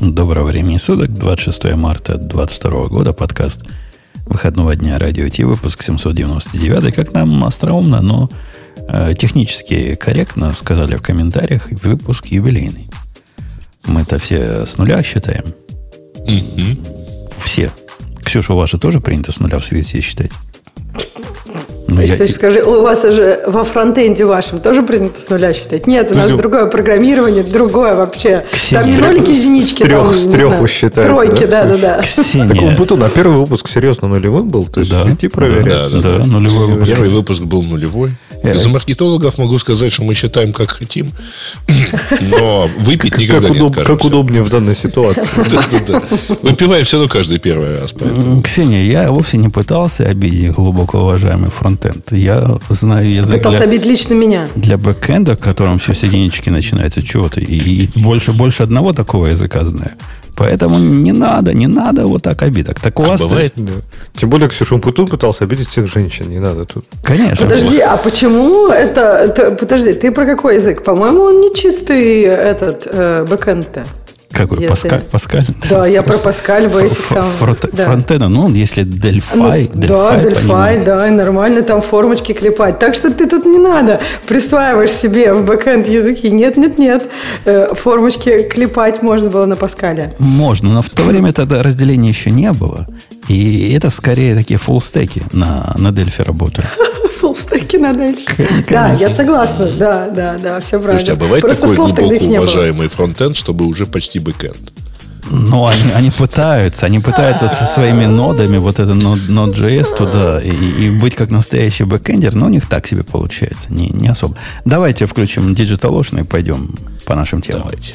Доброго времени суток, 26 марта 2022 года, подкаст выходного дня Радио Ти, выпуск 799, как нам остроумно, но э, технически корректно сказали в комментариях, выпуск юбилейный. Мы-то все с нуля считаем. Мгм. Все. Ксюша, у вас же тоже принято с нуля в свете считать? Ну, я- есть, скажи, у вас же во фронтенде вашем тоже принято с нуля считать? Нет, у нас Подожди. другое программирование, другое вообще. Ксения, Там не с нолики, с единички. трех- там, с трех знаю, вы считаете, Тройки, да? да, да. Ксения. Так он Бутун, а первый выпуск серьезно нулевым был? То есть Да, иди проверять. да, да, да, да. нулевой выпуск. Первый выпуск был нулевой. Э. За маркетологов могу сказать, что мы считаем, как хотим. Но выпить Как, никогда не удоб- откажемся. как удобнее в данной ситуации. Выпиваем все равно каждый первый раз. Ксения, я вовсе не пытался обидеть глубоко уважаемый фронтенд. Я знаю язык Пытался для, обидеть лично меня. для бэкэнда, в котором все с единички начинается чего-то. И, и больше, больше одного такого языка знаю. Поэтому не надо, не надо вот так обидок. Так у А вас... бывает, Да. Тем более, Ксюша Путун пытался обидеть всех женщин. Не надо тут. Конечно. Подожди, а почему это... это- Подожди, ты про какой язык? По-моему, он не чистый этот э, бэкэнд-то. Какой? Если- Паскаль? Паскаль? Да, я про Паскаль, Basic там. фронт- да. Фронтенда, ну, если Ну, Дельфай, да, Дельфай, да, и нормально там формочки клепать. Так что ты тут не надо присваиваешь себе в бэкэнд языки. Нет, нет, нет. Э, Формочки клепать можно было на Паскале. Можно, но в то время тогда разделения еще не было. И это скорее такие фуллстеки на, на Delphi работают. Фуллстеки на Delphi. Да, я согласна. Да, да, да, все правильно. Слушайте, а бывает Просто такой глубоко уважаемый фронтенд, чтобы уже почти бэкэнд? Ну, они, они пытаются, они пытаются со своими нодами, вот это Node- Node.js туда, и, и быть как настоящий бэкэндер, но у них так себе получается, не, не особо. Давайте включим DigitalOcean и пойдем по нашим темам. Давайте.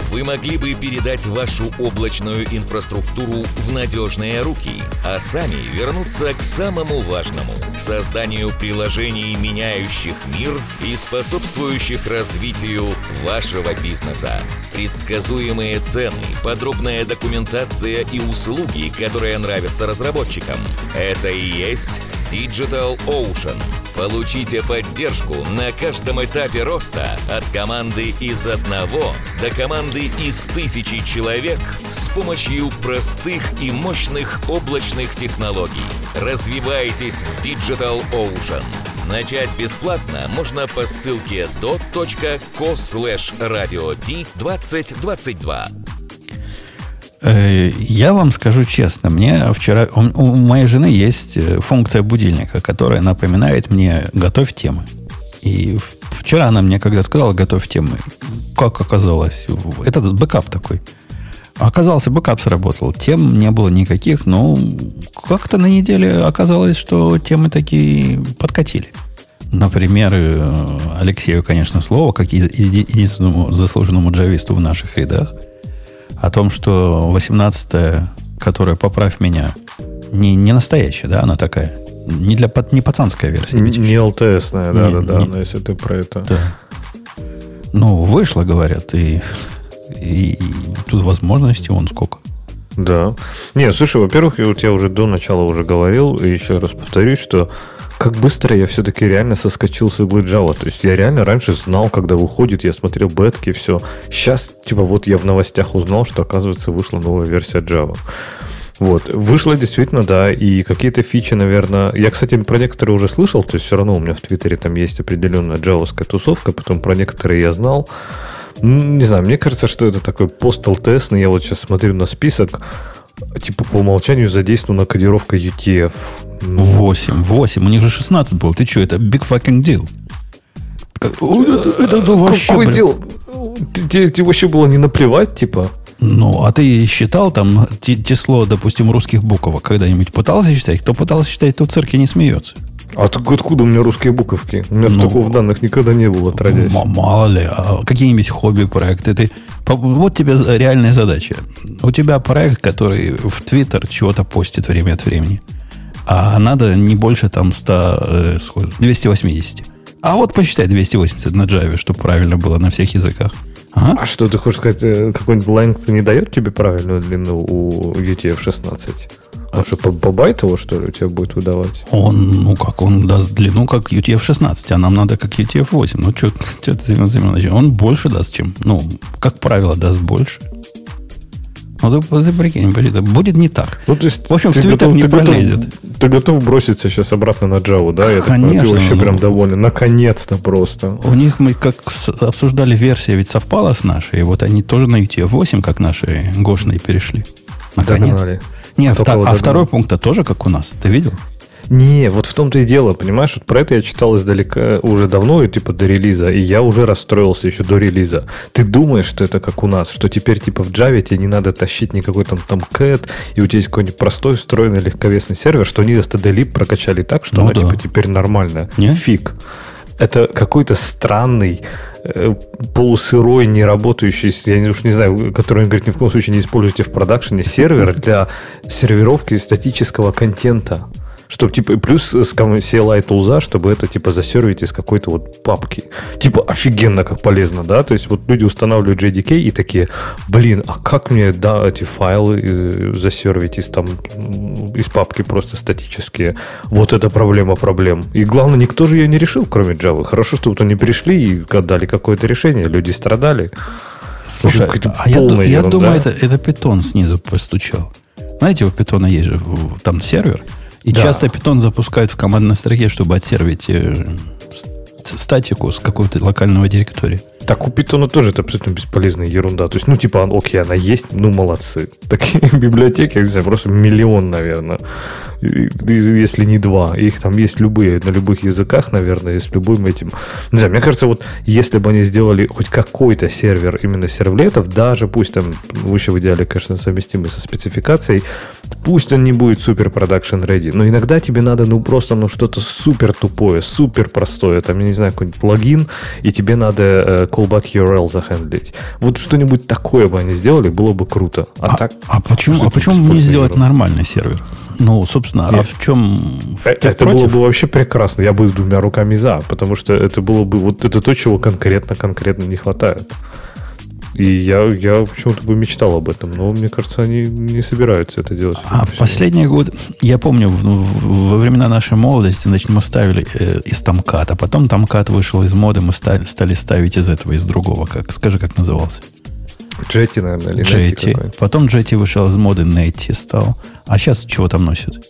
Вы могли бы передать вашу облачную инфраструктуру в надежные руки, а сами вернуться к самому важному – созданию приложений, меняющих мир и способствующих развитию вашего бизнеса. Предсказуемые цены, подробная документация и услуги, которые нравятся разработчикам – это и есть Digital Ocean. Получите поддержку на каждом этапе роста от команды из одного до команды из тысячи человек с помощью простых и мощных облачных технологий. Развивайтесь в Digital Ocean. Начать бесплатно можно по ссылке dot.co slash radio t 2022. Э, Я вам скажу честно, мне вчера... У, у моей жены есть э, функция будильника, которая напоминает мне «готовь темы». И вчера она мне, когда сказала «готовь темы», как оказалось, в- это бэкап такой. Оказался, бэкап сработал. Тем не было никаких, но как-то на неделе оказалось, что темы такие подкатили. Например, э, Алексею, конечно, слово, как еди- еди- единственному заслуженному джависту в наших рядах, о том, что 18 которая «Поправь меня», не, не настоящая, да, она такая. Не, для, не пацанская версия. ведь Не ЛТСная, да, Не, да, да. не. Но если ты про это. Да. Ну, вышло, говорят, и, и, и тут возможностей вон сколько. Да. Не, слушай, во-первых, я- вот я уже до начала уже говорил, и еще раз повторюсь, что как быстро я все-таки реально соскочил с иглы Java. То есть я реально раньше знал, когда выходит, я смотрел бетки, все. Сейчас, типа, вот я в новостях узнал, что, оказывается, вышла новая версия Java. Вот. Вышла действительно, да, и какие-то фичи, наверное... Я, кстати, про некоторые уже слышал, то есть все равно у меня в Твиттере там есть определенная джавовская тусовка, потом про некоторые я знал. Не знаю, мне кажется, что это такой пост ЛТС, я вот сейчас смотрю на список, типа по умолчанию задействована кодировка UTF. Ну, 8, 8, у них же 16 был. Ты что, это big fucking deal. Это, это- это вообще, Какое блин. Тебе, тебе вообще было не наплевать, типа? Ну, а ты считал там число, допустим, русских буквок когда-нибудь пытался считать? Кто пытался считать, тот в цирке не смеется. А откуда у меня русские буковки? У меня Ну, такого данных никогда не было, отродясь. Мало ли, а какие-нибудь хобби-проекты. Ты, вот тебе реальная задача. У тебя проект, который в Твиттер чего-то постит время от времени. А надо не больше там 100, э, сколько, 280. А вот посчитай 280 на Java, чтобы правильно было на всех языках. Ага. А что, ты хочешь сказать, э, какой-нибудь length не дает тебе правильную длину у UTF-16? Он что, по, по байтову, что ли, у тебя будет выдавать? Он, ну как, он даст длину, как UTF-16, а нам надо как UTF-8. Ну, что ты, Семен Семенович, он больше даст, чем, ну, как правило, даст больше. Ну, ты, ты прикинь, будет не так. Ну, то есть в общем, в Твиттер не ты пролезет. Готов, ты готов броситься сейчас обратно на Java, да? Я Конечно. Так, ты вообще ну, прям доволен. Наконец-то просто. У них мы как обсуждали версия, ведь совпала с нашей. И вот они тоже на UTF-8, как наши гошные, перешли. Наконец. Догнали. Не, а, а второй пункт тоже как у нас. Ты видел? Не, вот в том-то и дело, понимаешь, вот про это я читал издалека уже давно, и типа до релиза, и я уже расстроился еще до релиза. Ты думаешь, что это как у нас, что теперь типа в Java тебе не надо тащить никакой там, там cat, и у тебя есть какой-нибудь простой встроенный легковесный сервер, что они STD-lib прокачали так, что Ну она да. типа теперь нормальная. Не? Фиг. Это какой-то странный, э, полусырой, не работающий, я не- уж не знаю, который он говорит, ни в коем случае не используйте в продакшене, сервер для сервировки статического контента. Чтобы, типа, плюс с ком- CLI тулза, чтобы это, типа, засервить из какой-то вот папки. Типа, офигенно как полезно, да? То есть, вот люди устанавливают JDK и такие, блин, а как мне, да, эти файлы э, засервить из там, из папки просто статические? Вот это проблема проблем. И главное, никто же ее не решил, кроме Java. Хорошо, что вот они пришли и дали какое-то решение, люди страдали. Слушай, а я, я думаю, это, это питон снизу постучал. Знаете, у питона есть же там сервер, и Да. часто питон запускают в командной строке, чтобы отсервить э, статику с какого-то локального директория. Так у Питона тоже это абсолютно бесполезная ерунда. То есть, ну, типа, окей, она есть, ну, молодцы. Такие библиотеки, я не знаю, просто миллион, наверное. Если не два. Их там есть любые, на любых языках, наверное, с любым этим. Не знаю, мне кажется, вот если бы они сделали хоть какой-то сервер именно сервлетов, даже пусть там, выше в идеале, конечно, совместимый со спецификацией, пусть он не будет супер продакшн ready, но иногда тебе надо, ну, просто, ну, что-то супер тупое, супер простое, там, я не знаю, какой-нибудь плагин, и тебе надо э, callback URL захендлить. Вот что-нибудь такое бы они сделали, было бы круто. А, А, так... а почему, а почему не сделать ерунда. нормальный сервер? Ну, собственно, а Нет. в чем... Э, ты Это было бы вообще прекрасно. Я бы с двумя руками за, потому что это было бы вот это то, чего конкретно-конкретно не хватает. И я, я почему-то бы мечтал об этом, но мне кажется, они не собираются это делать. А в последний год, я помню, в- в- во времена нашей молодости, значит, мы ставили э, из тамката, потом тамкат вышел из моды, мы стали, стали ставить из этого, из другого. Как, скажи, как назывался? Джетти, наверное, или какой-нибудь. Потом Jetty вышел из моды, Netty стал. А сейчас чего там носит?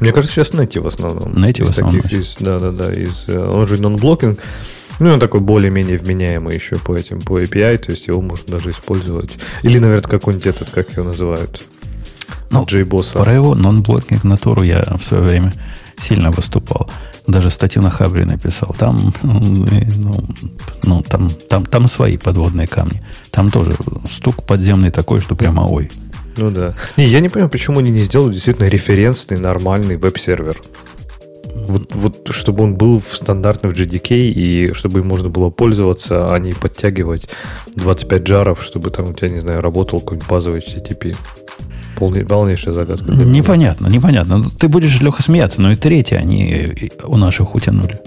Мне кажется, сейчас Netty в основном. Netty в основном таких, из- да, да, да. Из, э, он же нон-блокинг. Ну, он такой более-менее вменяемый еще по этим, по API, то есть его можно даже использовать. Или, наверное, какой-нибудь этот, как его называют, Ну, JBoss. Про его нон-блокинг натуру я в свое время сильно выступал. Даже статью на Хабре написал. Там, ну, ну, ну, там, там, там свои подводные камни. Там тоже стук подземный такой, что прямо ой. Ну да. Не, я не понимаю, почему они не сделали действительно референсный нормальный веб-сервер. Вот, вот чтобы он был в стандартный в GDK, и чтобы им можно было пользоваться, а не подтягивать 25 джаров, чтобы там у тебя, не знаю, работал какой-нибудь базовый HTTP. Полный, полнейшая загадка. Непонятно, непонятно. Ты будешь, Леха, смеяться, но и третий они э, у наших утянули.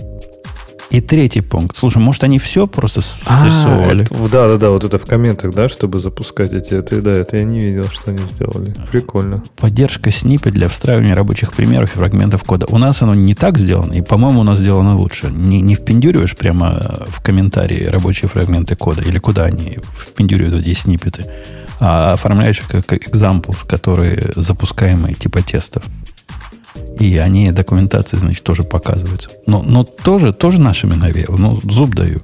И третий пункт. Слушай, может, они все просто срисовывали? это- да, да, да, вот это в комментах, да, чтобы запускать эти. Это, да, это я не видел, что они сделали. Прикольно. Поддержка сниппет для встраивания рабочих примеров и фрагментов кода. У нас оно не так сделано, и, по-моему, у нас сделано лучше. Не, не впендюриваешь прямо в комментарии рабочие фрагменты кода, или куда они впендюривают эти сниппеты, а оформляешь их как examples, которые запускаемые типа тестов. И они документации, значит, тоже показываются. Но, но тоже, тоже нашими навеяло. Ну, зуб даю.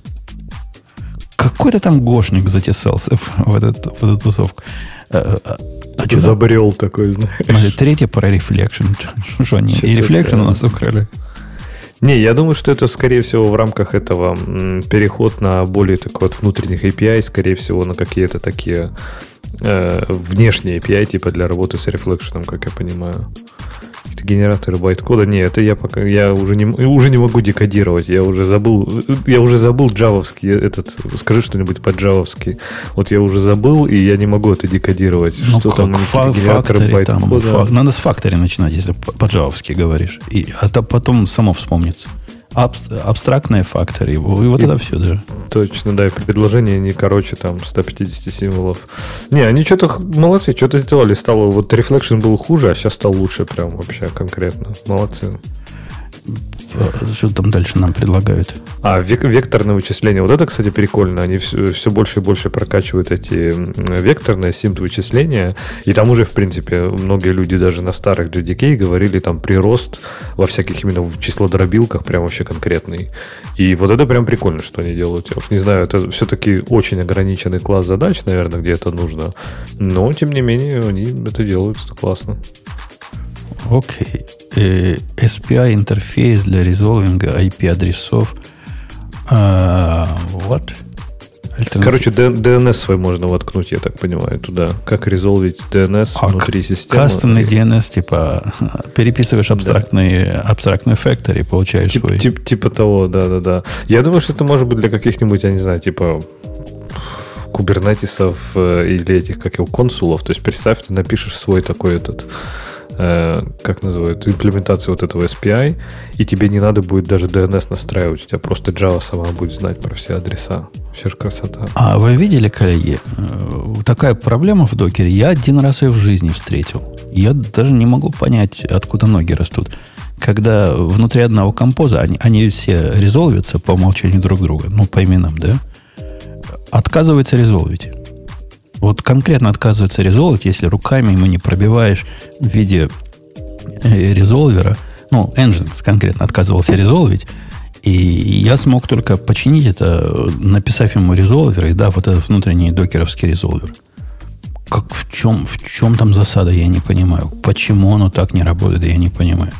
Какой-то там гошник затесался в, этот, в эту тусовку. А, а- а чё там? Забрел такой, знаешь. Смотри, третье про reflection. Что они? И reflection у нас украли. Не, я думаю, что это, скорее всего, в рамках этого переход на более такой вот внутренних API, скорее всего, на какие-то такие э, внешние API, типа для работы с reflection ом, как я понимаю. Какие-то генераторы байткода. Не, это я пока я уже не, уже не могу декодировать. Я уже забыл, я уже забыл джавовский этот. Скажи что-нибудь по джавовски. Вот я уже забыл, и я не могу это декодировать. Ну, что там фа- генераторы фактори, там, байткода. фа- надо с фактори начинать, если по- по-джавовски говоришь. И, а то потом само вспомнится. Абс- абстрактные факторы. И вот И- это все, да. Точно, да, и предложение не короче там 150 символов. Не, они что-то молодцы, что-то сделали. Стало, вот Reflection был хуже, а сейчас стал лучше прям вообще конкретно. Молодцы. Что там дальше нам предлагают? А, век- векторное вычисление. Вот это, кстати, прикольно. Они все, все больше и больше прокачивают эти векторные симт вычисления. И там уже, в принципе, многие люди даже на старых JDK говорили, там прирост во всяких именно в числодробилках прям вообще конкретный. И вот это прям прикольно, что они делают. Я уж не знаю, это все-таки очень ограниченный класс задач, наверное, где это нужно. Но, тем не менее, они это делают. Это классно. Окей. Э, SPI интерфейс для резолвинга IP-адресов. А, what? Альтернатив- Короче, DNS свой можно воткнуть, я так понимаю, туда. Как резолвить DNS А, внутри системы. Кастомный DNS, типа, переписываешь абстрактный, абстрактный фактор и получаешь Тип- свой. тип- типа того, да, да, да. Я думаю, что это может быть для каких-нибудь, я не знаю, типа кубернетисов э, или этих, как его, консулов. То есть представь, ты напишешь свой такой этот, э, как называют, имплементацию вот этого SPI, и тебе не надо будет даже DNS настраивать, у тебя просто Java сама будет знать про все адреса. Вообще же красота. А вы видели, коллеги, э, такая проблема в докере, я один раз ее в жизни встретил. Я даже не могу понять, откуда ноги растут. Когда внутри одного композа, они, они все резолвятся по умолчанию друг друга, ну, по именам, да? Отказывается резолвить. Вот конкретно отказывается резолвить, если руками ему не пробиваешь в виде э, резолвера. Ну, Nginx конкретно отказывался резолвить. И я смог только починить это, написав ему резолвер, и да, вот этот внутренний докеровский резолвер. Как, в, чем, в чем там засада, я не понимаю. Почему оно так не работает, я не понимаю.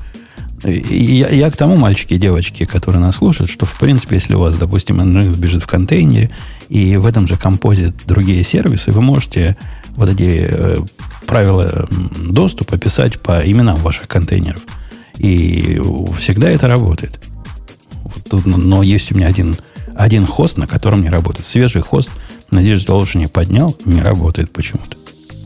Я, я к тому, мальчики и девочки, которые нас слушают, что, в принципе, если у вас, допустим, Nginx бежит в контейнере, и в этом же композе другие сервисы, вы можете вот эти э, правила доступа писать по именам ваших контейнеров. И всегда это работает. Тут, но- есть у меня один, один хост, на котором не работает. Свежий хост, надеюсь, Ocean поднял, не работает почему-то.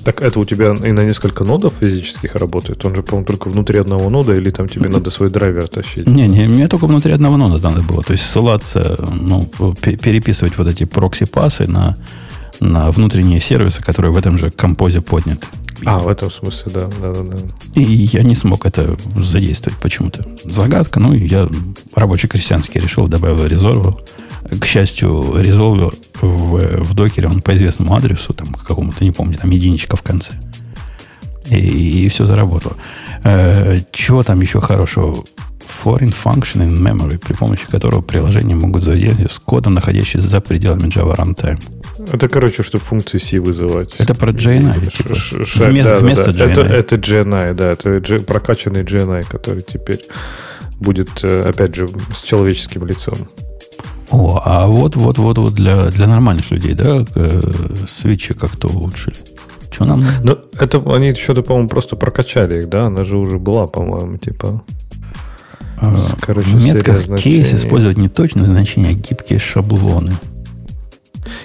Так это у тебя и на несколько нодов физических работает? Он же, по-моему, только внутри одного нода, или там тебе надо свой драйвер тащить? Не, не, мне только внутри одного нода надо было. То есть ссылаться, ну, пе- переписывать вот эти прокси-пасы на, на внутренние сервисы, которые в этом же композе подняты. А, в этом смысле, да, да, да, да. И я не смог это задействовать почему-то. Загадка, ну, я рабочий крестьянский решил, добавил резолвер. К счастью, резолвер в, в докере, он по известному адресу, там, какому-то, не помню, там единичка в конце. И, все заработало. Э, чего там еще хорошего? Foreign function in memory, при помощи которого приложения могут взаимодействовать с кодом, находящимся за пределами Java Runtime. Это, короче, чтобы функции C вызывать. Это про JNI, типа, ш- ш- вме- да, вместо да. JNI. Это, это GNI, да, это G- прокачанный GNI, который теперь будет, э, опять же, с человеческим лицом. О, а вот, вот, вот, вот для, для нормальных людей, да, э, свечи как-то улучшили. Что нам? Но это они что-то, по-моему, просто прокачали их, да? Она же уже была, по-моему, типа. А, короче, в метках кейс использовать не точное значение, а гибкие шаблоны.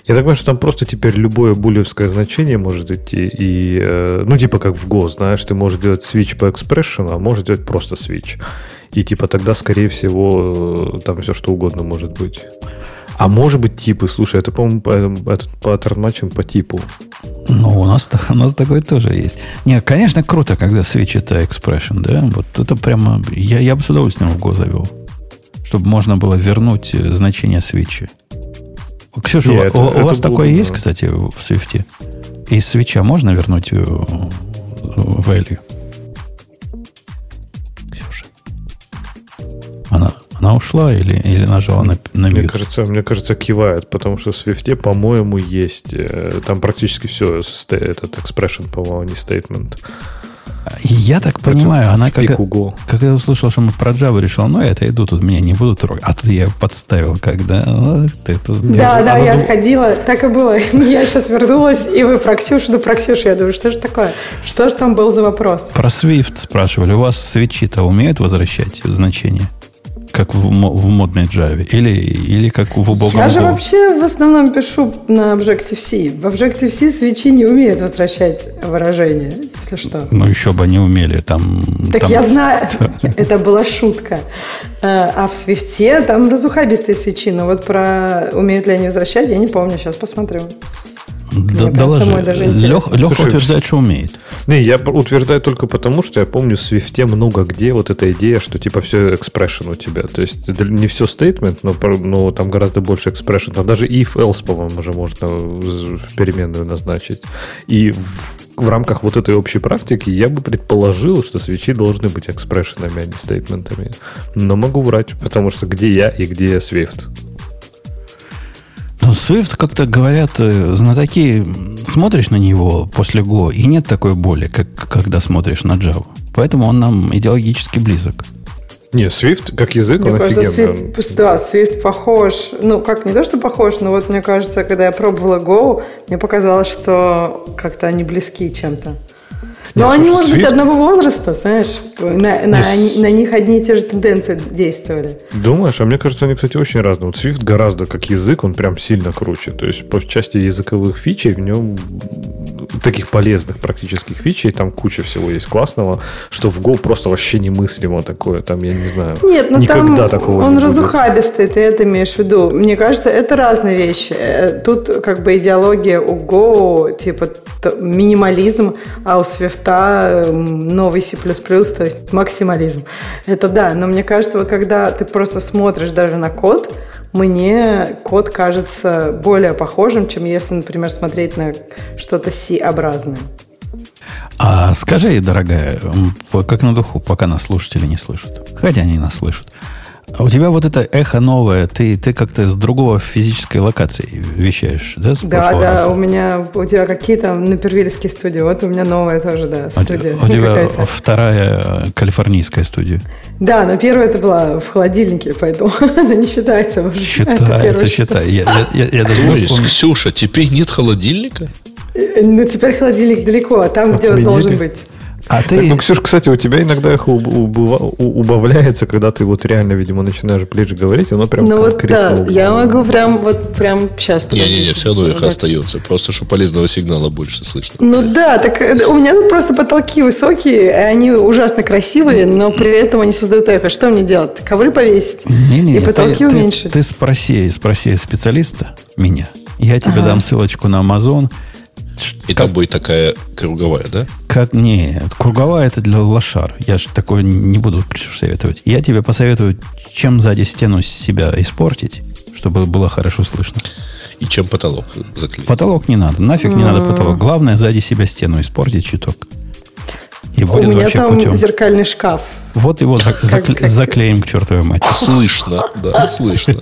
Я так понимаю, что там просто теперь любое булевское значение может идти. И, э, ну, типа как в Go, знаешь, ты можешь делать switch по expression, а можешь делать просто switch. И типа тогда, скорее всего, э, там все что угодно может быть. А может быть типы, слушай, это, по-моему, по- этот паттерн матчем по типу. Ну, у нас, у нас такое тоже есть. Не, конечно, круто, когда свечи это expression, да? Вот это прямо... Я, я бы с удовольствием в Go завел. Чтобы можно было вернуть э, значение свечи. Ксюша, Не, у- это- у, это вас было такое бы, есть, да. кстати, в свифте? Из свеча можно вернуть э, value? Она, она ушла или, или нажала на, на Мне мьют? кажется, мне кажется, кивает, потому что в Свифте, по-моему, есть. э, Там практически все. Этот expression, по-моему, не statement. Я так понимаю, она пик когда, Go. когда я услышал, что мы про Java решил, ну, это иду, тут меня не будут трогать. А тут я подставил, когда... ох ты тут... Да, да, Она я ду- отходила, так и было. Я сейчас вернулась, и вы про Ксюшу, да про Ксюшу. Я думаю, что же такое? Что же там был за вопрос? Про Swift спрашивали. У вас свечи-то умеют возвращать значения? Как в, в модной Java? Или, или как в убогом Я же вообще в основном пишу на Objective-C. В Objective-C свечи не умеют возвращать выражение, если что. Ну, еще бы они умели. Там, Так там- я знаю, это была шутка. Э, А в свифте там разухабистые свечи. Но вот про умеют ли они возвращать, я не помню. Сейчас посмотрю. Прям доложи. Лех. Леха Слушай, утверждает, что умеет. Не, я утверждаю только потому, что я помню в Свифте много где вот эта идея, что типа все expression у тебя. То есть не все statement, но, но там гораздо больше expression. Там даже if else, по-моему, уже можно в переменную назначить. И в, в рамках вот этой общей практики я бы предположил, что свечи должны быть экспрессионами, а не стейтментами. Но могу врать, потому что где я и где Swift. Ну, Swift, как-то говорят, э, знатоки, смотришь на него после Go, и нет такой боли, как когда смотришь на Java. Поэтому он нам идеологически близок. Не, Swift как язык, Мне он кажется, офигенный. Swift, да, Swift похож. Ну, как, не то, что похож, но вот мне кажется, когда я пробовала Go, мне показалось, что как-то они близки чем-то. Но они, слушай, может быть, Swift- одного возраста, знаешь, на, на, Нет, они- на них одни и те же тенденции действовали. Думаешь? А мне кажется, они, кстати, очень разные. Вот Swift гораздо как язык, он прям сильно круче. То есть по части языковых фичей в нем таких полезных практических фичей, там куча всего есть классного, что в Go просто вообще немыслимо такое. Там, я не знаю, Нет, ну никогда там такого он не будет. разухабистый, ты это имеешь в виду. Мне кажется, это разные вещи. Э, Тут как бы идеология у Go, типа минимализм, а у Свифта эм, новый C++, то есть максимализм. Это да, но мне кажется, вот когда ты просто смотришь даже на код, мне код кажется более похожим, чем если, например, смотреть на что-то C-образное. А скажи, дорогая, как на духу, пока нас слушатели не слышат. Хотя они нас слышат. А у тебя вот это эхо новое, ты, ты как-то с другого физической локации вещаешь, да? С Да, да, раза? у меня, у тебя какие там на Первильской студии, вот у меня новая тоже, да, У те- студия. у тебя какая-то. вторая э, калифорнийская студия. Да, но первая это была в холодильнике, поэтому она не считается. уже. Считается, считай. Я, я- я- я даже То есть. Ксюша, теперь нет холодильника? Э, Ну, теперь холодильник далеко, а там, где он должен быть. А Так, ты, ну, Ксюш, кстати, у тебя иногда эхо уб- убавляется, когда ты вот реально, видимо, начинаешь ближе говорить, оно прям Ну вот да, я могу прям вот прям сейчас. Не-не-не, все равно эхо Вот. остается. Просто, что полезного сигнала больше слышно. Ну да, так э, у меня тут просто потолки высокие, и они ужасно красивые, но при этом они создают эхо. Что мне делать? Ковры повесить? Не-не, и потолки ты, ты- уменьшить? Ты, спроси, спроси специалиста, меня. Я тебе Ага. дам ссылочку на Amazon. И там будет такая круговая, да? Как не, круговая это для лошар. Я же такое не буду советовать. Я тебе посоветую, чем сзади стену себя испортить, чтобы было хорошо слышно. И чем потолок заклеить. Потолок не надо, нафиг не надо потолок. Главное сзади себя стену испортить чуток. И У будет меня вообще там путем. зеркальный шкаф. Вот его зак- Как- закле- как- заклеим к чертовой матери. Слышно, да, слышно.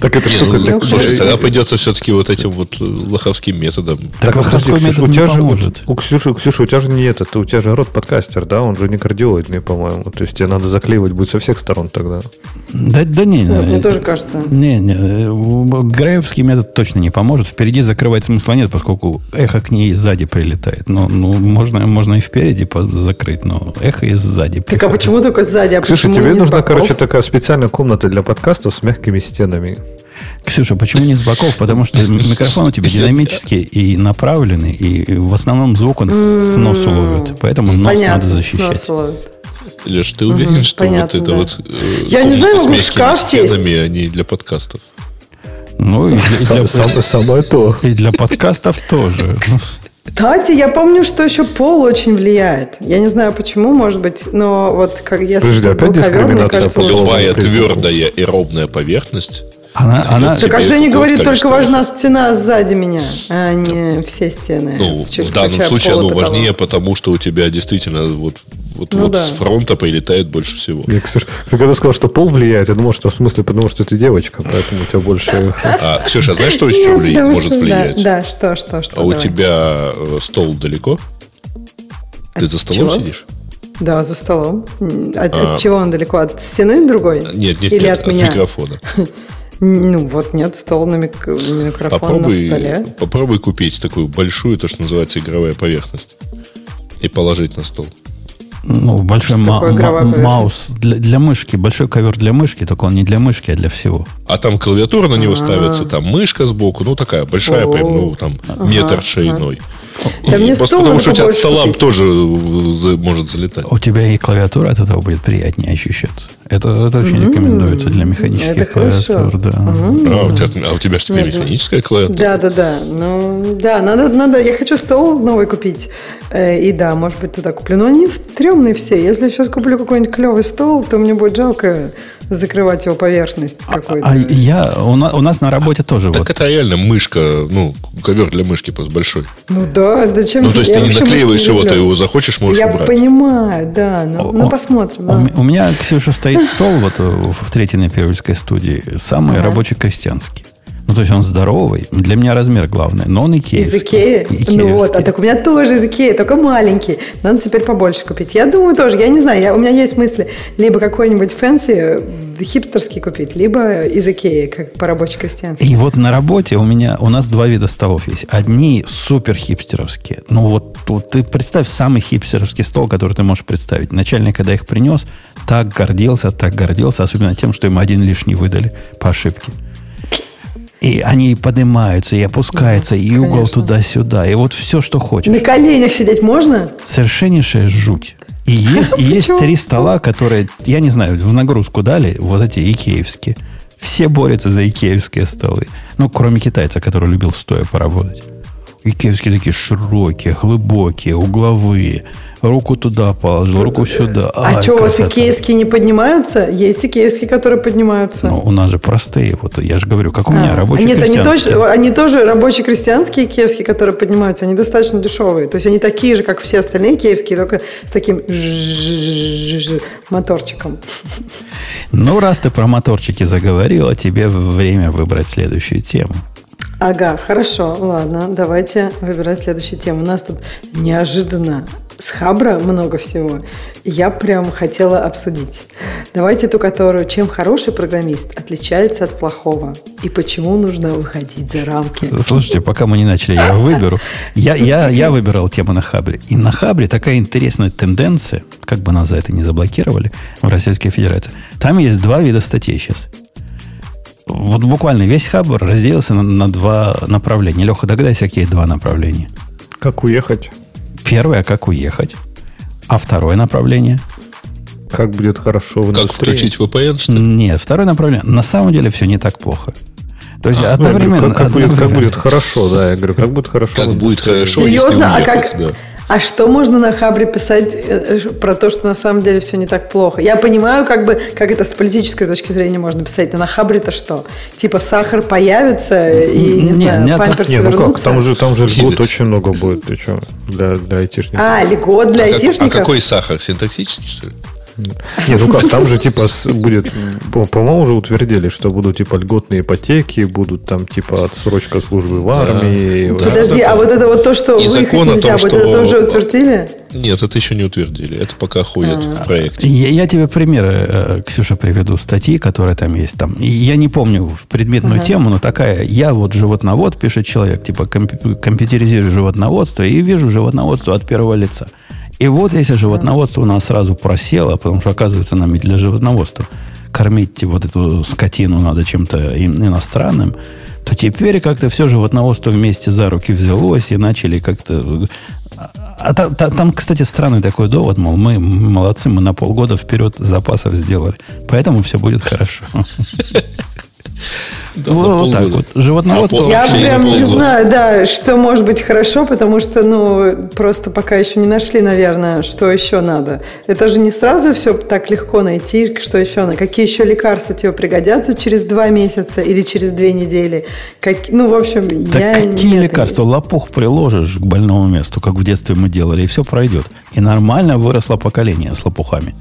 Так это Не, штука ну, для... слушай, тогда придется все-таки вот этим вот э, лоховским методом. Так, подожди, лоховской метод у не тебя же, поможет. у Ксюши, Ксюша, у тебя же не этот, у тебя же рот подкастер, да? Он же не кардиоидный, по-моему. То есть тебе надо заклеивать будет со всех сторон тогда. Да, да не, не, мне тоже кажется. Не, не, Греевский метод точно не поможет. Впереди закрывать смысла нет, поскольку эхо к ней сзади прилетает. Ну, ну можно, можно и впереди закрыть, но эхо и сзади. Так а почему только сзади? А Ксюша, тебе не нужна, боков? короче, такая специальная комната для подкастов с мягкими стенами. Ксюша, почему не с боков? Потому что микрофон у тебя динамический и направленный, и в основном звук он с носу ловит. Поэтому нос Понятно, надо защищать. нос ловит. Леш, ты уверен, что понятно, вот это да. вот э, Я не знаю, могу в шкаф сесть. они для подкастов? Ну, и для, и для- Сам- Самое то. и для подкастов тоже. Кстати, я помню, что еще пол очень влияет. Я не знаю почему, может быть, но вот как если Подожди, опять ковер, мне кажется? Любая твердая и ровная поверхность. Она, она, Так а тебе Женя это говорит, количество только важна стена сзади меня, а не все стены. Ну, через в данном случае оно потолок. важнее, потому что у тебя действительно вот, вот, Ну вот да. с фронта прилетает больше всего. Я, Ксюш, ты когда сказал, что пол влияет, я думал, что в смысле, потому что ты девочка, поэтому у тебя больше... А, Ксюша, знаешь, что еще Нет, влия- потому может что- влиять? Да, да, что, что, что. А у тебя э, стол далеко? Ты за столом чего? сидишь? Да, за столом. От, А. от чего он далеко? От стены другой? Нет, нет, Или нет, от меня? микрофона. Ну, вот нет, стол на мик- микрофон на Попробуй, столе. попробуй купить такую большую, то, что называется игровая поверхность. И положить на стол. Ну, большой ма- ма- маус для, для мышки, большой ковер для мышки, только он не для мышки, а для всего. А там клавиатура на него ставится, там мышка сбоку, ну такая большая, прям, ну там метр шириной. Да И мне просто стол потому что у тебя столам купить. тоже за- может залетать. У тебя и клавиатура от этого будет приятнее ощущаться. Это, это очень рекомендуется для механических это хорошо. клавиатур. Да. А у тебя, а у тебя же теперь Нет, механическая клавиатура. Да, да, да. Ну, да, надо, надо. Я хочу стол новый купить. Э, И да, может быть, туда куплю. Но они стрёмные все. Если сейчас куплю какой-нибудь клевый стол, то мне будет жалко закрывать его поверхность какой-то. А я, у, на- у нас на работе тоже Так вот. это реально мышка, ну, ковер для мышки просто большой. Ну да, зачем Ну, то есть я ты не наклеиваешь не его, ты его захочешь, можешь Я убрать. понимаю, да. Ну, О- ну о- посмотрим. У, да. м- у меня, Ксюша, стоит стол вот э, в третьей на Первильской студии, самый рабочий крестьянский. Ну, то есть он здоровый. Для меня размер главный, но он икеевский. Из Икеи? Ну вот, а так у меня тоже из Икеи, только маленький. Надо теперь побольше купить. Я думаю тоже, я не знаю, я, у меня есть мысли либо какой-нибудь fancy, э, хипстерский купить, либо из Икеи, как по рабочей крестьянской. И вот на работе у меня, у нас два вида столов есть. Одни супер хипстеровские. Ну вот, вот ты представь самый хипстеровский стол, который ты можешь представить. Начальник, когда их принес, так гордился, так гордился, особенно тем, что им один лишний выдали по ошибке. И они поднимаются, и опускаются, и угол конечно. туда-сюда. И вот все, что хочешь. На коленях сидеть можно? Совершеннейшая жуть. И есть, и есть три стола, которые, я не знаю, в нагрузку дали, вот эти икеевские. Все борются за икеевские столы. Ну, кроме китайца, который любил стоя поработать. Икеевские такие широкие, глубокие, угловые. Руку туда положил, руку сюда. а что, у вас икеевские не поднимаются? Есть икеевские, которые поднимаются. Ну, у нас же простые. Вот я же говорю, как у меня А, рабочий Нет, они, точно, они тоже рабочие крестьянские киевские, которые поднимаются, они достаточно дешевые. То есть они такие же, как все остальные киевские, только с таким моторчиком. Ну, раз ты про моторчики заговорила, тебе время выбрать следующую тему. Ага, хорошо, ладно, давайте выбирать следующую тему. У нас тут неожиданно с Хабра много всего. Я прям хотела обсудить. Давайте ту, которую чем хороший программист отличается от плохого и почему нужно выходить за рамки. Слушайте, пока мы не начали, я выберу. Я, я, я выбирал тему на Хабре. И на Хабре такая интересная тенденция, как бы нас за это не заблокировали в Российской Федерации. Там есть два вида статей сейчас. Вот буквально весь Хабр разделился на, на два направления. Леха, догадайся, какие два направления. Как уехать? Первое, как уехать. А второе направление? Как будет хорошо в Как включить VPN, что ли? Нет, второе направление. На самом деле все не так плохо. То есть Ну, я говорю, одновременно... как, как будет, как одновременно- будет хорошо, да, я говорю, как будет хорошо. Как будет хорошо, если Серьезно? А как? да. А что можно на Хабре писать э, э, про то, что на самом деле все не так плохо? Я понимаю, как бы, как это с политической точки зрения можно писать, но на Хабре-то что? Типа сахар появится и, не, Не, знаю, не, памперсы Не, ну как, вернутся? там же, там же льгот очень много будет, ты что, для, для айтишников. А, льгот для А, как- а айтишников? какой сахар? Синтаксический, что ли? Не, ну как, там же типа будет, по- по-моему, уже утвердили, что будут типа льготные ипотеки, будут там типа отсрочка службы в армии. Да. Подожди, а вот это вот то, что выехать нельзя, том, вот что- это тоже утвердили? Нет, это еще не утвердили. Это пока ходит А. в проекте. Я, я тебе примеры, э, Ксюша, приведу статьи, которые там есть. Там. Я не помню в предметную тему, но такая. Я вот животновод, пишет человек, типа компьютеризирую животноводство и вижу животноводство от первого лица. И вот если животноводство у нас сразу просело, потому что, оказывается, нам для животноводства кормить вот эту скотину надо чем-то ин- иностранным, то теперь как-то все животноводство вместе за руки взялось и начали как-то... А, а та- та- там, кстати, странный такой довод, мол, мы молодцы, мы на полгода вперед запасов сделали, поэтому все будет хорошо. Да, на Вот так вот. Животноводство А Я прям не знаю, да, что может быть хорошо, потому что, ну, просто пока еще не нашли, наверное, что еще надо. Это же не сразу все так легко найти, что еще надо. Какие еще лекарства тебе пригодятся через два месяца или через две недели. Как, ну, в общем, Так я... какие нет, лекарства? Лопух приложишь к больному месту, как в детстве мы делали, и все пройдет. И нормально выросло поколение с лопухами.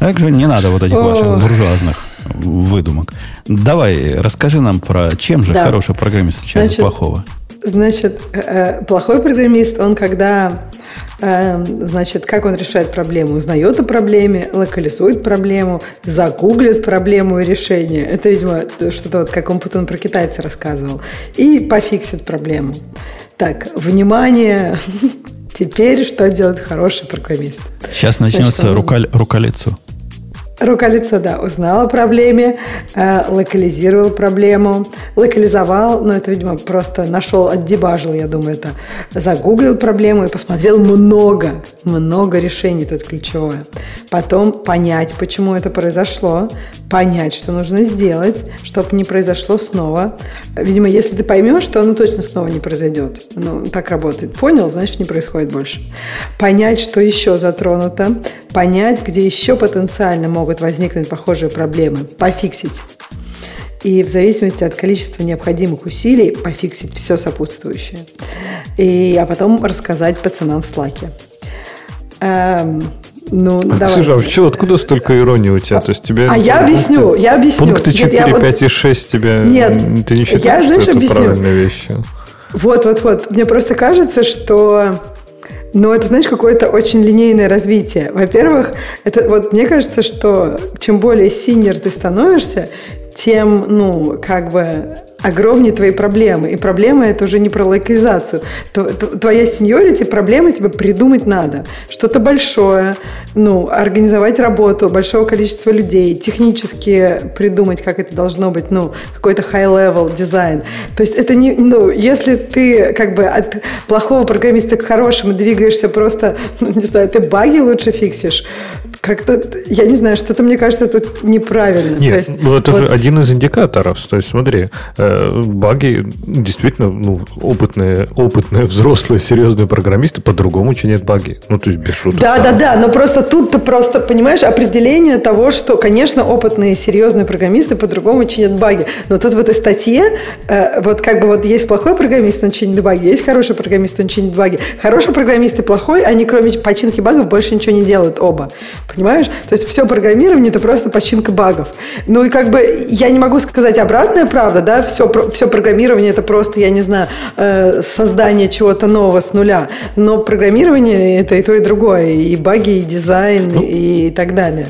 Так же не надо вот этих Ох. ваших буржуазных выдумок. Давай, расскажи нам про чем же Да. хороший программист отличается от Значит, плохого. Значит, э, плохой программист, он когда Эм, значит, как он решает проблему? Узнает о проблеме, локализует проблему, загуглит проблему и решение. Это, видимо, что-то вот, как он потом про китайца рассказывал. И пофиксит проблему. Так, внимание, теперь что делает хороший программист? Сейчас начнется рука, рука-лицо. Рука-лицо, да, узнал о проблеме, э, локализировал проблему, локализовал, ну, это, видимо, просто нашел, отдебажил, я думаю, это, загуглил проблему и посмотрел много, много решений, тут ключевое. Потом понять, почему это произошло, понять, что нужно сделать, чтобы не произошло снова. Видимо, если ты поймешь, то оно точно снова не произойдет. Ну, так работает. Понял, значит, не происходит больше. Понять, что еще затронуто, понять, где еще потенциально могут возникнуть похожие проблемы, пофиксить. И в зависимости от количества необходимых усилий пофиксить все сопутствующее. И, а потом рассказать пацанам в слаке. Эм, ну, а, давайте. Слушай, а что, откуда столько иронии у тебя? То есть тебе... А я объясню, я объясню. Пункты 4, я, 5 и 6 тебе... Нет, ты не считаешь, я, знаешь, что это объясню. правильные вещи? Вот, вот, вот. Мне просто кажется, что ну, это, знаешь, какое-то очень линейное развитие. Во-первых, это вот мне кажется, что чем более senior ты становишься, тем, ну, как бы огромнее твои проблемы. И проблема это уже не про локализацию. Твоя seniority, проблемы тебе придумать надо. Что-то большое, ну, организовать работу большого количества людей, технически придумать, как это должно быть, ну, какой-то high-level дизайн. То есть это не, ну, если ты как бы от плохого программиста к хорошему двигаешься просто, ну, не знаю, ты баги лучше фиксишь, как-то, я не знаю, что-то, мне кажется, тут неправильно. Нет, то есть, ну это вот... же один из индикаторов. То есть смотри, э, баги действительно ну, опытные, опытные, взрослые, серьезные программисты по-другому чинят баги. Ну, то есть без шуток. Да, да, да, но просто тут ты просто, понимаешь, определение того, что, конечно, опытные, серьезные программисты по-другому чинят баги. Но тут в этой статье, э, вот как бы вот есть плохой программист, он чинит баги, есть хороший программист, он чинит баги. Хороший программист и плохой, они кроме починки багов больше ничего не делают оба. Понимаешь? То есть все программирование это просто починка багов. Ну и как бы я не могу сказать обратная правда, да, все, все программирование это просто, я не знаю, э, создание чего-то нового с нуля. Но программирование это и то, и другое. И баги, и дизайн, ну, и так далее.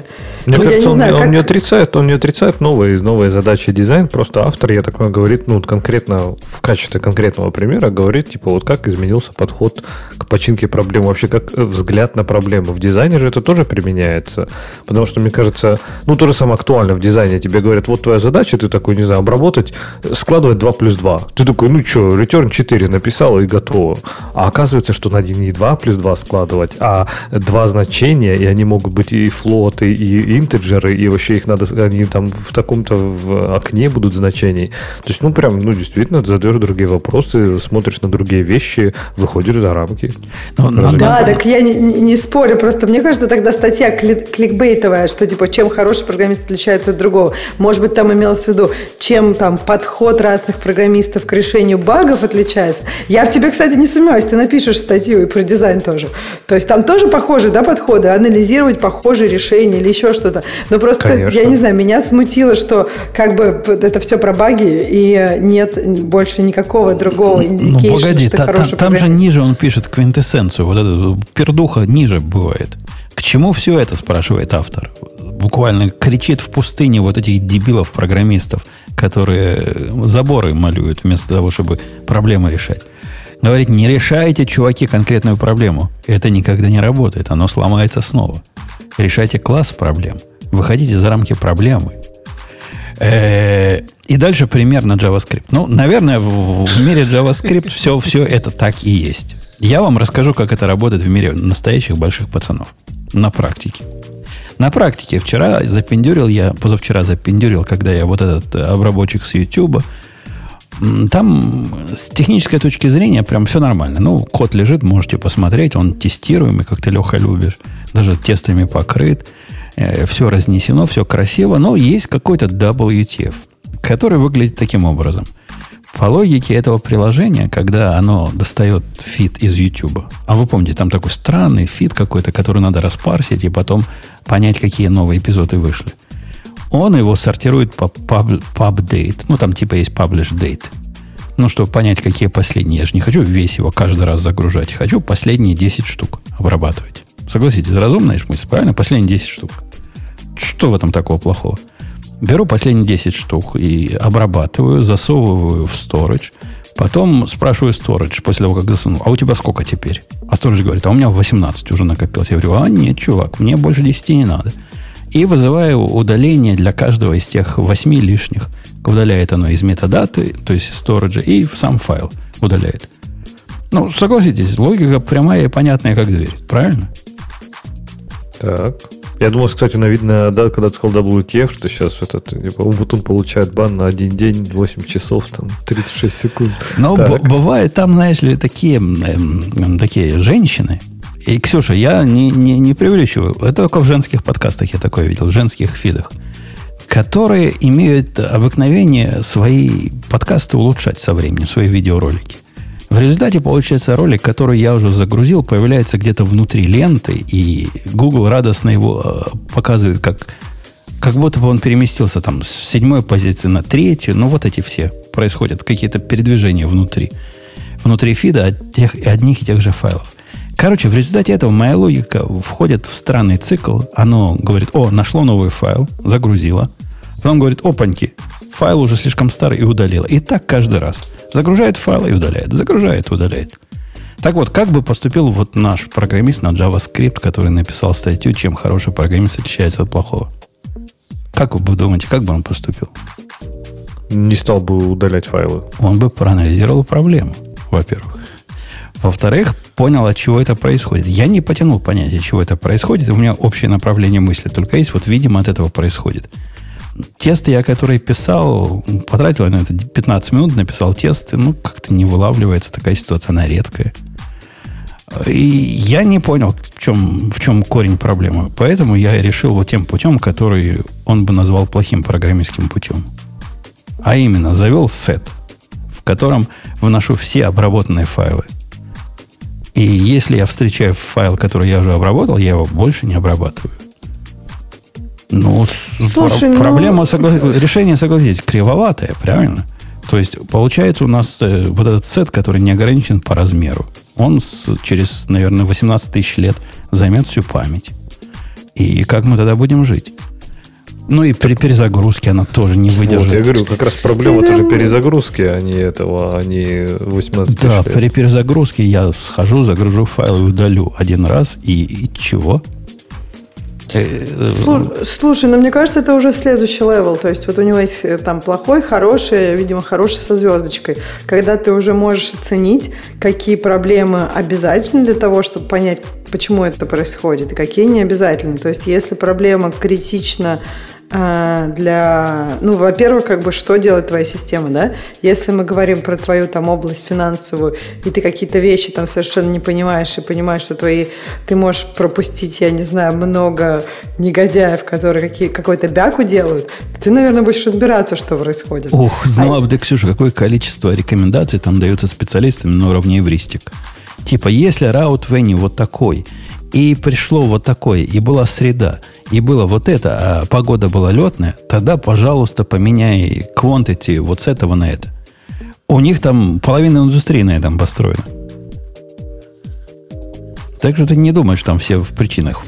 Мне ну, кажется, он, знаю, он, как... не отрицает, он не отрицает новые, новые задачи дизайн. Просто автор, я так понимаю, говорит, ну, конкретно, в качестве конкретного примера, говорит, типа, вот как изменился подход к починке проблем. Вообще, как взгляд на проблему. В дизайне же это тоже применяется. Потому что, мне кажется, ну, то же самое актуально в дизайне. Тебе говорят, вот твоя задача, ты такой, не знаю, обработать, складывать 2 плюс 2. Ты такой, ну, что, return 4 написал и готово. А оказывается, что надо не 2 плюс 2 складывать, а два значения, и они могут быть и флоты, и, и интеджеры, и вообще их надо, они там в таком-то в окне будут значений. То есть, ну, прям, ну, действительно, ты задаешь другие вопросы, смотришь на другие вещи, выходишь за рамки. Ну, ну, да, так я не, не спорю, просто мне кажется, тогда статья клик, кликбейтовая, что, типа, чем хороший программист отличается от другого. Может быть, там имелось в виду, чем там подход разных программистов к решению багов отличается. Я в тебе, кстати, не сомневаюсь, ты напишешь статью и про дизайн тоже. То есть там тоже похожие, да, подходы, анализировать похожие решения или еще что-то что-то. Но просто, Конечно. я не знаю, меня смутило, что как бы это все про баги, и нет больше никакого другого indication, ну, погоди, что та, хороший Там же ниже он пишет квинтэссенцию, вот эта пердуха ниже бывает. К чему все это, спрашивает автор? Буквально кричит в пустыне вот этих дебилов-программистов, которые заборы малюют вместо того, чтобы проблемы решать. Говорит, не решайте, чуваки, конкретную проблему. Это никогда не работает, оно сломается снова. Решайте класс проблем. Выходите за рамки проблемы. Э, и дальше пример на JavaScript. Ну, наверное, в, мире JavaScript все, все это так и есть. Я вам расскажу, как это работает в мире настоящих больших пацанов. На практике. На практике вчера запендюрил я, позавчера запендюрил, когда я вот этот обработчик с YouTube, там с технической точки зрения прям все нормально. Ну, код лежит, можете посмотреть, он тестируемый, как ты, Леха, любишь. Даже тестами покрыт. Э, все разнесено, все красиво, но есть какой-то WTF, который выглядит таким образом. По логике этого приложения, когда оно достает feed из YouTube, а вы помните, там такой странный feed какой-то, который надо распарсить и потом понять, какие новые эпизоды вышли – он его сортирует по pub, pub. Ну, там типа есть publish date. Ну, чтобы понять, какие последние. Я же не хочу весь его каждый раз загружать. Хочу последние 10 штук обрабатывать. Согласитесь, разумная мысль, правильно? Последние 10 штук. Что в этом такого плохого? Беру последние 10 штук и обрабатываю, засовываю в storage. Потом спрашиваю storage после того, как засунул. А у тебя сколько теперь? А storage говорит, а у меня 18 уже накопилось. Я говорю, а нет, чувак, мне больше 10 не надо. И вызываю удаление для каждого из тех 8 лишних. Удаляет оно из метадаты, то есть из storage, и в сам файл удаляет. Ну, согласитесь, логика прямая и понятная, как дверь. Правильно? Так. Я думал, кстати, на видно, да, когда ты сказал WTF, что сейчас этот типа, Умбутун получает бан на один день, 8 часов, там, 36 секунд. Но б- бывают там, знаешь ли, такие, эм, такие женщины. И, Ксюша, я не, не, не преувеличиваю. Это только в женских подкастах я такое видел, в женских фидах. Которые имеют обыкновение свои подкасты улучшать со временем, свои видеоролики. В результате получается ролик, который я уже загрузил, появляется где-то внутри ленты, и Google радостно его э, показывает, как, как будто бы он переместился там с седьмой позиции на третью. Ну, вот эти все происходят, какие-то передвижения внутри. Внутри фида от тех, одних и тех же файлов. Короче, в результате этого моя логика входит в странный цикл. Оно говорит, о, нашло новый файл, загрузило. Потом говорит, опаньки, файл уже слишком старый и удалило. И так каждый раз. Загружает файл и удаляет. Загружает и удаляет. Так вот, как бы поступил вот наш программист на JavaScript, который написал статью, чем хороший программист отличается от плохого? Как вы думаете, как бы он поступил? Не стал бы удалять файлы. Он бы проанализировал проблему, во-первых. Во-вторых, понял, от чего это происходит. Я не потянул понятие, чего это происходит. У меня общее направление мысли только есть. Вот, видимо, от этого происходит. Тесты я, которые писал, потратил на это 15 минут, написал тесты. Ну, как-то не вылавливается такая ситуация, она редкая. И я не понял, в чем, в чем корень проблемы. Поэтому я решил вот тем путем, который он бы назвал плохим программистским путем. А именно, завел сет, в котором вношу все обработанные файлы. И если я встречаю файл, который я уже обработал, я его больше не обрабатываю. Ну, Слушай, про- проблема, ну... согла... решение, согласитесь, кривоватое, правильно? То есть, получается, у нас э, вот этот сет, который не ограничен по размеру, он с, через, наверное, 18 тысяч лет займет всю память. И как мы тогда будем жить? Ну и при перезагрузке она тоже не выдержит. Вот, я говорю, как раз проблема тоже перезагрузки, а не этого, а не 18 Да, лет. при перезагрузке я схожу, загружу файл и удалю один раз, и, и чего? Э, слушай, ну мне кажется, это уже следующий левел. То есть вот у него есть э, там плохой, хороший, видимо, хороший со звездочкой. Когда ты уже можешь оценить, какие проблемы обязательны для того, чтобы понять, почему это происходит, и какие не обязательны. То есть если проблема критична для, ну, во-первых, как бы, что делает твоя система, да? Если мы говорим про твою там область финансовую, и ты какие-то вещи там совершенно не понимаешь, и понимаешь, что твои, ты можешь пропустить, я не знаю, много негодяев, которые какие, какой-то бяку делают, ты, наверное, будешь разбираться, что происходит. Ох, знала а... бы ты, Ксюша, какое количество рекомендаций там дается специалистам на уровне эвристик. Типа, если раут Венни вот такой – и пришло вот такое, и была среда, и было вот это, а погода была летная, тогда, пожалуйста, поменяй quantity вот с этого на это. У них там половина индустрии на этом построена. Так что ты не думаешь, там все в причинах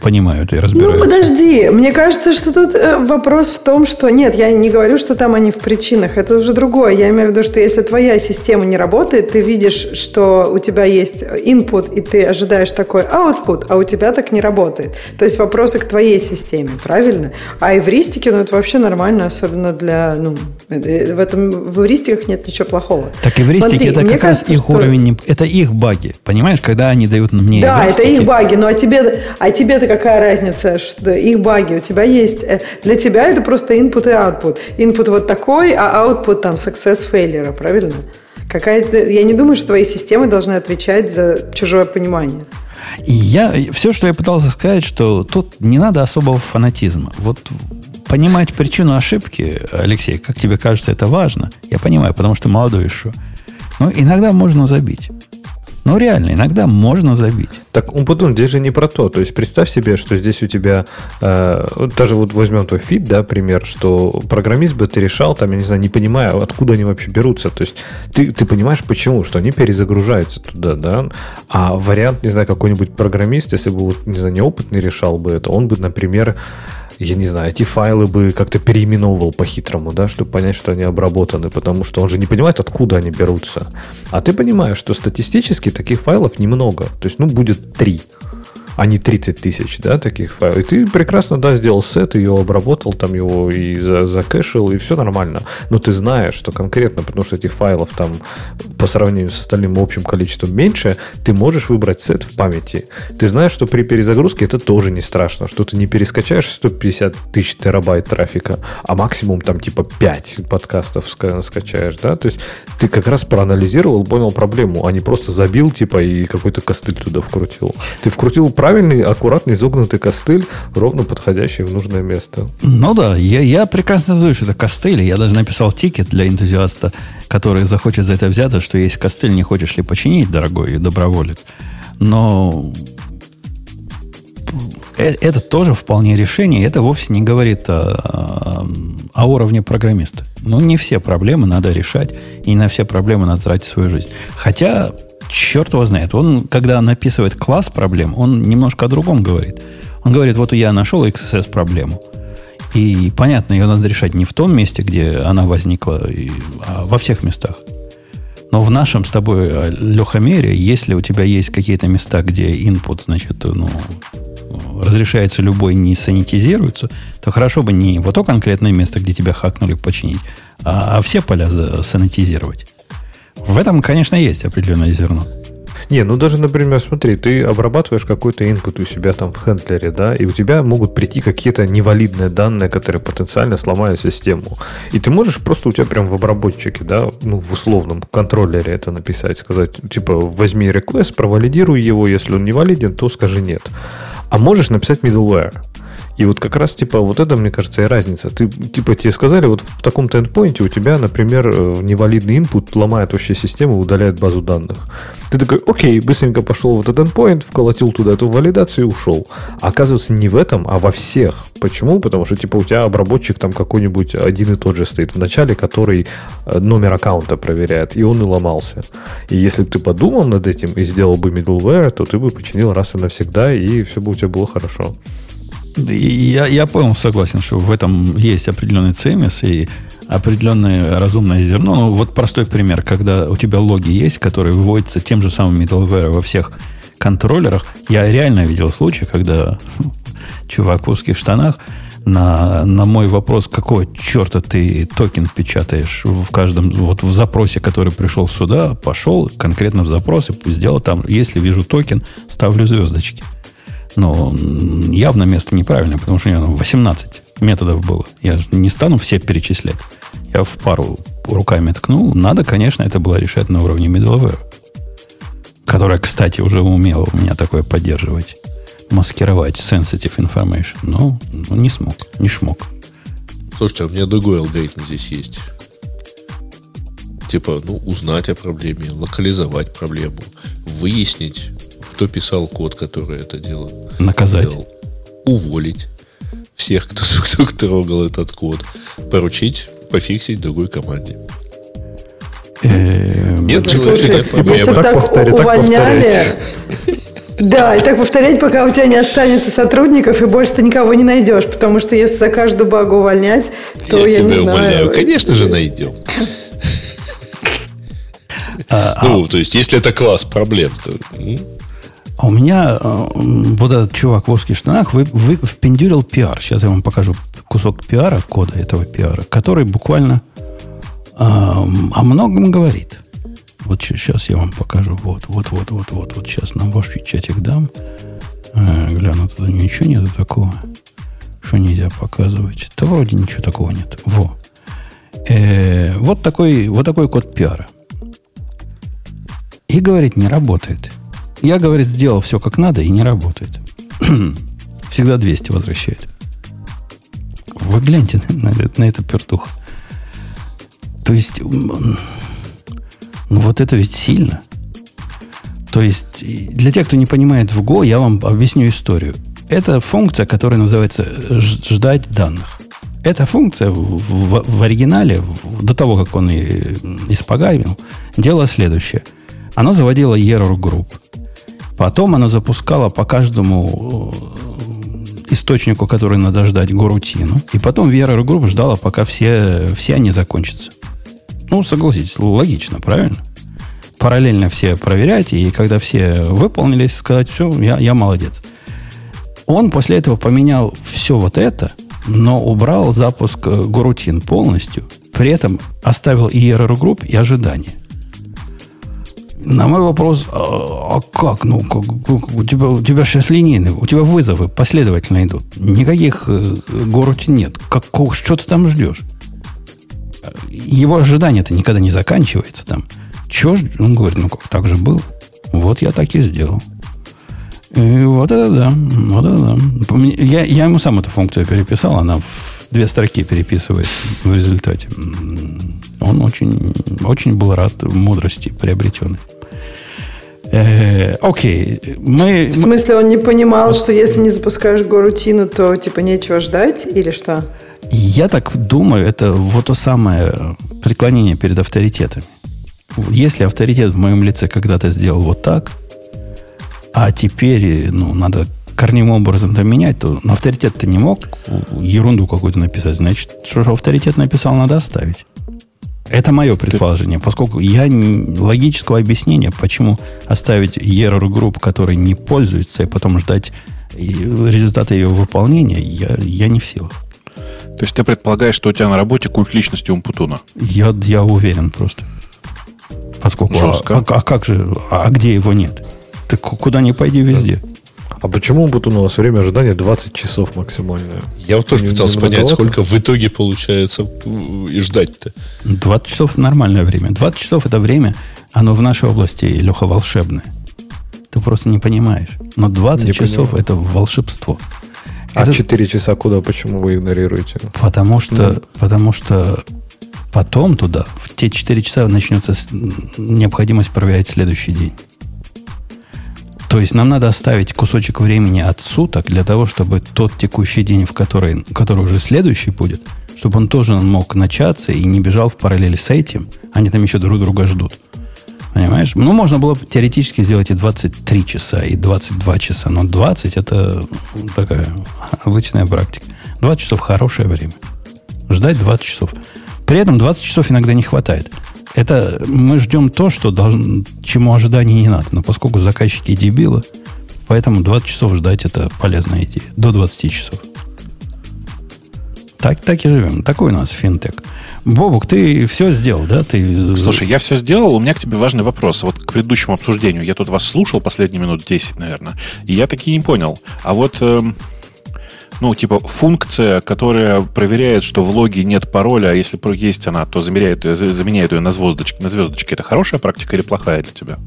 понимают и разбираются. Ну, подожди. Мне кажется, что тут э, вопрос в том, что... Нет, я не говорю, что там они в причинах. Это уже другое. Я имею в виду, что если твоя система не работает, ты видишь, что у тебя есть input, и ты ожидаешь такой output, а у тебя так не работает. То есть вопросы к твоей системе, правильно? А эвристики, ну, это вообще нормально, особенно для... Ну, в этом в эвристиках нет ничего плохого. Так эвристики Смотри, это как кажется, раз их что... уровень... Это их баги. Понимаешь, когда они дают мне Да, это их баги. Ну, а тебе, а тебе-то какая разница, что их баги у тебя есть. Э, для тебя это просто input и output. Input вот такой, а output там success failure, правильно? Какая-то, я не думаю, что твои системы должны отвечать за чужое понимание. Я, все, что я пытался сказать, что тут не надо особого фанатизма. Вот понимать причину ошибки, Алексей, как тебе кажется, это важно. Я понимаю, потому что молодой еще. Но иногда можно забить. Но реально, иногда можно забить. Так, Умпутун, здесь же не про то. То есть представь себе, что здесь у тебя, э, даже вот возьмем твой feed, да, пример, что программист бы ты решал, там, я не знаю, не понимая, откуда они вообще берутся. То есть ты, ты понимаешь, почему, что они перезагружаются туда, да. А вариант, не знаю, какой-нибудь программист, если бы, вот, не знаю, неопытный решал бы это, он бы, например, я не знаю, эти файлы бы как-то переименовывал по-хитрому, да, чтобы понять, что они обработаны, потому что он же не понимает, откуда они берутся. А ты понимаешь, что статистически таких файлов немного. То есть, ну, будет три а не 30 тысяч, да, таких файлов. И ты прекрасно, да, сделал сет, ее обработал, там его и за, закэшил, и все нормально. Но ты знаешь, что конкретно, потому что этих файлов там по сравнению с остальным общим количеством меньше, ты можешь выбрать сет в памяти. Ты знаешь, что при перезагрузке это тоже не страшно, что ты не перескачаешь 150 тысяч терабайт трафика, а максимум там типа 5 подкастов скачаешь, да, то есть ты как раз проанализировал, понял проблему, а не просто забил типа и какой-то костыль туда вкрутил. Ты вкрутил правильно правильный, аккуратный, изогнутый костыль, ровно подходящий в нужное место. Ну да, я, я прекрасно знаю, что это костыль. Я даже написал тикет для энтузиаста, который захочет за это взяться, что есть костыль, не хочешь ли починить, дорогой доброволец. Но э, это тоже вполне решение. Это вовсе не говорит о, о уровне программиста. Ну, не все проблемы надо решать, и на все проблемы надо тратить свою жизнь. Хотя черт его знает. Он, когда написывает класс проблем, он немножко о другом говорит. Он говорит, вот я нашел XSS проблему. И понятно, ее надо решать не в том месте, где она возникла, а во всех местах. Но в нашем с тобой, э, Леха, мире, если у тебя есть какие-то места, где input, значит, ну, разрешается любой, не санитизируется, то хорошо бы не вот то конкретное место, где тебя хакнули, починить, а, а все поля санитизировать. В этом, конечно, есть определенное зерно. Не, ну даже, например, смотри, ты обрабатываешь какой-то input у себя там в хендлере, да, и у тебя могут прийти какие-то невалидные данные, которые потенциально сломают систему. И ты можешь просто у тебя прям в обработчике, да, ну, в условном контроллере это написать, сказать, типа, возьми request, провалидируй его, если он не валиден, то скажи нет. А можешь написать middleware. И вот как раз, типа, вот это, мне кажется, и разница. Ты, типа, тебе сказали, вот в таком-то эндпоинте у тебя, например, э, невалидный input ломает вообще систему, удаляет базу данных. Ты такой, окей, быстренько пошел в этот endpoint, вколотил туда эту валидацию и ушел. А оказывается, не в этом, а во всех. Почему? Потому что, типа, у тебя обработчик там какой-нибудь один и тот же стоит в начале, который э, номер аккаунта проверяет, и он и ломался. И если бы ты подумал над этим и сделал бы middleware, то ты бы починил раз и навсегда, и все бы у тебя было хорошо. Я, я понял, согласен, что в этом есть определенный цемис и определенное разумное зерно. Ну, вот простой пример, когда у тебя логи есть, которые выводятся тем же самым middleware во всех контроллерах. Я реально видел случай, когда чувак в узких штанах на, на мой вопрос, какого черта ты токен печатаешь в каждом, вот в запросе, который пришел сюда, пошел конкретно в запрос и сделал там, если вижу токен, ставлю звездочки. Но явно место неправильное, потому что у него 18 методов было. Я не стану все перечислять. Я в пару руками ткнул. Надо, конечно, это было решать на уровне middleware. Которая, кстати, уже умела у меня такое поддерживать. Маскировать sensitive information. Но ну, не смог, не смог. Слушайте, а у меня другой алгоритм здесь есть. Типа, ну, узнать о проблеме, локализовать проблему, выяснить, кто писал код, который это делал. Наказать. Делал. Уволить всех, кто, кто трогал этот код. Поручить, пофиксить другой команде. Эм, Нет человека, Если так увольняли, да, и так повторять, пока у тебя не останется сотрудников, и больше ты никого не найдешь. Потому что если за каждую багу увольнять, то я, я не знаю. Конечно же, найдем. А, ну, а то есть, если это класс проблем, то... А у меня э, вот этот чувак в узких штанах вы, вы впендюрил пиар. Сейчас я вам покажу кусок пиара, кода этого пиара, который буквально э, о многом говорит. Вот сейчас я вам покажу. Вот, вот, вот, вот, вот. Вот сейчас на ваш чатик дам. Э, гляну, тут ничего нету такого, что нельзя показывать. Да вроде ничего такого нет. Во. Э, вот, такой, вот такой код пиара. И говорит, не работает. Я, говорит, сделал все как надо и не работает. Всегда 200 возвращает. Вы гляньте на, на, на это пертух. То есть, ну вот это ведь сильно. То есть, для тех, кто не понимает в Go, я вам объясню историю. Это функция, которая называется «ждать данных». Эта функция в, в, в оригинале, в, до того, как он и испоганил, делала следующее. Она заводила error group. Потом она запускала по каждому э, источнику, который надо ждать, горутину. И потом error group ждала, пока все, все они закончатся. Ну, согласитесь, логично, правильно? Параллельно все проверять, и когда все выполнились, сказать, все, я, я молодец. Он после этого поменял все вот это, но убрал запуск э, горутин полностью, при этом оставил и error group, и ожидание. На мой вопрос, а, а как? Ну, как, у, тебя, у тебя сейчас линейные, у тебя вызовы последовательно идут. Никаких э, горутин нет. Как, что ты там ждешь? его ожидание-то никогда не заканчивается там. Чего ж? Он говорит, ну как, так же было. Вот я так и сделал. И вот это да. Вот это да. Я, я ему сам эту функцию переписал, она в две строки переписывается в результате. Он очень, очень был рад мудрости приобретенной. Э, окей, мы... В смысле, он не понимал, что если не запускаешь горутину, то типа нечего ждать или что? Я так думаю, это вот то самое преклонение перед авторитетами. Если авторитет в моем лице когда-то сделал вот так, а теперь ну, надо корневым образом это менять, то ну, авторитет-то не мог ерунду какую-то написать. Значит, что же авторитет написал, надо оставить. Это мое предположение, поскольку я логического объяснения, почему оставить error групп, который не пользуется, и потом ждать результата ее выполнения, я, я не в силах. То есть ты предполагаешь, что у тебя на работе культ личности Умпутуна? Я, я уверен просто. Поскольку, Жестко. А, а, а как же, а где его нет? Ты куда ни пойди, везде. А почему Умпутун у вас время ожидания 20 часов максимальное? Я вот тоже не, пытался не понять, сколько в итоге получается и ждать-то. 20 часов нормальное время. 20 часов это время, оно в нашей области, Леха, волшебное. Ты просто не понимаешь. Но 20 не часов понимаю. это волшебство. А это... 4 часа куда? Почему вы игнорируете? Потому что, ну. потому что потом туда, в те 4 часа начнется необходимость проверять следующий день. То есть нам надо оставить кусочек времени от суток для того, чтобы тот текущий день, в который, который уже следующий будет, чтобы он тоже мог начаться и не бежал в параллель с этим. Они там еще друг друга ждут. Понимаешь? Ну, можно было бы теоретически сделать и 23 часа, и 22 часа, но 20 это такая обычная практика. 20 часов хорошее время. Ждать 20 часов. При этом 20 часов иногда не хватает. Это мы ждем то, что должен, чему ожиданий не надо. Но поскольку заказчики дебилы, поэтому 20 часов ждать это полезная идея. До 20 часов. Так, так и живем. Такой у нас финтек. Бобук, ты все сделал, да? Ты... Слушай, я все сделал. У меня к тебе важный вопрос. Вот к предыдущему обсуждению. Я тут вас слушал последние минут 10, наверное, и я таки не понял. А вот, э, ну, типа, функция, которая проверяет, что в логе нет пароля, а если есть она, то замеряет, заменяет ее на звездочке. На звездочке. Это хорошая практика или плохая для тебя?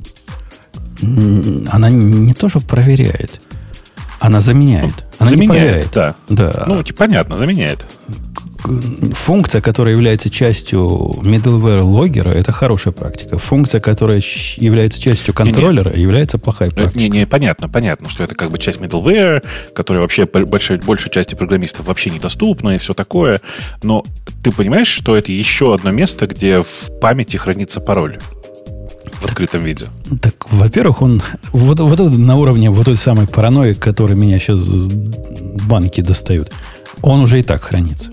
Она не то, что проверяет. Она заменяет. Она заменяет, не проверяет. да. да. Ну, типа, понятно, заменяет функция, которая является частью middleware логера, это хорошая практика. Функция, которая является частью контроллера, не, не. является плохая ну, практика. Не, не, понятно, понятно, что это как бы часть middleware, которая вообще большой, большей части программистов вообще недоступна и все такое. Но ты понимаешь, что это еще одно место, где в памяти хранится пароль? в открытом виде. Так, во-первых, он вот, вот это на уровне вот той самой паранойи, который меня сейчас банки достают, он уже и так хранится.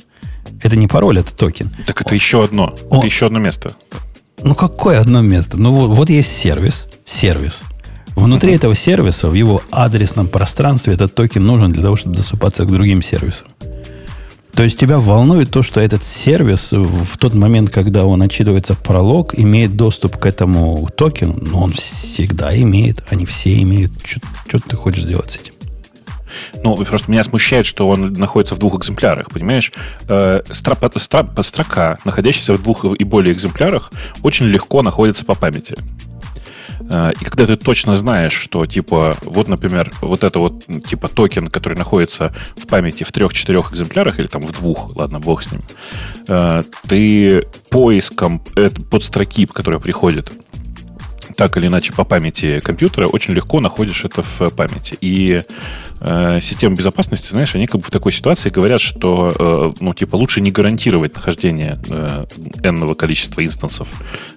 Это не пароль, это токен. Так это еще одно. Он, это еще одно место. Ну, какое одно место? Ну, вот, вот есть сервис. Сервис. Внутри uh-huh. этого сервиса, в его адресном пространстве, этот токен нужен для того, чтобы доступаться к другим сервисам. То есть тебя волнует то, что этот сервис в тот момент, когда он отчитывается про лог, имеет доступ к этому токену. Но он всегда имеет. Они все имеют. Что ты хочешь сделать с этим? Ну, просто меня смущает, что он находится в двух экземплярах, понимаешь? Э, строка, строка, находящаяся в двух и более экземплярах, очень легко находится по памяти. Э, и когда ты точно знаешь, что, типа, вот, например, вот это вот, типа, токен, который находится в памяти в трех-четырех экземплярах, или там в двух, ладно, бог с ним, э, ты поиском под строки, которая приходит, так или иначе по памяти компьютера, очень легко находишь это в памяти. И э, системы безопасности, знаешь, они как бы в такой ситуации говорят, что, э, ну, типа, лучше не гарантировать нахождение э, n количества инстансов,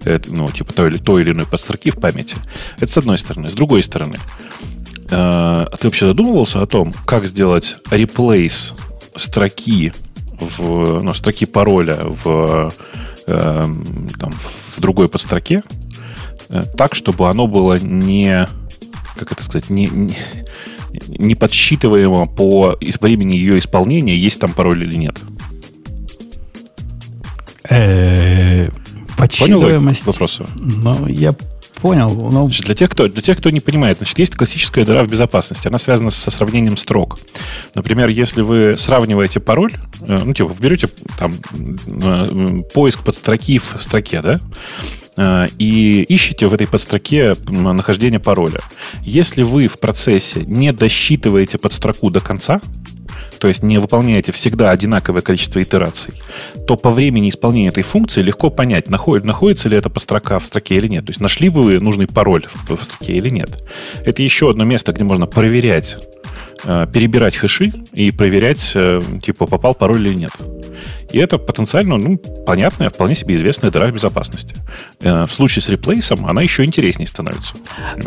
э, ну, типа, той, той или иной подстроки в памяти. Это с одной стороны. С другой стороны, э, ты вообще задумывался о том, как сделать реплейс строки в, ну, строки пароля в, э, там, в другой подстроке, так, чтобы оно было не, как это сказать, не, не, не подсчитываемо по времени ее исполнения, есть там пароль или нет. Э, подсчитываемость. вопроса? Ну, я понял. Но... Значит, для, тех, кто, для тех, кто не понимает, значит, есть классическая дыра в безопасности. Она связана со сравнением строк. Например, если вы сравниваете пароль, э, ну, типа, берете там поиск под строки в строке, да, Э, и ищете в этой подстроке нахождение пароля. Если вы в процессе не досчитываете подстроку до конца, то есть не выполняете всегда одинаковое количество итераций, то по времени исполнения этой функции легко понять, находит, находится ли эта подстрока в строке или нет. То есть нашли вы нужный пароль в, строке или нет. Это еще одно место, где можно проверять, э, перебирать хэши и проверять, э, типа, попал пароль или нет. И это потенциально, ну, понятная, вполне себе известная дыра безопасности. Э, в случае с реплейсом она еще интереснее становится.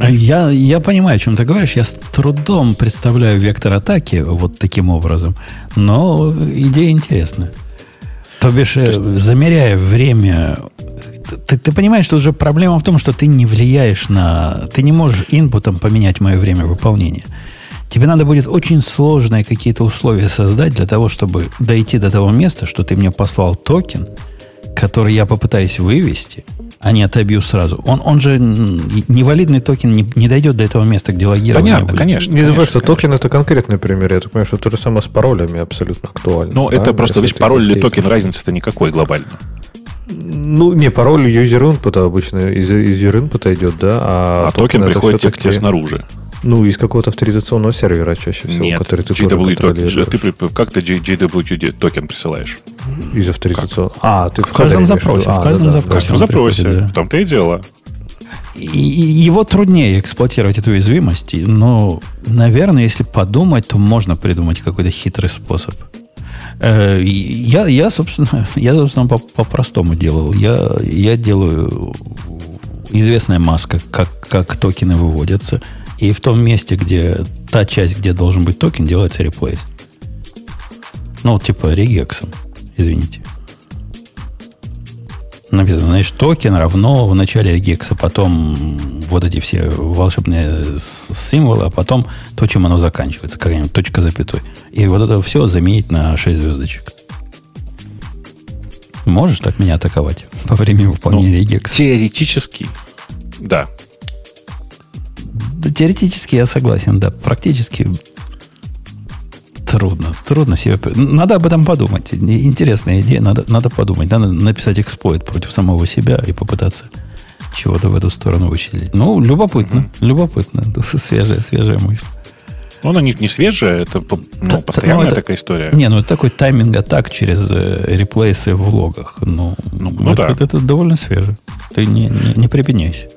Я, я понимаю, о чем ты говоришь. Я с трудом представляю вектор атаки вот таким образом. Но идея интересная. То бишь, э, есть... замеряя время ты, ты понимаешь, что уже проблема в том, что ты не влияешь на... Ты не можешь инпутом поменять мое время выполнения. Тебе надо будет очень сложные какие-то условия создать для того, чтобы дойти до того места, что ты мне послал токен, который я попытаюсь вывести, а не отобью сразу. Он, он же невалидный токен не, не дойдет до этого места, где логирование Понятно, будет. конечно. Не забывай, что токен это конкретный пример. Я так понимаю, что то же самое с паролями абсолютно актуально. Ну, да? это просто, видишь, пароль или токен, разница-то никакой глобально. Ну, не, пароль user input обычно из, из user input идет, да, а, а токен, токен приходит к тебе снаружи. Ну, из какого-то авторизационного сервера чаще всего, Нет, который ты JW токен. Ты, как ты JWT токен присылаешь? Из авторизационного. А, ты в, в каждом запросе. А, в каждом да, запросе. В каждом запросе. Да. В том-то и дело. И, его труднее эксплуатировать эту уязвимость, но, наверное, если подумать, то можно придумать какой-то хитрый способ. Э, я, я, собственно, я, собственно, по-простому по делал. Я, я делаю известная маска, как, как токены выводятся – и в том месте, где та часть, где должен быть токен, делается replace. Ну, типа регексом, извините. Написано, значит, токен равно в начале регекса, потом вот эти все волшебные символы, а потом то, чем оно заканчивается, какая-нибудь точка запятой. И вот это все заменить на 6 звездочек. Можешь так меня атаковать по времени выполнения ну, регекса? Теоретически, да. Да, теоретически я согласен, да. Практически трудно. Трудно себе... Надо об этом подумать. Интересная идея, надо, надо подумать. Надо написать эксплойт против самого себя и попытаться чего-то в эту сторону вычислить. Ну, любопытно. Mm-hmm. Любопытно. Свежая, свежая мысль. Ну, она не, не свежая, это ну, Та, постоянная ну, это, такая история. Не, ну это такой тайминг атак через э, реплейсы в логах. Ну, ну, ну это, да. это, это довольно свеже. Ты не, не, не прибедняйся.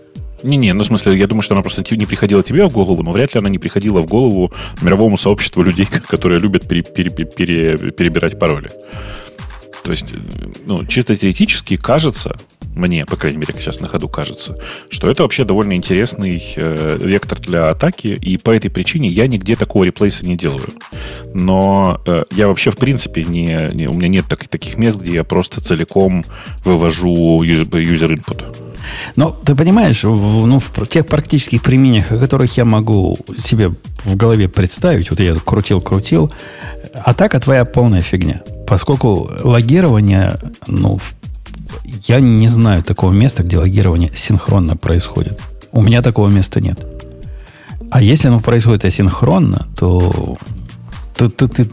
Не-не, ну в смысле, я думаю, что она просто не приходила тебе в голову, но вряд ли она не приходила в голову мировому сообществу людей, которые любят пере, пере, пере, перебирать пароли. То есть, ну, чисто теоретически кажется, мне, по крайней мере, сейчас на ходу кажется, что это вообще довольно интересный э, вектор для атаки, и по этой причине я нигде такого реплейса не делаю. Но э, я вообще, в принципе, не, не, у меня нет так, таких мест, где я просто целиком вывожу user input. Но ты понимаешь, в, ну, в тех практических применениях, о которых я могу себе в голове представить, вот я крутил-крутил, атака твоя полная фигня. Поскольку логирование, ну, я не знаю такого места, где логирование синхронно происходит. У меня такого места нет. А если оно происходит асинхронно, то ты, ты, ты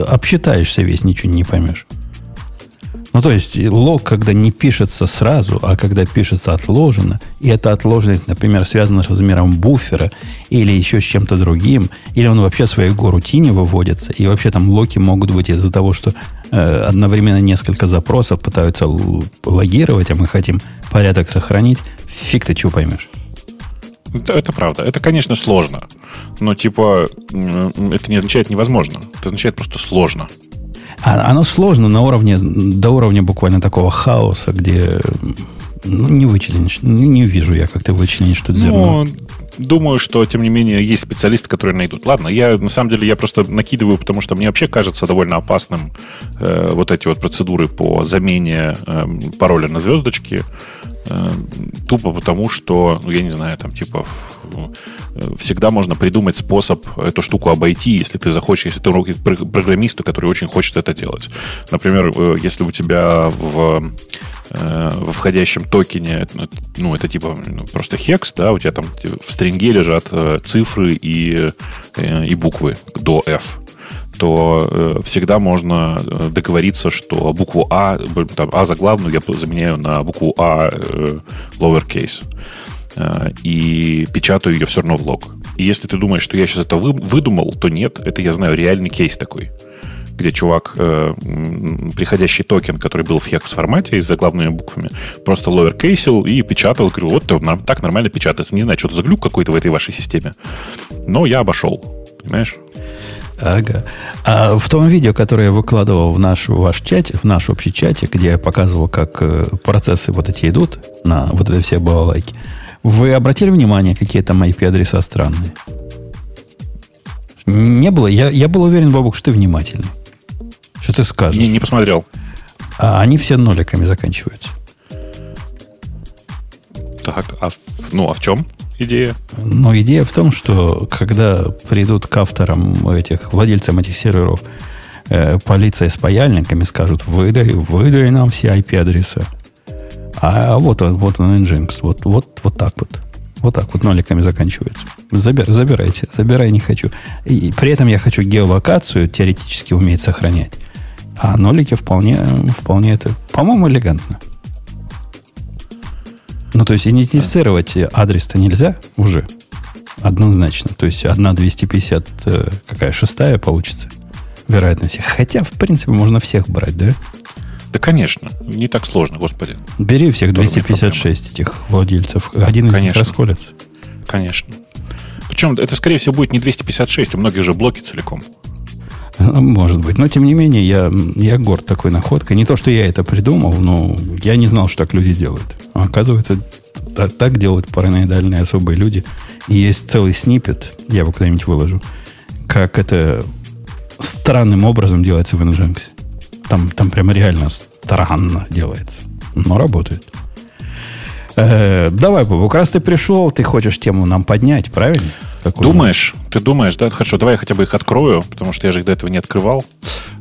обсчитаешься весь, ничего не поймешь. Ну, то есть лог, когда не пишется сразу, а когда пишется отложено, и эта отложенность, например, связана с размером буфера или еще с чем-то другим, или он вообще в своей горутине выводится, и вообще там локи могут быть из-за того, что э, одновременно несколько запросов пытаются логировать, а мы хотим порядок сохранить, фиг ты чего поймешь. Это, это правда. Это, конечно, сложно. Но, типа, это не означает невозможно. Это означает просто сложно. А, оно сложно на уровне, до уровня буквально такого хаоса, где ну, не вычленишь. Ну, Не вижу я, как ты вычленишь тут зерно. Ну, думаю, что, тем не менее, есть специалисты, которые найдут. Ладно, я, на самом деле, я просто накидываю, потому что мне вообще кажется довольно опасным э, вот эти вот процедуры по замене э, пароля на звездочки. Э, тупо потому, что, ну, я не знаю, там, типа, э, всегда можно придумать способ эту штуку обойти, если ты захочешь, если ты руки пр- программисту, который очень хочет это делать. Например, э, если у тебя в во входящем токене, ну, это типа ну, просто хекс, да, у тебя там в стринге лежат цифры и, и буквы до F то э, всегда можно э, договориться, что букву А, там, А заглавную я заменяю на букву А э, lowercase. Э, И печатаю ее все равно в лог. И если ты думаешь, что я сейчас это вы- выдумал, то нет, это я знаю реальный кейс такой где чувак, э, приходящий токен, который был в хекс формате с заглавными буквами, просто lowercase и печатал. Говорю, вот нар- так нормально печатается. Не знаю, что-то за глюк какой-то в этой вашей системе. Но я обошел. Понимаешь? Ага. А в том видео, которое я выкладывал в наш ваш чат, в наш общий чате, где я показывал, как э, процессы вот эти идут на вот это все балалайки, вы обратили внимание, какие там IP-адреса странные? Не было? Я, я был уверен, Бабук, что ты внимательный. Что ты скажешь? Не, не посмотрел. А они все ноликами заканчиваются. Так, а, ну, а в чем идея? Но идея в том, что когда придут к авторам этих, владельцам этих серверов, э, полиция с паяльниками скажут, выдай, выдай нам все IP-адреса. А вот он, вот он Nginx. Вот, вот, вот так вот. Вот так вот ноликами заканчивается. Забир, забирайте. Забирай не хочу. И при этом я хочу геолокацию теоретически уметь сохранять. А нолики вполне, вполне это, по-моему, элегантно. Ну, то есть идентифицировать адрес-то нельзя уже. Однозначно. То есть одна 250, э, какая шестая получится вероятность. Хотя, в принципе, можно всех брать, да? Да, конечно. Не так сложно, господи. Бери всех Тоже не 256 этих владельцев. Один из них Конечно. расколется. Конечно. Причем это, скорее всего, будет не 256, у многих же блоки целиком. Может быть. Но, тем не менее, я, я горд такой находкой. Не то, что я это придумал, но я не знал, что так люди делают. А оказывается, та- так делают параноидальные особые люди. И есть целый снипет, я его куда-нибудь выложу, как это странным образом делается в Nginx. Там, там прямо реально странно делается. Но работает. Э, давай, Бобок, раз ты пришел, ты хочешь тему нам поднять, правильно? Какую? Думаешь? Ты думаешь, да? Хорошо, давай я хотя бы их открою, потому что я же их до этого не открывал.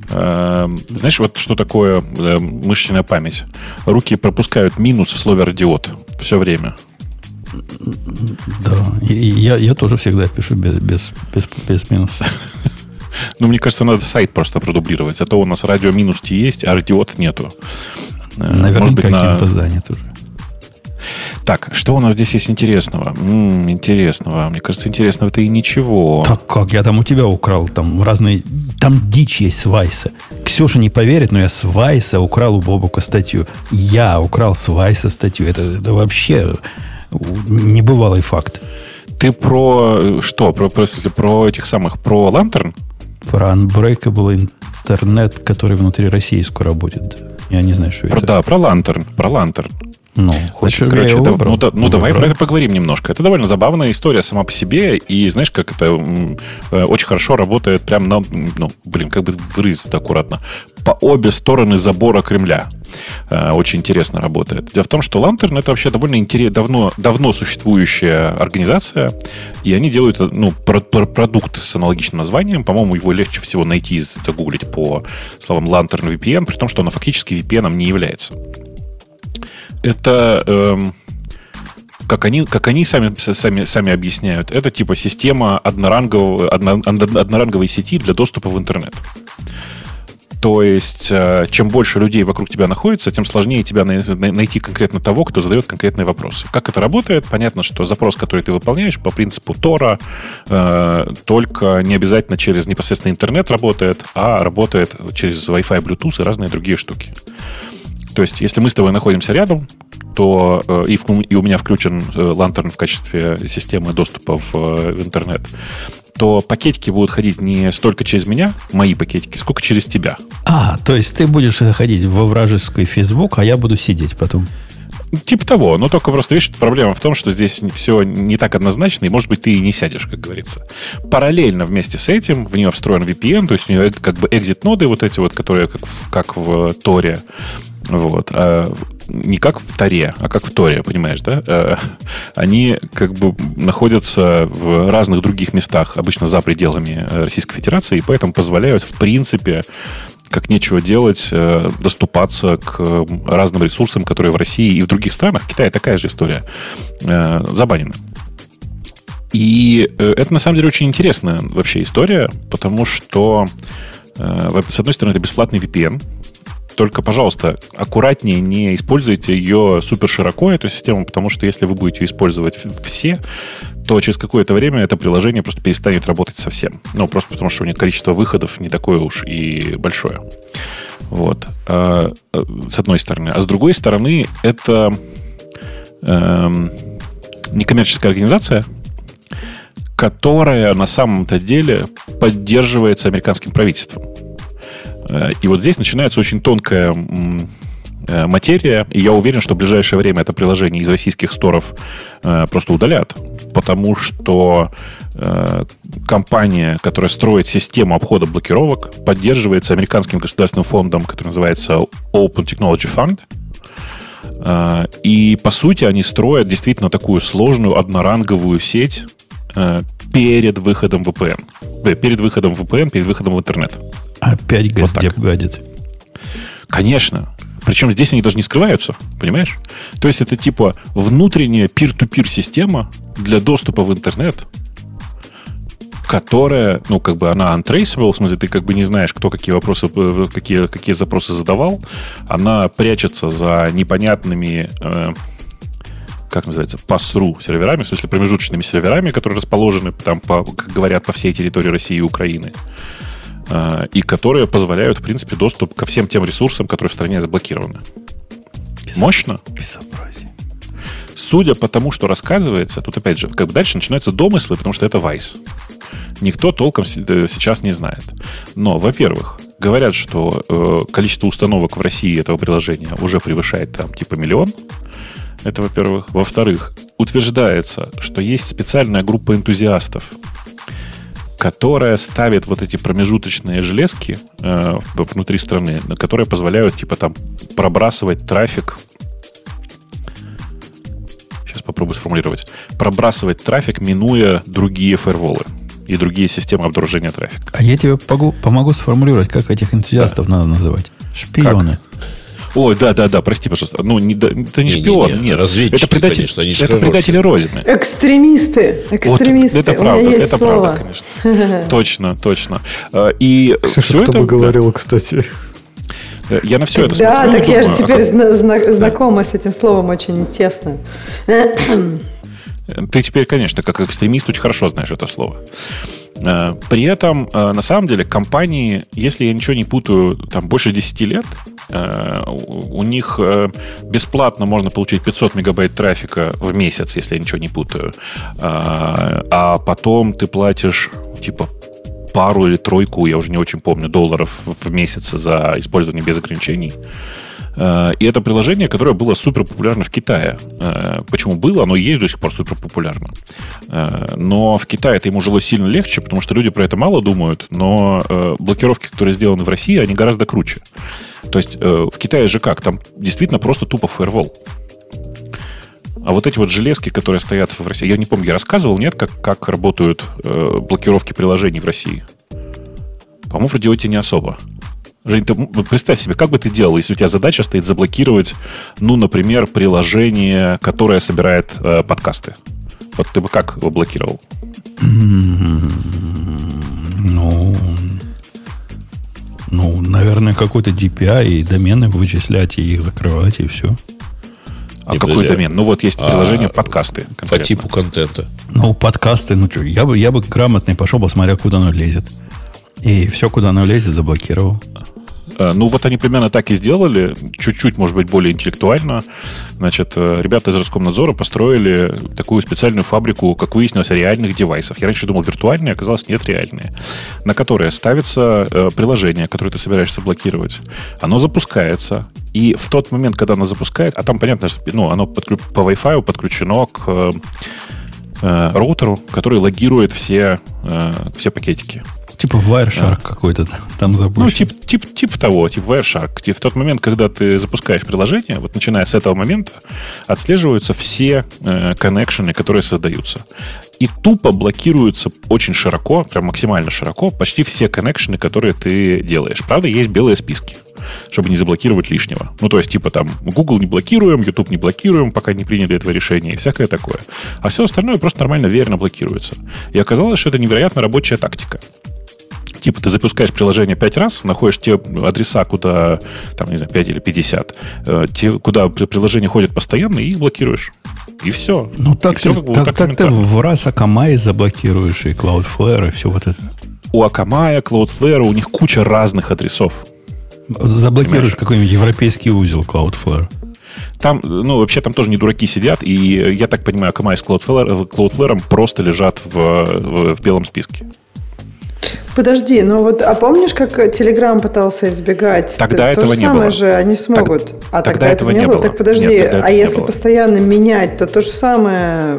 Эм, Знаешь, вот что такое э, мышечная память? Руки пропускают минус в слове радиот все время. Да, и- я, я тоже всегда пишу без, без, без, без минуса. Ну, мне кажется, надо сайт просто продублировать. А то у нас радио минус есть, а радиот нету. Э, Наверняка может быть, на- кем-то занят уже. Так, что у нас здесь есть интересного? М, интересного. Мне кажется, интересного-то и ничего. Так как? Я там у тебя украл там разные... Там дичь есть с Вайса. Ксюша не поверит, но я с Вайса украл у Бобука статью. Я украл с Вайса статью. Это, это вообще небывалый факт. Ты про э, что? Про, про, про этих самых, про Лантерн? Про Unbreakable интернет, который внутри России скоро будет. Я не знаю, что Про, это. да, про Лантерн. Про Лантерн. Ну, хочешь, короче, да- ну, да- ну, давай про это поговорим немножко. Это довольно забавная история сама по себе, и знаешь, как это э, очень хорошо работает прям на, ну, блин, как бы выразиться аккуратно, по обе стороны забора Кремля. Э, Очень интересно работает. Дело в том, что Lantern это вообще довольно интерес, давно, давно существующая организация, и они делают э, ну, про- про- продукт с аналогичным названием. По-моему, его легче всего найти, загуглить по словам Lantern VPN, при том, что оно фактически VPN не является это, эм, как они, как они сами, сами, сами объясняют, это типа система однорангового, одно- одно- одноранговой сети для доступа в интернет. То есть, э, чем больше людей вокруг тебя находится, тем сложнее тебя най- най- найти конкретно того, кто задает конкретные вопросы. Как это работает? Понятно, что запрос, который ты выполняешь по принципу Тора, э, только не обязательно через непосредственно интернет работает, а работает через Wi-Fi, Bluetooth и разные другие штуки. То есть, если мы с тобой находимся рядом, то э, и, в, и у меня включен э, Lantern в качестве системы доступа в, э, в интернет, то пакетики будут ходить не столько через меня, мои пакетики, сколько через тебя. А, то есть ты будешь ходить во вражеский Facebook, а я буду сидеть потом. Типа того, но только просто видишь, проблема в том, что здесь все не так однозначно, и, может быть, ты и не сядешь, как говорится. Параллельно вместе с этим в нее встроен VPN, то есть у нее как бы экзит-ноды вот эти вот, которые как, как в Торе, вот, а не как в Торе, а как в Торе, понимаешь, да? А, они как бы находятся в разных других местах, обычно за пределами Российской Федерации, и поэтому позволяют, в принципе, как нечего делать, э, доступаться к разным ресурсам, которые в России и в других странах, в Китае такая же история, э, забанена. И э, это на самом деле очень интересная вообще история, потому что, с одной стороны, это бесплатный VPN, только, пожалуйста, аккуратнее не используйте ее супер широко, эту систему, потому что если вы будете использовать все, то через какое-то время это приложение просто перестанет работать совсем. Ну, просто потому что у них количество выходов не такое уж и большое. Вот. А, э, с одной стороны. А с другой стороны, это эм, некоммерческая организация, которая на самом-то деле поддерживается американским правительством. Э, и вот здесь начинается очень тонкая э, материя, и я уверен, что в ближайшее время это приложение из российских сторов э, просто удалят, потому что компания, которая строит систему обхода блокировок, поддерживается американским государственным фондом, который называется Open Technology Fund. И, по сути, они строят действительно такую сложную одноранговую сеть перед выходом VPN. Перед выходом VPN, перед выходом в интернет. Опять Газдеп вот гадит. Конечно. Причем здесь они даже не скрываются, понимаешь? То есть это типа внутренняя peer-to-peer система для доступа в интернет, которая, ну, как бы она untraceable, в смысле, ты как бы не знаешь, кто какие вопросы, э, какие, какие запросы задавал. Она прячется за непонятными, э, как называется, pass-through серверами, в смысле, промежуточными серверами, которые расположены там, по, как говорят, по всей территории России и Украины. А, и которые позволяют, в принципе, доступ ко всем тем ресурсам, которые в стране заблокированы. Без, Мощно? Безобразие. Судя по тому, что рассказывается, тут опять же, как бы дальше начинаются домыслы, потому что это Vice. Никто толком сейчас не знает. Но, во-первых, говорят, что э, количество установок в России этого приложения уже превышает там типа миллион. Это во-первых. Во-вторых, утверждается, что есть специальная группа энтузиастов, которая ставит вот эти промежуточные железки э, внутри страны, которые позволяют типа там пробрасывать трафик. Сейчас попробую сформулировать. Пробрасывать трафик, минуя другие фаерволы и другие системы обнаружения трафика. А я тебе помогу, помогу сформулировать, как этих энтузиастов да. надо называть. Шпионы. Как? Ой, да, да, да, прости, пожалуйста. Ну, не, это не, не шпион, не, не, нет. Разведчики, это предатель, конечно, они это предатели Родины. Экстремисты, экстремисты. Вот, это правда, это слово. правда, конечно. Точно, точно. А, и Ксюша, все кто это, бы говорил, да. кстати. Э, я на все так, это да, смотрю. Да, так я же теперь зна- знакома да. с этим словом очень тесно. Ты теперь, конечно, как экстремист очень хорошо знаешь это слово. Э, при этом, э, на самом деле, компании, если я ничего не путаю, там больше 10 лет, э, у них бесплатно можно получить 500 мегабайт трафика в месяц, если я ничего не путаю. А потом ты платишь, типа, пару или тройку, я уже не очень помню, долларов в месяц за использование без ограничений. Э, и это приложение, которое было супер популярно в Китае. Э, почему было? Оно есть до сих пор супер популярно. Э, но в Китае это ему жилось сильно легче, потому что люди про это мало думают, но блокировки, которые сделаны в России, они гораздо круче. То есть в Китае же как? Там действительно просто тупо фаервол. А вот эти вот железки, которые стоят в России, я не помню, я рассказывал, нет, как, как работают блокировки приложений в России? По-моему, в радиоте не особо. Жень, ты представь себе, как бы ты делал, если у тебя задача стоит заблокировать, ну, например, приложение, которое собирает э, подкасты. Вот ты бы как его блокировал? Ну, ну, наверное, какой-то DPI и домены вычислять, и их закрывать, и все. А какой подожди. домен? Ну вот есть а, приложение а, подкасты. Конкретно. По типу контента. Ну, подкасты, ну что, я бы, я бы грамотный пошел, посмотрел, куда оно лезет. И все, куда оно лезет, заблокировал. Э, Ну, вот они примерно так и сделали, чуть-чуть, может быть, более интеллектуально. Значит, э, ребята из Роскомнадзора построили такую специальную фабрику, как выяснилось, реальных девайсов. Я раньше думал виртуальные, оказалось, нет, реальные. На которые ставится э, приложение, которое ты собираешься блокировать. Оно запускается, и в тот момент, когда оно запускает, а там, понятно, что, ну, оно подклю- по Wi-Fi подключено к роутеру, который логирует все, э, все пакетики. Типа Wireshark какой-то там запущен. Ну, тип, тип, тип того, тип Wireshark. И в тот момент, когда ты запускаешь приложение, вот начиная с этого момента, отслеживаются все э, коннекшены, которые создаются. И тупо блокируются очень широко, прям максимально широко, почти все коннекшены, которые ты делаешь. Правда, есть белые списки, чтобы не заблокировать лишнего. Ну, то есть, типа там, Google не блокируем, YouTube не блокируем, пока не приняли этого решения, и всякое такое. А все остальное просто нормально, верно блокируется. И оказалось, что это невероятно рабочая тактика типа ты запускаешь приложение 5 раз, находишь те адреса, куда, там, не знаю, 5 или 50, э, те, куда при- приложение ходит постоянно, и блокируешь. И все. Ну, так, и все ты, как вот так, так ты в раз Akamai заблокируешь и Cloudflare, и все вот это. У Akamai, Cloudflare, у них куча разных адресов. Заблокируешь какой-нибудь европейский узел Cloudflare. Там, ну, вообще, там тоже не дураки сидят, и я так понимаю, Akamai с Cloudflare, Cloudflare просто лежат в, в, в белом списке. Подожди, ну вот, а помнишь, как Telegram пытался избегать? Тогда То этого же не самое было. же они смогут. а тогда тогда, этого не было? было. Так подожди, Нет, а если было. постоянно менять, то то же самое...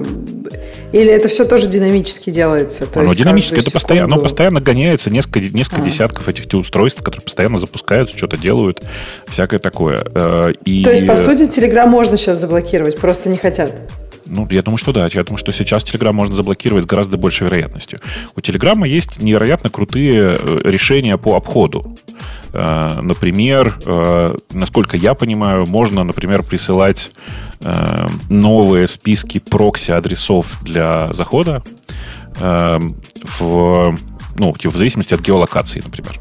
Или это все тоже динамически делается? То Оно есть динамически, это постоянно, оно постоянно гоняется, несколько, несколько А. десятков этих устройств, которые постоянно запускаются, что-то делают, всякое такое. Э, И, То есть, по сути, Telegram можно сейчас заблокировать, просто не хотят. Ну, я думаю, что да. Я думаю, что сейчас Telegram можно заблокировать с гораздо большей вероятностью. У Telegram есть невероятно крутые э, решения по обходу. Э, Например, э, насколько я понимаю, можно, например, присылать новые списки прокси-адресов для захода в, ну, в зависимости от геолокации, например.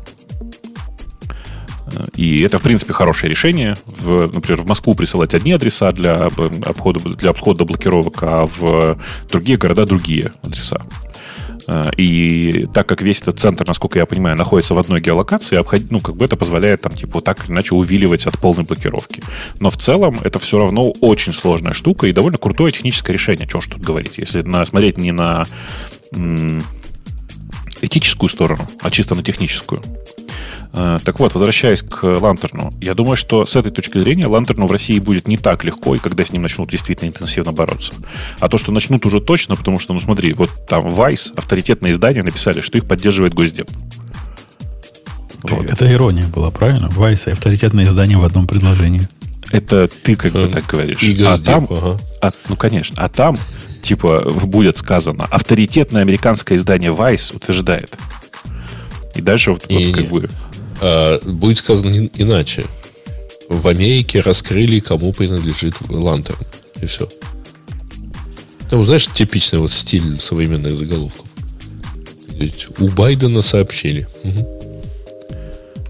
И это, в принципе, хорошее решение. В, например, в Москву присылать одни адреса для об- обхода, для обхода блокировок, а в другие города другие адреса. Э, И так как весь этот центр, насколько я понимаю, находится в одной геолокации, обход- ну, как бы это позволяет там, типа, вот так или иначе увиливать от полной блокировки. Но в целом это все равно очень сложная штука и довольно крутое техническое решение. Чего ж тут говорить? Если на, смотреть не на м, этическую сторону, а чисто на техническую. Э, Так вот, возвращаясь к Лантерну, я думаю, что с этой точки зрения Лантерну в России будет не так легко, и когда с ним начнут действительно интенсивно бороться. А то, что начнут уже точно, потому что, ну смотри, вот там Vice, авторитетное издание, написали, что их поддерживает Госдеп. Вот. Это ирония была, правильно? И авторитетное издание в одном предложении. Это ты как бы Э, так говоришь. И а Госдеп, там, ага. а- ну, конечно, а там, типа, будет сказано, авторитетное американское издание Vice утверждает. И дальше вот, вот Не-не-не. как бы... А, будет сказано ин- иначе. В Америке раскрыли, кому принадлежит Лантерн. И все. Ну, знаешь, типичный вот стиль современных заголовков. Ведь У Байдена сообщили. Мгм.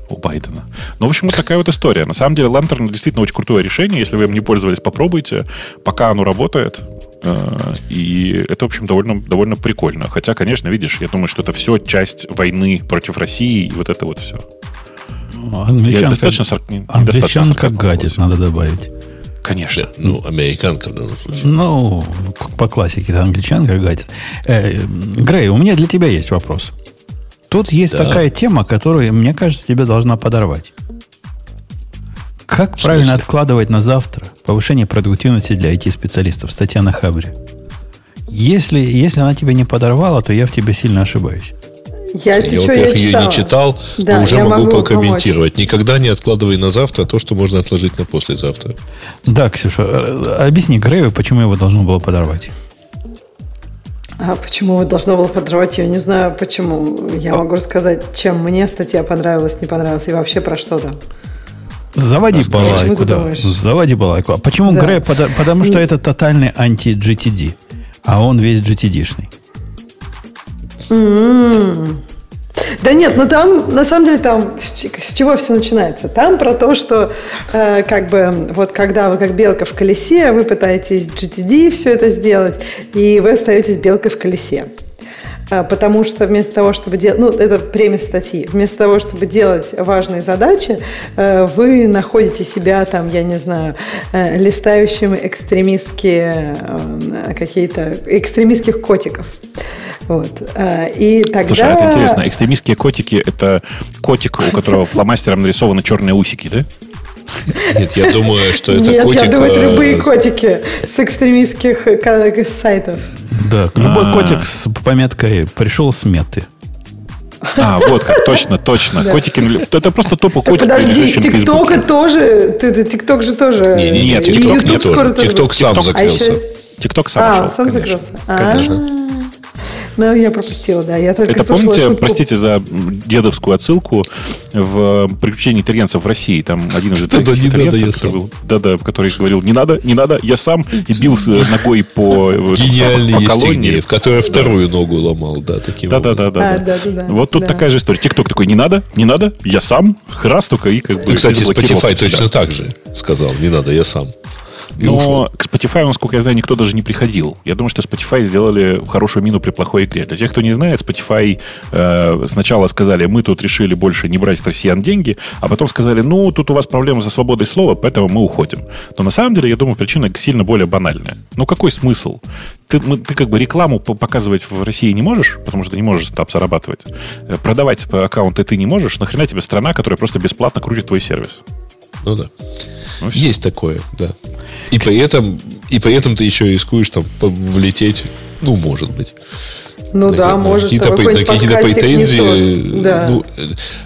у Байдена. Ну, в общем, вот такая вот история. На самом деле, Lantern действительно очень крутое решение. Если вы им не пользовались, попробуйте. Пока оно работает. Э, И это, в общем, довольно, довольно прикольно. Хотя, конечно, видишь, я думаю, что это все часть войны против России и вот это вот все. Ну, Я Англичанка, достаточно сар- англичанка гадит, надо добавить. Конечно. Нет, ну, американка в данном случае. Ну, по классике, это англичанка гадит. Э, Грей, у меня для тебя есть вопрос. Тут есть Да. такая тема, которая, мне кажется, тебе должна подорвать. Как правильно откладывать на завтра повышение продуктивности для IT-специалистов? Статья на Хабре. Если, если она тебя не подорвала, то я в тебе сильно ошибаюсь. Я, если Я, что, я во-первых, ее не читал, Да, но уже я могу могу прокомментировать. Никогда не откладывай на завтра то, что можно отложить на послезавтра. Да, Ксюша, э, объясни Грею, почему его должно было подорвать. А почему вы должно было подорвать ее? Не знаю почему. Я могу рассказать, чем мне статья понравилась, не понравилась и вообще про что там. Заводи Почему балайку, да. Заводи балайку. А почему Да. Грей? Потому что это тотальный анти-GTD. А он весь GTD-шный. Да нет, ну там, на самом деле, там с чего все начинается? Там про то, что э, как бы вот когда вы как белка в колесе, вы пытаетесь GTD все это сделать, и вы остаетесь белкой в колесе. А, потому что вместо того, чтобы делать, ну, это премия статьи, вместо того, чтобы делать важные задачи, э, вы находите себя там, я не знаю, э, листающим экстремистские э, какие-то, экстремистских котиков. Вот. И тогда... Слушай, а это интересно. Экстремистские котики – это котик, у которого фломастером нарисованы черные усики, да? Нет, я думаю, что это Нет, котик... я думаю, это любые котики с экстремистских сайтов. Да, любой котик с пометкой «пришел с меты». А, вот как, точно, точно. Котики, это просто тупо котики. Подожди, из ТикТока тоже, ТикТок же тоже. Не, не, нет, ТикТок не тоже. ТикТок сам закрылся. ТикТок сам А, сам закрылся. Конечно. Ну, я пропустила, да. Я только Это помните, шутку. простите за дедовскую отсылку, в «Приключении итальянцев в России». Там один из итальянцев, который, был, да, да, который говорил, не надо, не надо, я сам, и бил ногой по э, Гениальный колонии. в которой вторую ногу ломал, да, таким да, да, да, да, да. Вот тут такая же история. Тикток такой, не надо, не надо, я сам, раз только и как бы... И, кстати, Spotify точно так же сказал, не надо, я сам. Но ушел. к Spotify, насколько я знаю, никто даже не приходил. Я думаю, что Spotify сделали хорошую мину при плохой игре. Для тех, кто не знает, Spotify э, сначала сказали, мы тут решили больше не брать с россиян деньги, а потом сказали, ну, тут у вас проблемы со свободой слова, поэтому мы уходим. Но на самом деле, я думаю, причина сильно более банальная. Ну, какой смысл? Ты, мы, ты как бы рекламу показывать в России не можешь, потому что ты не можешь там зарабатывать. Э, продавать аккаунты ты не можешь. Нахрена тебе страна, которая просто бесплатно крутит твой сервис? Ну да. Ну, Есть такое, да. И при этом, и при этом ты еще рискуешь там влететь, ну, может быть. Ну на, да, на может. Какие-то, на какие-то претензии, да. ну,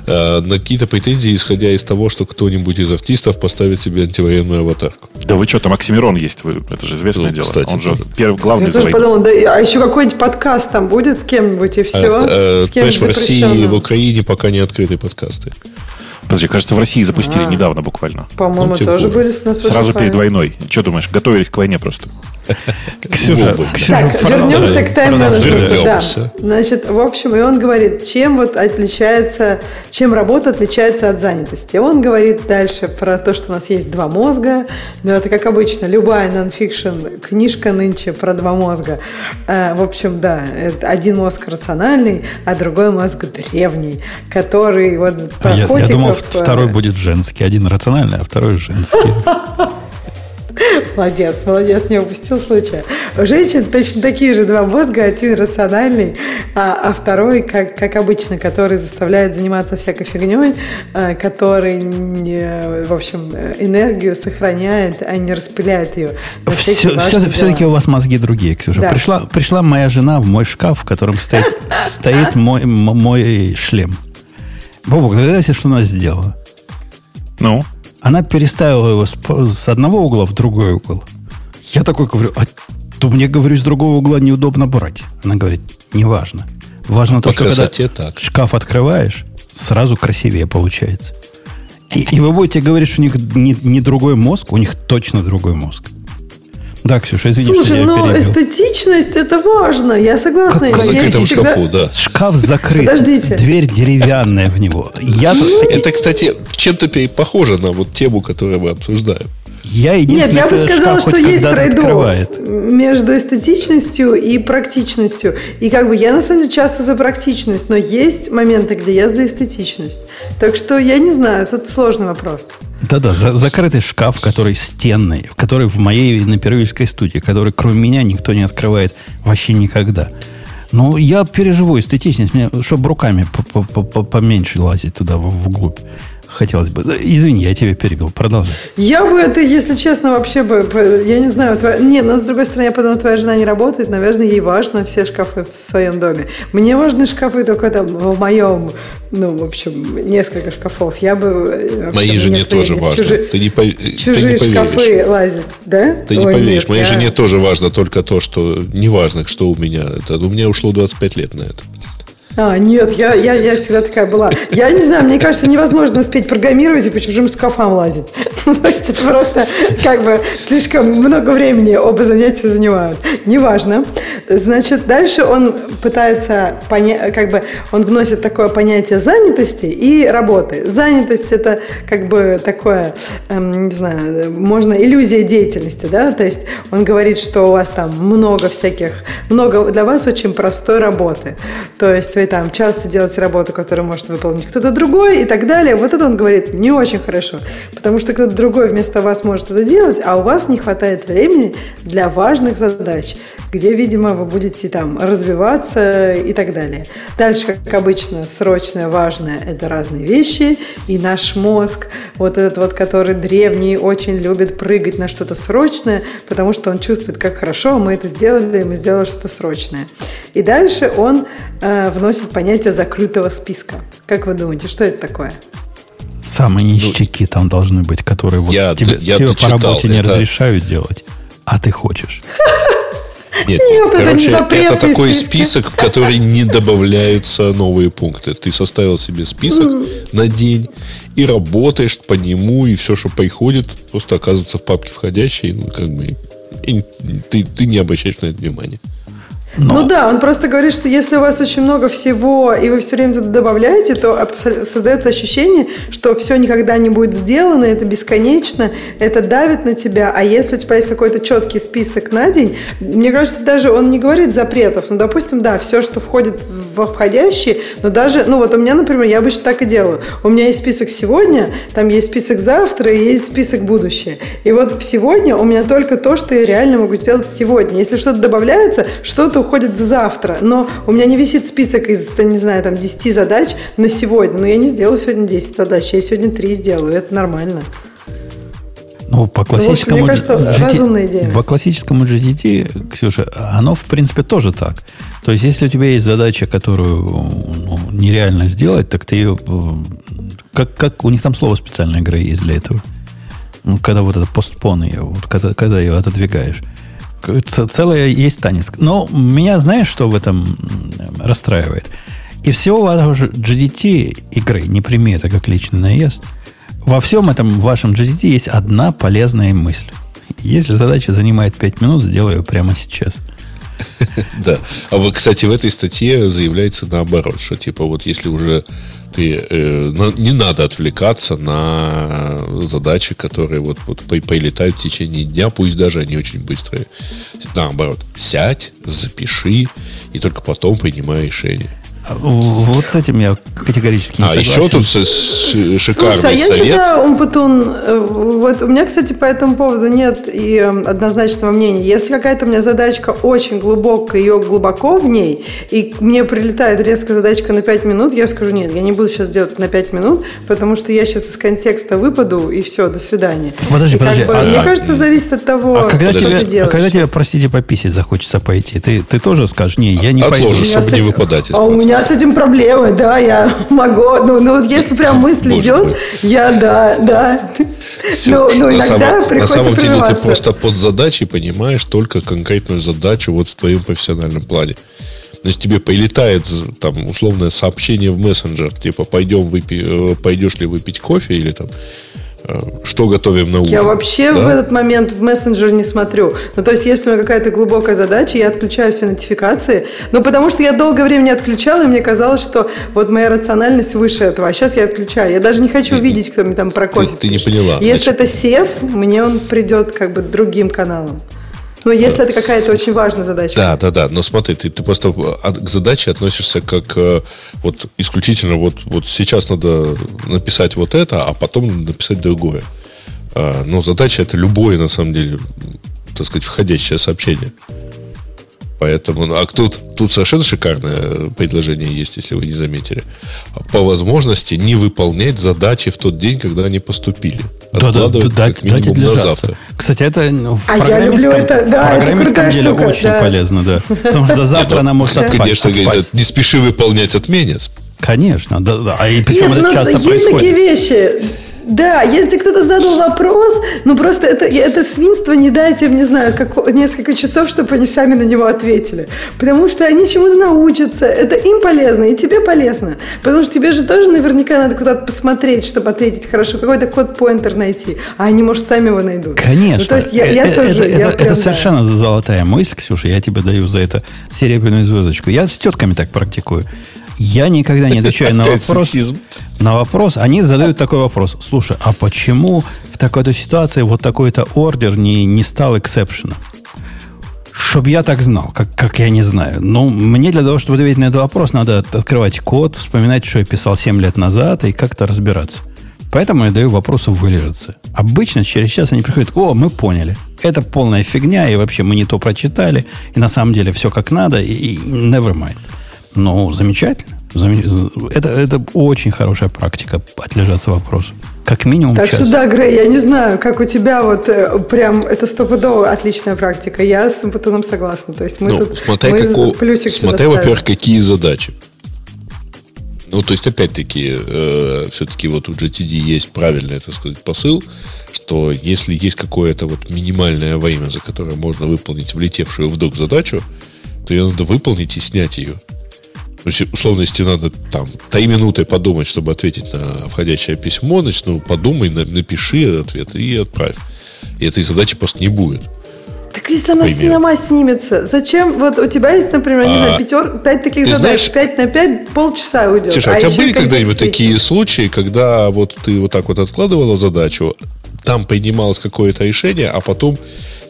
э, на какие-то претензии, исходя из того, что кто-нибудь из артистов поставит себе антивоенную аватарку. Да вы что, там Оксимирон есть, вы, это же известное ну, дело. Кстати, Он же первый главный. Я тоже подумал, да, а еще какой-нибудь подкаст там будет с кем-нибудь и все. А, а, с кем в России и в Украине пока не открыты подкасты. Подожди, кажется, в России запустили а, недавно буквально. По-моему, ну, тоже были с нас Сразу перед войной. Что думаешь, готовились к войне просто? Ксюша, Ксюша так, вернемся к тайм-менеджменту. Да. Значит, в общем, и он говорит, чем вот отличается, чем работа отличается от занятости. Он говорит дальше про то, что у нас есть два мозга. Ну, это как обычно, любая нон-фикшн книжка нынче про два мозга. Э, в общем, да, один мозг рациональный, а другой мозг древний, который вот про я, котиков... Я думал, второй будет женский. Один рациональный, а второй женский. Молодец, молодец, не упустил случая. У женщин точно такие же два мозга, один рациональный, а, а второй, как, как обычно, который заставляет заниматься всякой фигней, а, который, в общем, энергию сохраняет, а не распыляет ее. Все, все, все-таки у вас мозги другие, Ксюша. Да. Пришла, пришла моя жена в мой шкаф, в котором стоит, стоит мой, мой шлем. Бобок, догадайся, что она сделала? Ну? Она переставила его с, с одного угла в другой угол. Я такой говорю, а то мне, говорю, с другого угла неудобно брать. Она говорит, неважно. Важно то, что когда так. шкаф открываешь, сразу красивее получается. И, и вы будете говорить, что у них не, не другой мозг, у них точно другой мозг. Да, Ксюша, извини, Слушай, что я но перебил. эстетичность это важно. Я согласна. Как в закрытом всегда... шкафу, да. Шкаф закрыт. Подождите. Дверь деревянная в него. Я... Это, кстати, чем-то похоже на вот тему, которую мы обсуждаем. Я Нет, я бы сказала, что есть трейдов между эстетичностью и практичностью. И как бы я на самом деле часто за практичность, но есть моменты, где я за эстетичность. Так что я не знаю, тут сложный вопрос. Да-да, за, закрытый шкаф, который стенный, который в моей напервильской студии, который кроме меня никто не открывает вообще никогда. Ну, я переживу эстетичность, мне, чтобы руками поменьше лазить туда, вглубь хотелось бы. Извини, я тебя перебил. Продолжай. Я бы это, если честно, вообще бы... Я не знаю. Твоя, не, но с другой стороны, я подумала, твоя жена не работает. Наверное, ей важно все шкафы в своем доме. Мне важны шкафы только там в моем... Ну, в общем, несколько шкафов. Я бы... Э, Моей жене тоже важно. Чужи, ты не, по, чужие ты не шкафы лазят, да? Ты не Ой, поверишь. Нет, Моей я... жене тоже важно только то, что... Не важно, что у меня. Это, у меня ушло 25 лет на это. А, нет, я, я, я всегда такая была. Я не знаю, мне кажется, невозможно успеть программировать и по чужим скафам лазить. То есть это просто как бы слишком много времени оба занятия занимают. Неважно. Значит, дальше он пытается понять, как бы он вносит такое понятие занятости и работы. Занятость это как бы такое, эм, не знаю, можно иллюзия деятельности, да, то есть он говорит, что у вас там много всяких, много для вас очень простой работы. То есть вы там часто делаете работу, которую может выполнить кто-то другой и так далее. Вот это он говорит не очень хорошо, потому что кто-то другой вместо вас может это делать, а у вас не хватает времени для важных задач, где, видимо, вы будете там развиваться и так далее. Дальше, как обычно, срочное, важное – это разные вещи, и наш мозг, вот этот вот, который древний, очень любит прыгать на что-то срочное, потому что он чувствует, как хорошо мы это сделали, мы сделали что-то срочное. И дальше он э, вносит понятие закрытого списка. Как вы думаете, что это такое? Самые ништяки там должны быть, которые вот Я- тебе, я тебе по работе не это- разрешают делать, а ты хочешь. Нет, Нет, это не короче, это, запретный такой список. список, в который не добавляются новые пункты. Ты составил себе список на день и работаешь по нему, и все, что приходит, просто оказывается в папке входящей, ну, как бы, и ты, ты не обращаешь на это внимания. Но Ну да, он просто говорит, что если у вас очень много всего, и вы все время туда добавляете, то создается ощущение, что все никогда не будет сделано, это бесконечно, это давит на тебя. А если у тебя есть какой-то четкий список на день, мне кажется, даже он не говорит запретов. Ну, допустим, да, все, что входит в входящие, но даже, ну вот у меня, например, я обычно так и делаю. У меня есть список сегодня, там есть список завтра и есть список будущее. И вот сегодня у меня только то, что я реально могу сделать сегодня. Если что-то добавляется, что-то уходит в завтра. Но у меня не висит список из, не знаю, там 10 задач на сегодня. Но я не сделаю сегодня 10 задач, я сегодня 3 сделаю. Это нормально. Ну, по классическому, мне кажется, GT по классическому GTT, Ксюша, оно, в принципе, тоже так. То есть, если у тебя есть задача, которую ну, нереально сделать, так ты ее... э, Как, как у них там слово специальное игры есть для этого. Ну, когда вот это постпон ее, вот когда, когда ее отодвигаешь. К- ц- Целое есть танец. Но меня, знаешь, что в этом расстраивает? И всего вашего GDT игры, не прими это как личный наезд, во всем этом вашем GDT есть одна полезная мысль. Если задача занимает 5 минут, сделаю ее прямо сейчас. Да. А вот, кстати, в этой статье заявляется наоборот, что типа вот если уже ты э, не надо отвлекаться на задачи, которые вот, вот прилетают в течение дня, пусть даже они очень быстрые. Наоборот, сядь, запиши и только потом принимай решение. А, Вот с этим я категорически не А согласен. еще тут с- с- шикарный Слушай, а я совет. считаю, Умпутун, э, вот у меня, кстати, по этому поводу нет и э, однозначного мнения. Если какая-то у меня задачка очень глубокая, ее глубоко в ней, и мне прилетает резко задачка на 5 минут, я скажу, нет, я не буду сейчас делать на 5 минут, потому что я сейчас из контекста выпаду, и все, до свидания. Подожди, И как подожди, бы, а- мне а- кажется, зависит от того, А когда, что тебе, ты а делаешь. когда тебе, простите, пописать захочется пойти, ты, ты тоже скажешь, не, я не Отложишь, пойду. Меня чтобы не выпадать из А у процесса. Меня с этим проблемы, да, я могу. Ну, ну вот если прям мысль Боже идет, мой. я да, да. Всё. Ну, ну на, иногда самом, на приходится самом деле ты просто под задачей понимаешь только конкретную задачу вот в твоем профессиональном плане. Значит, тебе прилетает там условное сообщение в мессенджер, типа пойдем выпи- э, пойдешь ли выпить кофе или там что готовим на ужин. Я вообще Да? в этот момент в мессенджер не смотрю. Ну, то есть, если у меня какая-то глубокая задача, я отключаю все нотификации. Ну, потому что я долгое время не отключала, и мне казалось, что вот моя рациональность выше этого. А сейчас я отключаю. Я даже не хочу видеть, кто мне там про кофе ты не пишет. поняла. Если Значит- это сев, мне он придет как бы другим каналом. Ну, если это какая-то очень важная задача. Да, да, да. Но смотри, ты, ты просто к задаче относишься как э, вот исключительно вот, вот сейчас надо написать вот это, а потом написать другое. А, но задача это любое, на самом деле, так сказать, входящее сообщение. Поэтому, ну, а тут, тут совершенно шикарное предложение есть, если вы не заметили. По возможности не выполнять задачи в тот день, когда они поступили. Да, да, Откладывать да, как минимум дать на завтра. Кстати, это ну, в А я люблю программистском, это, да, в это программистском крутая деле штука, очень да. полезно, да. Потому что завтра она может отпасть. Конечно, отпасть. не спеши выполнять, отменят. Конечно, да, да. А и причем Нет, это ну, часто есть происходит. такие вещи. Да, если кто-то задал вопрос, ну просто это, это свинство не дайте им, не знаю, как, несколько часов, чтобы они сами на него ответили. Потому что они чему-то научатся. Это им полезно, и тебе полезно. Потому что тебе же тоже наверняка надо куда-то посмотреть, чтобы ответить хорошо, какой-то код-поинтер найти. А они, может, сами его найдут. Конечно. Ну, то есть я, я это, тоже... это, я это, прям, это да. совершенно золотая мысль, Ксюша. Я тебе даю за это серебряную звездочку. Я с тетками так практикую. Я никогда не отвечаю на вопрос. На вопрос. Они задают такой вопрос. Слушай, а почему в такой-то ситуации вот такой-то ордер не, не стал эксепшеном? Чтоб я так знал, как, как я не знаю. Ну, мне для того, чтобы ответить на этот вопрос, надо от- открывать код, вспоминать, что я писал 7 лет назад, и как-то разбираться. Поэтому я даю вопросу вылежаться. Обычно через час они приходят, о, мы поняли. Это полная фигня, и вообще мы не то прочитали, и на самом деле все как надо, и, и never mind. Ну, замечательно. Это, это очень хорошая практика, отлежаться вопросу. Как минимум Так час. что да, Грей, я не знаю, как у тебя вот э, прям это стопудово отличная практика. Я с Батоном согласна. То есть мы Ну, тут смотря, мы како- плюсик ставим. во-первых, какие задачи. Ну, то есть, опять-таки, э, все-таки вот у GTD есть правильный, так сказать, посыл, что если есть какое-то вот минимальное время, за которое можно выполнить влетевшую в док задачу, то ее надо выполнить и снять ее. То есть, условно, если надо там три минуты подумать, чтобы ответить на входящее письмо, значит, ну, подумай, на- напиши ответ и отправь. И этой задачи просто не будет. Так если она сама снимется, зачем? Вот у тебя есть, например, не А, знаю, пятер, пять таких задач, знаешь- пять на пять, полчаса уйдет. Слушай, а, у тебя были когда-нибудь такие случаи, когда вот ты вот так вот откладывала задачу, там принималось какое-то решение, а потом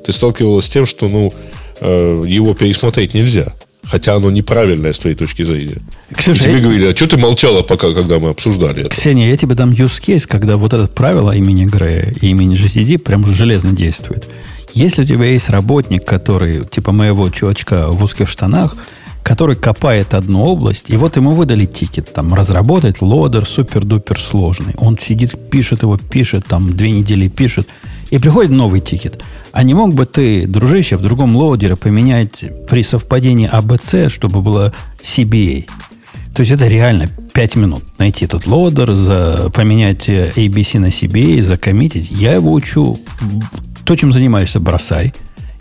ты сталкивалась с тем, что ну э, его пересмотреть нельзя. Хотя оно неправильное с твоей точки зрения. Ксюша, И тебе я- говорили, а что ты молчала пока, когда мы обсуждали это? Ксения, я тебе дам use case, когда вот это правило имени Грея и имени JCD прям железно действует. Если у тебя есть работник, который, типа моего чувачка в узких штанах, который копает одну область, и вот ему выдали тикет, там, разработать лодер супер-дупер сложный. Он сидит, пишет его, пишет, там, две недели пишет, и приходит новый тикет. А не мог бы ты, дружище, в другом лоудере поменять при совпадении ABC, чтобы было CBA? То есть это реально 5 минут. Найти этот лодер, за, поменять э, ABC на CBA, закоммитить. Я его учу. То, чем занимаешься, бросай.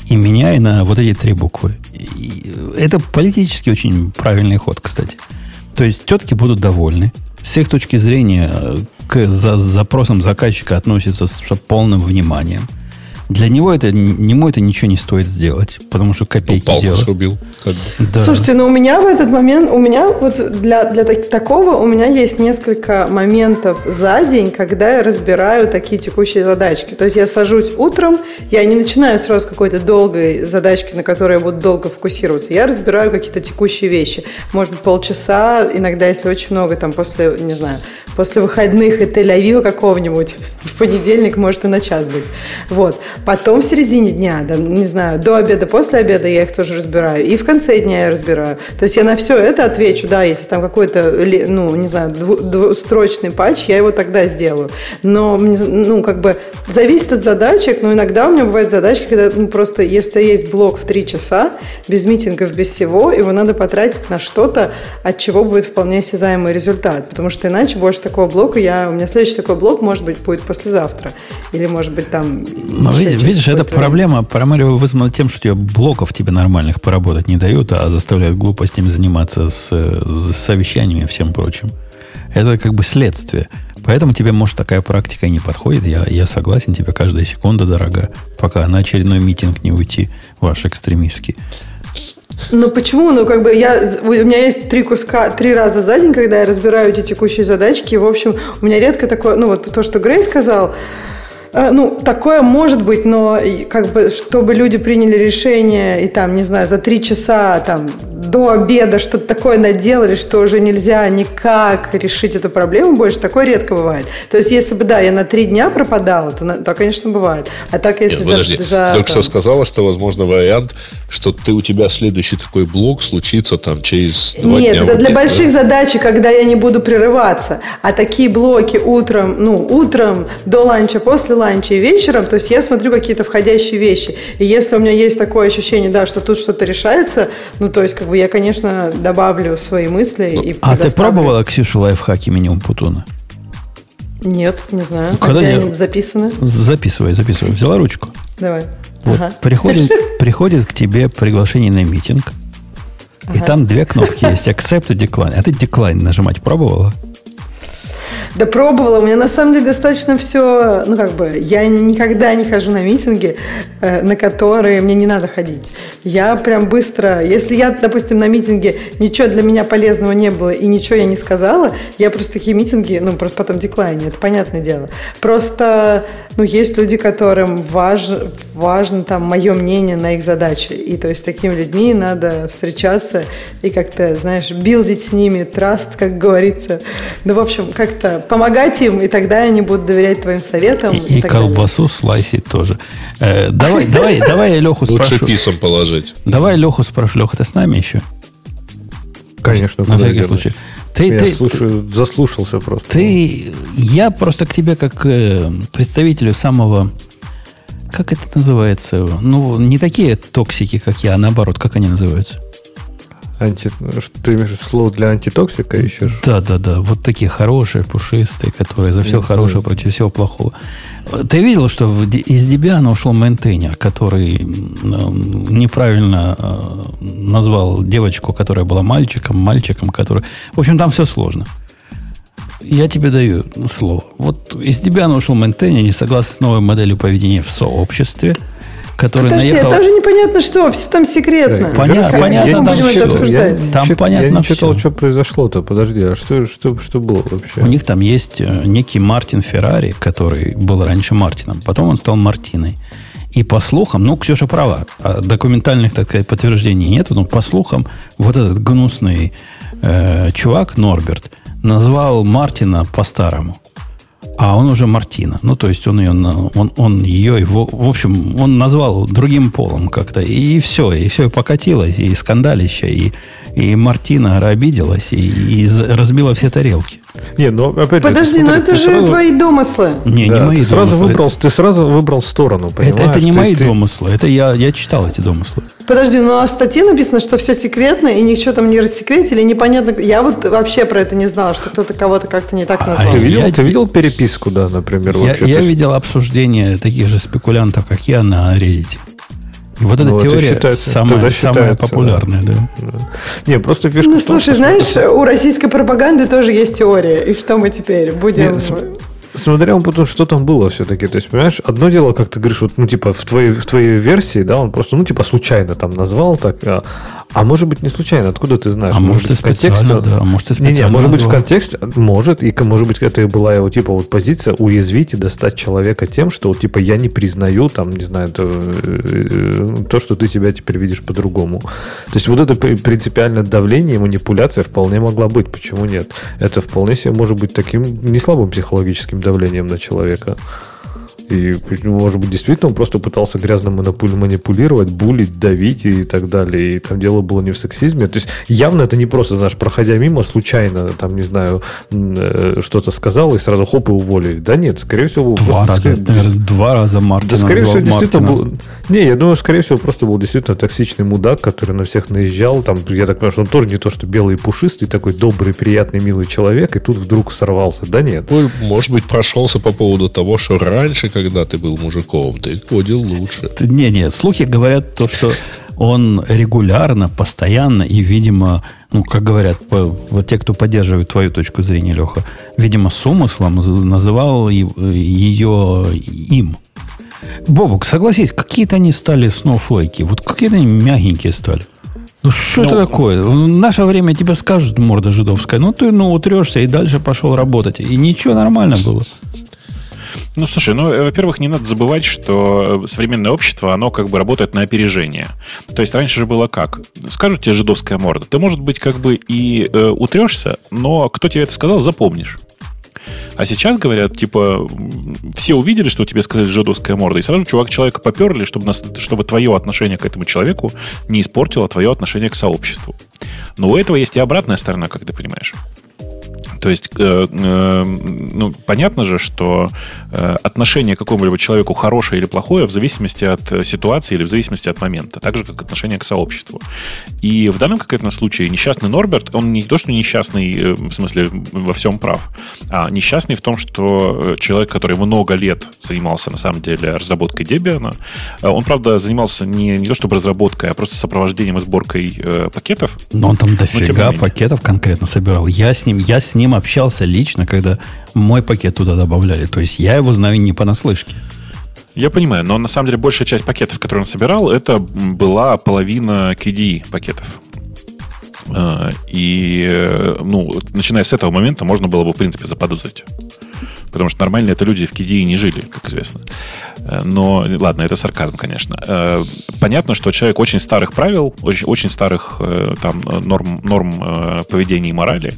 И меняй на вот эти три буквы. И это политически очень правильный ход, кстати. То есть тетки будут довольны. С их точки зрения э, к за- запросам заказчика относятся с полным вниманием. Для него это, ему это ничего не стоит сделать, потому что Ну, копейки палку делают. срубил. Как бы. Да. Слушайте, ну у меня в этот момент, у меня вот для, для так- такого, у меня есть несколько моментов за день, когда я разбираю такие текущие задачки. То есть я сажусь утром, я не начинаю сразу какой-то долгой задачки, на которой я буду долго фокусироваться. Я разбираю какие-то текущие вещи. Может быть, полчаса, иногда, если очень много, там, после, не знаю, после выходных и Тель-Авива какого-нибудь, в понедельник может и на час быть. Вот. Потом в середине дня, да, не знаю, до обеда, после обеда я их тоже разбираю. И в конце дня я разбираю. То есть я на все это отвечу, да, если там какой-то, ну, не знаю, дву- двустрочный патч, я его тогда сделаю. Но, ну, как бы, зависит от задачек, но иногда у меня бывают задачки, когда ну, просто, если есть блок в три часа, без митингов, без всего, его надо потратить на что-то, от чего будет вполне осязаемый результат. Потому что иначе больше такого блока я... У меня следующий такой блок, может быть, будет послезавтра. Или, может быть, там... Но видишь, это какое-то время. проблема, проблема вызвана тем, что тебе блоков тебе нормальных поработать не дают, а заставляют глупостями заниматься с, с совещаниями и всем прочим. Это как бы следствие. Поэтому тебе, может, такая практика и не подходит. Я, я согласен, тебе каждая секунда дорога, пока на очередной митинг не уйти, ваш экстремистский. Ну почему? Ну как бы я, у меня есть три куска, три раза за день, когда я разбираю эти текущие задачки. И, в общем, у меня редко такое, ну вот то, что Грей сказал, ну, такое может быть, но как бы, чтобы люди приняли решение и там, не знаю, за три часа там до обеда что-то такое наделали, что уже нельзя никак решить эту проблему больше, такое редко бывает. То есть, если бы, да, я на три дня пропадала, то, то конечно, бывает. А так, если Нет, за, подожди, за, ты только там, что сказала, что возможно вариант, что ты у тебя следующий такой блок случится там через два Нет, дня. это в для да? больших задач, когда я не буду прерываться. А такие блоки утром, ну, утром, до ланча, после ланча и вечером, то есть я смотрю какие-то входящие вещи. И если у меня есть такое ощущение, да, что тут что-то решается, ну, то есть, как бы я, конечно, добавлю свои мысли и А ты пробовала, Ксюша, лайфхаки минимум Путуна? Нет, не знаю. Ну, А когда где я- они записаны? Записывай, записывай. Взяла ручку. Давай. Вот Ага. приходит, приходит к тебе приглашение на митинг, и Ага. там две кнопки есть. Accept и Decline. А ты Decline нажимать пробовала? Да пробовала. У меня на самом деле достаточно все, ну как бы, я никогда не хожу на митинги, э, на которые мне не надо ходить. Я прям быстро, если я, допустим, на митинге ничего для меня полезного не было и ничего я не сказала, я просто такие митинги, ну просто потом деклайне, это понятное дело. Просто, ну есть люди, которым важ, важно там мое мнение на их задачи. И то есть с такими людьми надо встречаться и как-то, знаешь, билдить с ними траст, как говорится. Ну, в общем, как-то помогать им, и тогда они будут доверять твоим советам. И, И, и так далее. колбасу слайсить тоже. Э, давай, давай, давай я Леху Лучше спрошу. писом положить. Давай Леху спрошу. Леха, ты с нами еще? Конечно, На всякий случай. Ты, Я ты, слушаю, заслушался просто. ты, я просто к тебе как э, представителю самого, как это называется? Ну, не такие токсики, как я, а наоборот, как они называются? Анти... Что ты имеешь слово для антитоксика ищешь? Да, да, да. Вот такие хорошие, пушистые, которые за все Не хорошее знаю. против всего плохого. Ты видел, что в из Debian ушел мейнтейнер, который неправильно э, назвал девочку, которая была мальчиком, мальчиком, который... В общем, там все сложно. Я тебе даю слово. Вот из Debian ушел мейнтейнер, не согласен с новой моделью поведения в сообществе, который Подожди, наехал... это же непонятно что, все там секретно. Поня- Как понятно, мы там будем всё. это обсуждать? Там чит- понятно Я не читал, всё. что произошло-то. Подожди, а что, что, что было вообще? У них там есть э, некий Мартин Феррари, который был раньше Мартином, потом он стал Мартиной. И по слухам, ну, Ксюша права, а документальных, так сказать, подтверждений нету, но по слухам, вот этот гнусный э, чувак, Норберт, назвал Мартина по-старому. А он уже Мартина. Ну, то есть он ее, он, он ее, его, в общем, он назвал другим полом как-то. И все, и все, и покатилось, и скандалище, и, и Мартина обиделась, и, и разбила все тарелки. Не, ну опять же, Подожди, ты ну смотри, это ты же сразу- твои домыслы. Не, Да, не мои ты сразу домыслы. выбрал, ты сразу выбрал сторону, Это, понимаешь? это не То мои есть ты- домыслы. Это я, я читал эти домыслы. Подожди, ну а в статье написано, что все секретно, и ничего там не рассекретили, непонятно. Я вот вообще про это не знала, что кто-то кого-то как-то не так А, назвал. Ты Я- видел, я- ты видел переписку, да, например? Я, я видел обсуждение таких же спекулянтов, как я, на Reddit. И вот эта Ну, это теория считается- самая, тогда самая считается, популярная, да. Не, просто фишка Ну, в том, слушай, что знаешь, у российской пропаганды тоже есть теория. И что мы теперь будем... Нет, Смотря потом, что там было все-таки. То есть, понимаешь, одно дело, как ты говоришь, вот, ну, типа, в твоей, в твоей версии, да, он просто, ну, типа, случайно там назвал так, а, а может быть, не случайно, откуда ты знаешь? А может, и быть, специально, да, а может, и специально может быть, в назвал. контексте, может, и, может быть, это и была его, типа, вот позиция уязвить и достать человека тем, что, вот, типа, я не признаю, там, не знаю, то, э, то, что ты себя теперь видишь по-другому. То есть, вот это при- принципиальное давление и манипуляция вполне могла быть. Почему нет? Это вполне себе может быть таким не слабым психологическим давлением на человека. И, может быть, действительно он просто пытался грязно манипулировать, булить, давить и так далее. И там дело было не в сексизме. То есть явно это не просто, знаешь, проходя мимо, случайно, там, не знаю, э, что-то сказал и сразу хоп и уволили. Да нет, скорее всего... Два просто, раза, скорее- наверное, два раза Мартин да, скорее всего, действительно Мартина. был... Не, я думаю, скорее всего, просто был действительно токсичный мудак, который на всех наезжал. Там, я так понимаю, что он тоже не то, что белый и пушистый, такой добрый, приятный, милый человек, и тут вдруг сорвался. Да нет. Ой, Может быть, прошелся по поводу того, что раньше, когда ты был мужиком, ты кодил лучше. Не-не, слухи говорят то, что он регулярно, постоянно и, видимо, ну, как говорят по- вот те, кто поддерживает твою точку зрения, Леха, видимо, с умыслом называл ее им. Бобук, согласись, какие-то они стали сноуфлейки. Вот какие-то они мягенькие стали. Ну, что Ну, это такое? В наше время тебе скажут, морда жидовская, ну, ты, ну, утрешься и дальше пошел работать. И ничего, нормально было. Ну, слушай, ну, э, во-первых, не надо забывать, что э, современное общество, оно как бы работает на опережение. То есть раньше же было как? Скажут тебе жидовская морда. Ты, может быть, как бы и э, утрешься, но кто тебе это сказал, запомнишь. А сейчас говорят, типа, все увидели, что тебе сказали жидовская морда, и сразу чувак человека поперли, чтобы, нас, чтобы твое отношение к этому человеку не испортило твое отношение к сообществу. Но у этого есть и обратная сторона, как ты понимаешь. То есть, э, э, ну, понятно же, что э, отношение к какому-либо человеку хорошее или плохое в зависимости от э, ситуации или в зависимости от момента, так же, как отношение к сообществу. И в данном конкретном случае несчастный Норберт, он не то, что несчастный, э, в смысле, во всем прав, а несчастный в том, что э, человек, который много лет занимался, на самом деле, разработкой Debian, он, правда, занимался не, не то, чтобы разработкой, а просто сопровождением и сборкой э, пакетов. Но он там дофига пакетов конкретно собирал. Я с ним, я с ним общался лично, когда мой пакет туда добавляли. То есть я его знаю не понаслышке. Я понимаю, но на самом деле большая часть пакетов, которые он собирал, это была половина KDE пакетов. А, и, э, ну, начиная с этого момента, можно было бы, в принципе, заподозрить. Потому что нормально это люди в KDE не жили, как известно. Э, но, ладно, это сарказм, конечно. Э, понятно, что человек очень старых правил, очень, очень старых там, норм, норм поведения и морали,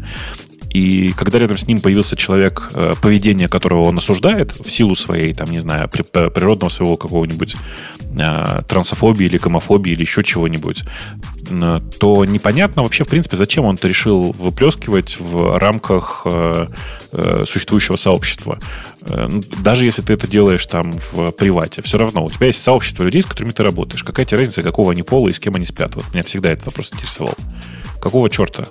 и когда рядом с ним появился человек, э, поведение которого он осуждает в силу своей, там, не знаю, э, природного своего какого-нибудь э, трансофобии или гомофобии или еще чего-нибудь, то непонятно вообще, в принципе, зачем он это решил выплескивать в рамках существующего сообщества. Ну, даже если ты это делаешь там в привате, все равно у тебя есть сообщество людей, с которыми ты работаешь. Какая тебе разница, какого они пола и с кем они спят? Вот меня всегда этот вопрос интересовал. Какого черта?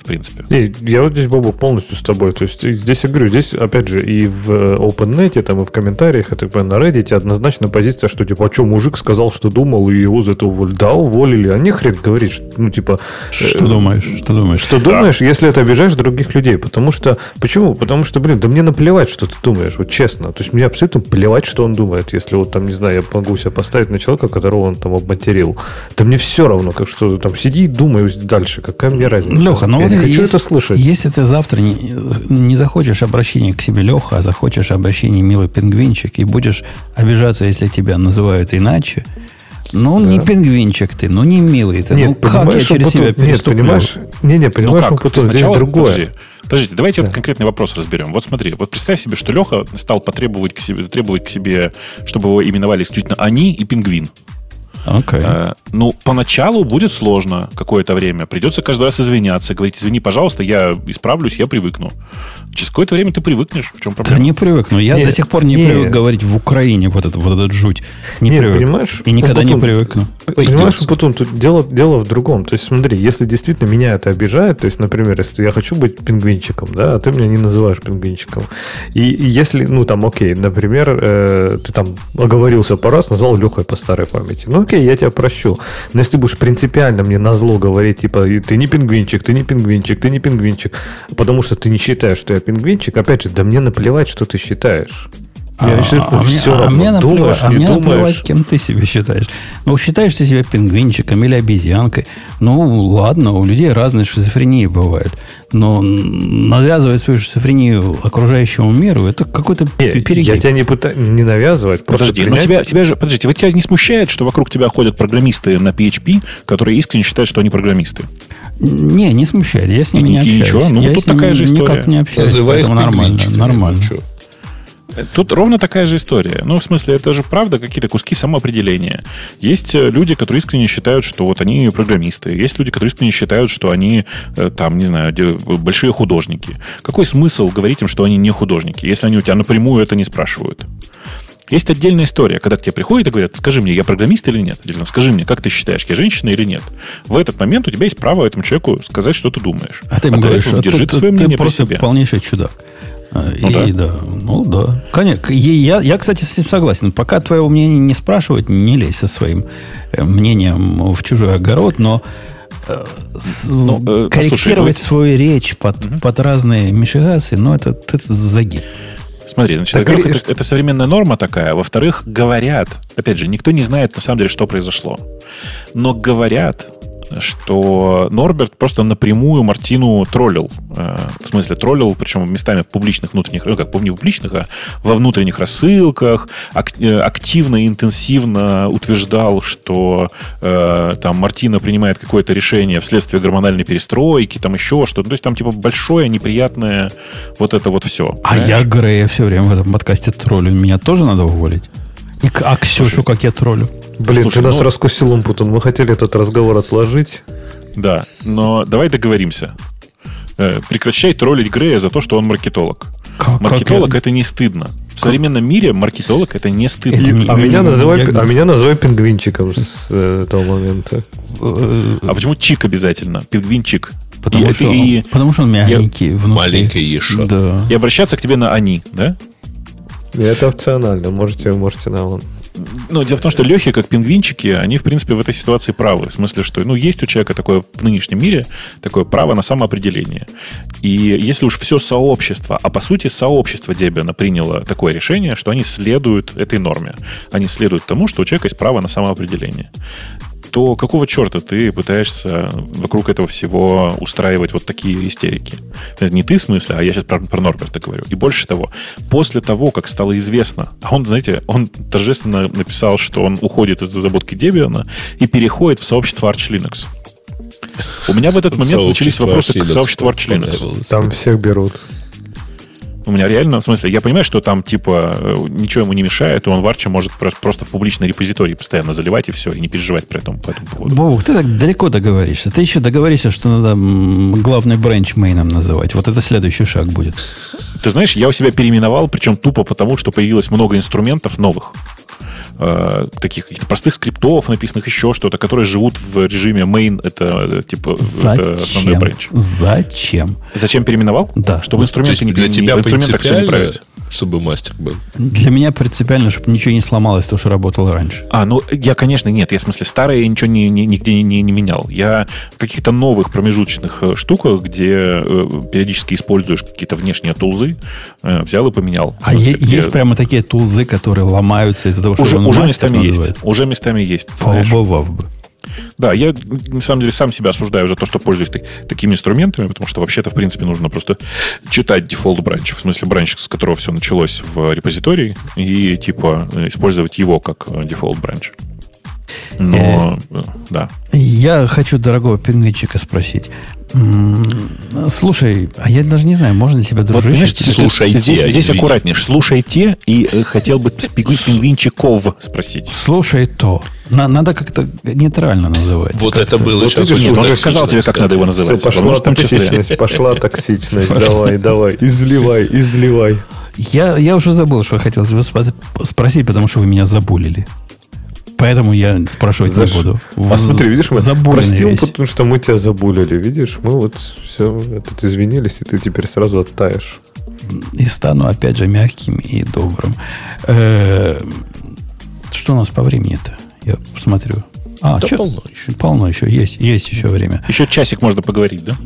В принципе. Не, я вот здесь, Бобу, полностью с тобой. То есть здесь, я говорю, здесь, опять же, и в OpenNet, там, и в комментариях, это на Reddit однозначно позиция, что, типа, а что, мужик сказал, что думал, и его за это уволили. Да, уволили, а не хрен говорит, что, ну, типа... Что э, думаешь? Что думаешь? Что да. думаешь, если это обижаешь других людей? Потому что... Почему? Потому что, блин, да мне наплевать, что ты думаешь, вот честно. То есть мне абсолютно плевать, что он думает. Если вот там, не знаю, я могу себя поставить на человека, которого он там обматерил. Да мне все равно, как что там сиди и думай дальше. Какая мне разница? Леха, ну вот хочу есть, это слышать. Если ты завтра не, не захочешь обращения к себе Леха, а захочешь обращения милый пингвинчик, и будешь обижаться, если тебя называют иначе, ну, да. не пингвинчик ты, ну, не милый ты. Нет, ну, как я через себя Нет, понимаешь? Не, не, понимаешь, ну, как? Потом, здесь другое. Подожди, подождите, давайте да. этот конкретный вопрос разберем. Вот смотри, вот представь себе, что Леха стал потребовать к себе, требовать к себе, чтобы его именовали исключительно они и пингвин. Okay. Э, ну, поначалу будет сложно какое-то время. Придется каждый раз извиняться, говорить, извини, пожалуйста, я исправлюсь, я привыкну. Через какое-то время ты привыкнешь. В чем проблема? Да не привыкну. Я не, до сих пор не, не привык говорить в Украине вот, это, вот этот жуть. Не Нет, привык. Понимаешь, И никогда потом, не привыкну. Понимаешь, потом тут дело, дело в другом. То есть, смотри, если действительно меня это обижает, то есть, например, если я хочу быть пингвинчиком, да, а ты меня не называешь пингвинчиком. И если, ну, там, окей, например, э, ты там оговорился по раз, назвал Лехой по старой памяти. Ну, окей, я тебя прощу. Но если ты будешь принципиально мне на зло говорить, типа, ты не пингвинчик, ты не пингвинчик, ты не пингвинчик, потому что ты не считаешь, что я пингвинчик, опять же, да мне наплевать, что ты считаешь. Я а, считаю, а, все а, мне наплевать, думаешь, а мне думаешь. наплевать, кем ты себя считаешь. Ну, считаешь ты себя пингвинчиком или обезьянкой. Ну, ладно, у людей разные шизофрении бывают. Но навязывать свою шизофрению окружающему миру, это какой-то перегиб. Я тебя не пытаюсь не навязывать. Подожди, принять... но тебя, тебя же, подождите, вот тебя не смущает, что вокруг тебя ходят программисты на PHP, которые искренне считают, что они программисты? Не, не смущает. Я с ними и, не общаюсь. Ничего, ну я тут такая же история. никак не общаюсь. Называй их нормально. Нормально. Ну, Тут ровно такая же история. Ну, в смысле, это же правда какие-то куски самоопределения. Есть э, люди, которые искренне считают, что вот они программисты. Есть люди, которые искренне считают, что они, э, там, не знаю, большие художники. Какой смысл говорить им, что они не художники, если они у тебя напрямую это не спрашивают? Есть отдельная история, когда к тебе приходят и говорят, скажи мне, я программист или нет? Или скажи мне, как ты считаешь, я женщина или нет? В этот момент у тебя есть право этому человеку сказать, что ты думаешь. А ты ему а говоришь, а держи ты, свое мнение ты просто себе. полнейший чудак. Ну, и да. да, ну да. Конечно. Я, я, кстати, с этим согласен. Пока твоего мнения не спрашивают, не лезь со своим э, мнением в чужой огород, но э, ну, э, корректировать свою речь под, угу. под разные мишигасы, ну, это, это загиб. Смотри, значит, так, во-первых, это, это современная норма такая. Во-вторых, говорят, опять же, никто не знает на самом деле, что произошло. Но говорят, что Норберт просто напрямую Мартину троллил. Э, в смысле, троллил, причем местами публичных внутренних, ну как, не публичных, а во внутренних рассылках, э, активно и интенсивно утверждал, что э, там Мартина принимает какое-то решение вследствие гормональной перестройки, там еще что-то. То есть там типа большое, неприятное вот это вот все. А понимаешь? я Грея все время в этом подкасте троллю. Меня тоже надо уволить? И, а Ксюшу Слушай, как я троллю? Блин, Слушай, ты нас ну... раскусил Умпутун. Мы хотели этот разговор отложить. Да, но давай договоримся. Э, прекращай троллить Грея за то, что он маркетолог. Как- маркетолог как- это не стыдно. В современном мире маркетолог это не стыдно. Это не- А меня, Именно называй, диагноз. а меня называй пингвинчиком с э, этого момента. Э, А почему чик обязательно? Пингвинчик. Потому, и, что, и, потому что он мягенький внутри. Маленький еще. Да. и обращаться к тебе на они, да? И это опционально. Можете, можете на он. Ну, дело в том, что лехи, как пингвинчики, они, в принципе, в этой ситуации правы. В смысле, что, ну, есть у человека такое в нынешнем мире, такое право на самоопределение. И если уж все сообщество, а по сути сообщество Debian приняло такое решение, что они следуют этой норме. Они следуют тому, что у человека есть право на самоопределение то какого черта ты пытаешься вокруг этого всего устраивать вот такие истерики? То есть не ты в смысле, а я сейчас про, про Норберта говорю. И больше того, после того, как стало известно, а он, знаете, он торжественно написал, что он уходит из разработки Debian и переходит в сообщество Arch Linux. У меня в этот момент начались вопросы к сообществу Arch Linux. Там всех берут. У меня реально, в смысле, я понимаю, что там, типа, э, ничего ему не мешает, и он в Арче может про- просто в публичной репозитории постоянно заливать и все, и не переживать при этом, по этому поводу. Бобук, ты так далеко договоришься. Ты еще договоришься, что надо главный бренч мейном называть. Вот это следующий шаг будет. Ты знаешь, я у себя переименовал, причем тупо потому, что появилось много инструментов новых. Э, таких каких-то простых скриптов, написанных еще что-то, которые живут в режиме main, это э, типа это основной Зачем? бренч. Зачем? Зачем переименовал? Да. Чтобы То инструменты не, для тебя в инструментах все не править. Чтобы мастер был. Для меня принципиально, чтобы ничего не сломалось, то, что работало раньше. А, ну, я, конечно, нет. Я, в смысле, старые ничего не, не- нигде не, не, не менял. Я в каких-то новых промежуточных э, штуках, где э, периодически используешь какие-то внешние тулзы, э, взял и поменял. А Вот е- где- есть прямо такие тулзы, которые ломаются из-за того, что уже, он уже местами называется? есть. Уже местами есть. Побывав бы. Да, я на самом деле сам себя осуждаю за то, что пользуюсь так- такими инструментами, потому что вообще-то, в принципе, нужно просто читать default branch, в смысле branch, с которого все началось в репозитории, и типа использовать его как э, default branch. Но, э, да. Я хочу дорогого пингвинчика спросить. Слушай, а я даже не знаю, можно ли тебя Вот, дружище? понимаешь, Слушайте, здесь, здесь аккуратнее. Слушайте, и э, хотел бы пингвинчиков спросить. Слушай то. На- надо как-то нейтрально называть. Вот это было Вот сейчас Нет, он же сказал тебе, как надо его Все, называть. пошла Может, в том числе. токсичность, пошла токсичность. Давай, давай, изливай, изливай. Я, я уже забыл, что я хотел спросить, потому что вы меня забулили. Поэтому я спрашивать За не буду. А смотри, видишь, мы простил, вещь. потому что мы тебя забулили. Видишь, мы вот все тут извинились, и ты теперь сразу оттаешь. И стану, опять же, мягким и добрым. Э, Что у нас по времени-то? Я посмотрю. А, Да чё? полно еще. Полно еще. Есть, есть еще время. Еще часик можно поговорить, да?